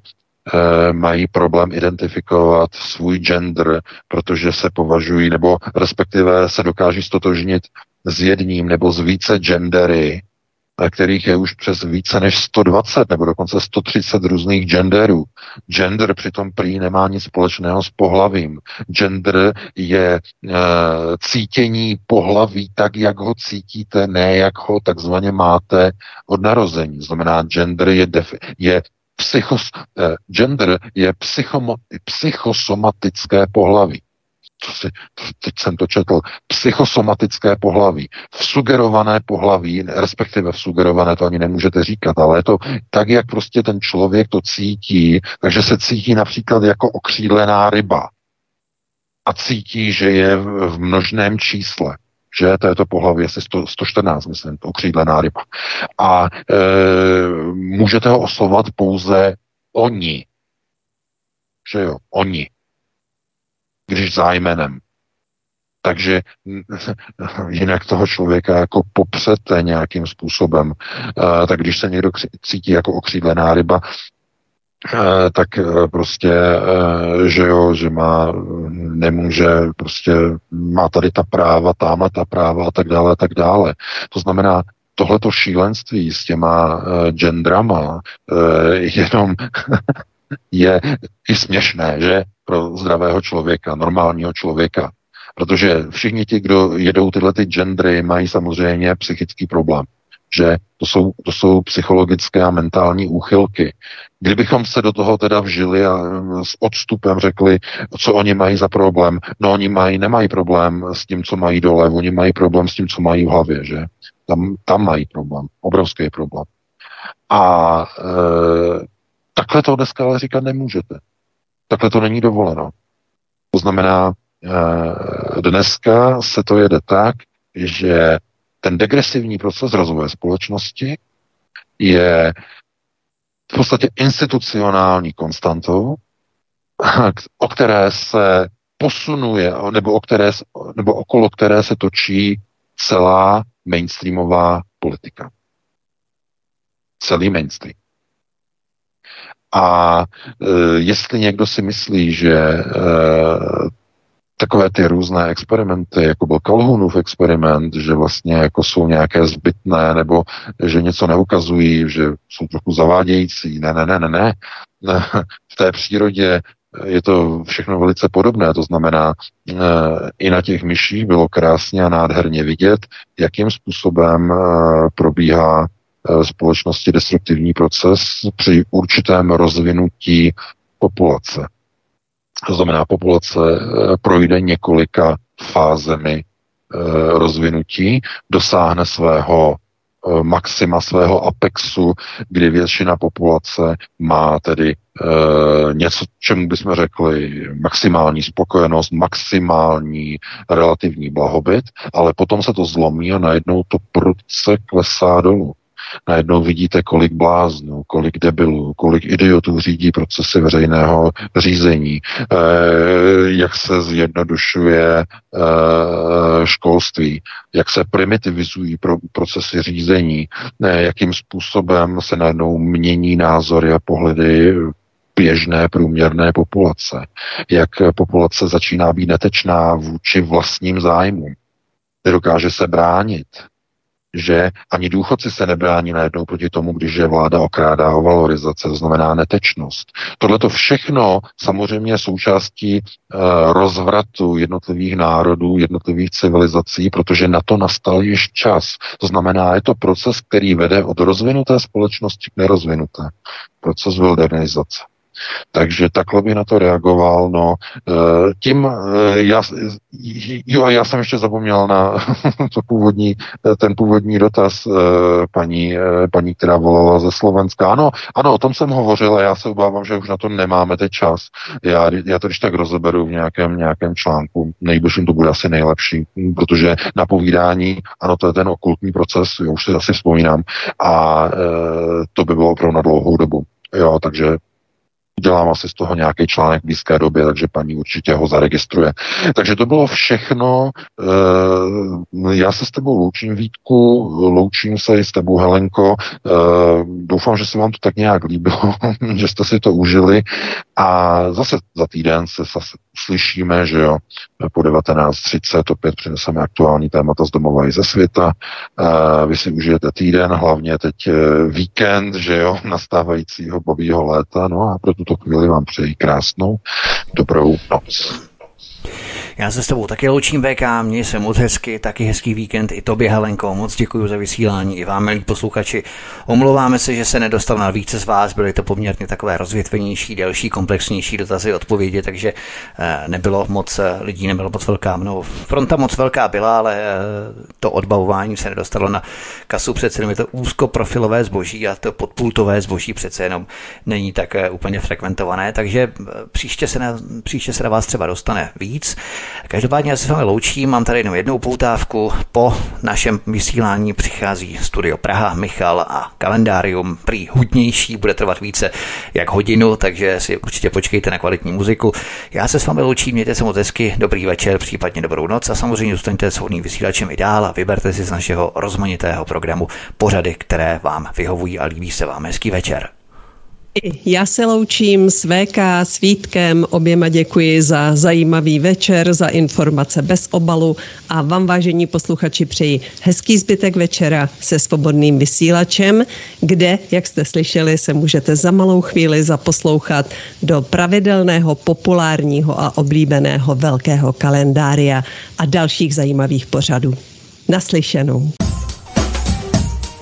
mají problém identifikovat svůj gender, protože se považují, nebo respektive se dokáží stotožnit s jedním nebo s více gendery, eh, kterých je už přes více než 120 nebo dokonce 130 různých genderů. Gender přitom prý nemá nic společného s pohlavím. Gender je e, cítění pohlaví tak, jak ho cítíte, ne jak ho takzvaně máte od narození. Znamená, gender je, defi- je psychos, eh, gender je psychomo, psychosomatické pohlaví. Co si, teď jsem to četl, psychosomatické pohlaví, v sugerované pohlaví, respektive v sugerované to ani nemůžete říkat, ale je to tak, jak prostě ten člověk to cítí, takže se cítí například jako okřídlená ryba. A cítí, že je v množném čísle že to je to pohlaví asi 100, 114, myslím, okřídlená ryba. A e, můžete ho oslovat pouze oni. Že jo, oni. Když zájmenem. Takže (laughs) jinak toho člověka jako popřete nějakým způsobem. E, tak když se někdo cítí jako okřídlená ryba, tak eh, prostě, eh, že jo, že má, nemůže, prostě má tady ta práva, tamhle ta práva a tak dále a tak dále. To znamená, tohleto šílenství s těma gendrama jenom (laughs) je i směšné, že? Pro zdravého člověka, normálního člověka. Protože všichni ti, kdo jedou tyhle ty gendry, mají samozřejmě psychický problém že to jsou, to jsou psychologické a mentální úchylky. Kdybychom se do toho teda vžili a s odstupem řekli, co oni mají za problém, no oni mají, nemají problém s tím, co mají dole, oni mají problém s tím, co mají v hlavě, že? Tam, tam mají problém, obrovský problém. A e, takhle to dneska ale říkat nemůžete. Takhle to není dovoleno. To znamená, e, dneska se to jede tak, že ten degresivní proces rozvoje společnosti je v podstatě institucionální konstantou, o které se posunuje, nebo, o které, nebo okolo které se točí celá mainstreamová politika. Celý mainstream. A e, jestli někdo si myslí, že e, takové ty různé experimenty, jako byl Calhounův experiment, že vlastně jako jsou nějaké zbytné, nebo že něco neukazují, že jsou trochu zavádějící. Ne, ne, ne, ne, ne. V té přírodě je to všechno velice podobné, to znamená, eh, i na těch myších bylo krásně a nádherně vidět, jakým způsobem eh, probíhá eh, společnosti destruktivní proces při určitém rozvinutí populace. To znamená, populace eh, projde několika fázemi eh, rozvinutí, dosáhne svého eh, maxima, svého apexu, kdy většina populace má tedy něco, čemu bychom řekli maximální spokojenost, maximální relativní blahobyt, ale potom se to zlomí a najednou to prudce klesá dolů. Najednou vidíte, kolik bláznů, kolik debilů, kolik idiotů řídí procesy veřejného řízení, eh, jak se zjednodušuje eh, školství, jak se primitivizují procesy řízení, eh, jakým způsobem se najednou mění názory a pohledy běžné průměrné populace, jak populace začíná být netečná vůči vlastním zájmům, nedokáže se bránit, že ani důchodci se nebrání najednou proti tomu, když je vláda okrádá o valorizace, to znamená netečnost. Tohle to všechno samozřejmě součástí uh, rozvratu jednotlivých národů, jednotlivých civilizací, protože na to nastal již čas. To znamená, je to proces, který vede od rozvinuté společnosti k nerozvinuté. Proces modernizace. Takže takhle by na to reagoval. No, eh, tím, eh, já, jo, já jsem ještě zapomněl na (laughs) to původní, eh, ten původní dotaz paní, paní, která volala ze Slovenska. Ano, ano, o tom jsem hovořil a já se obávám, že už na to nemáme teď čas. Já, já to když tak rozeberu v nějakém, nějakém článku. Nejbližším to bude asi nejlepší, protože na povídání, ano, to je ten okultní proces, já už si asi vzpomínám, a e, to by bylo opravdu na dlouhou dobu. Jo, takže Udělám asi z toho nějaký článek v blízké době, takže paní určitě ho zaregistruje. Takže to bylo všechno. Eh, já se s tebou loučím, Vítku, loučím se i s tebou, Helenko. Eh, doufám, že se vám to tak nějak líbilo, (laughs) že jste si to užili a zase za týden se zase uslyšíme, že jo, po 19.30 opět přineseme aktuální témata z domova i ze světa. Eh, vy si užijete týden, hlavně teď víkend, že jo, (laughs) nastávajícího bobího léta, no a pro tuto chvíli vám přeji krásnou dobrou noc. Já se s tebou taky loučím, VK, měj se moc hezky, taky hezký víkend i tobě, Helenko, moc děkuji za vysílání i vám, milí posluchači. Omlouváme se, že se nedostal na více z vás, byly to poměrně takové rozvětvenější, delší, komplexnější dotazy, odpovědi, takže eh, nebylo moc eh, lidí, nebylo moc velká mnou. Fronta moc velká byla, ale eh, to odbavování se nedostalo na kasu přece jenom je to úzkoprofilové zboží a to podpultové zboží přece jenom není tak úplně frekventované, takže příště se na, příště se na vás třeba dostane víc. Každopádně já se s vámi loučím, mám tady jenom jednou poutávku. Po našem vysílání přichází Studio Praha, Michal a kalendárium prý hudnější, bude trvat více jak hodinu, takže si určitě počkejte na kvalitní muziku. Já se s vámi loučím, mějte se moc hezky, dobrý večer, případně dobrou noc a samozřejmě zůstaňte s hodným vysílačem i dál a vyberte si z našeho rozmanitého programu pořady, které vám vyhovují a líbí se vám. Hezký večer. Já se loučím s VK, s Vítkem, oběma děkuji za zajímavý večer, za informace bez obalu a vám, vážení posluchači, přeji hezký zbytek večera se svobodným vysílačem, kde, jak jste slyšeli, se můžete za malou chvíli zaposlouchat do pravidelného, populárního a oblíbeného velkého kalendária a dalších zajímavých pořadů. Naslyšenou.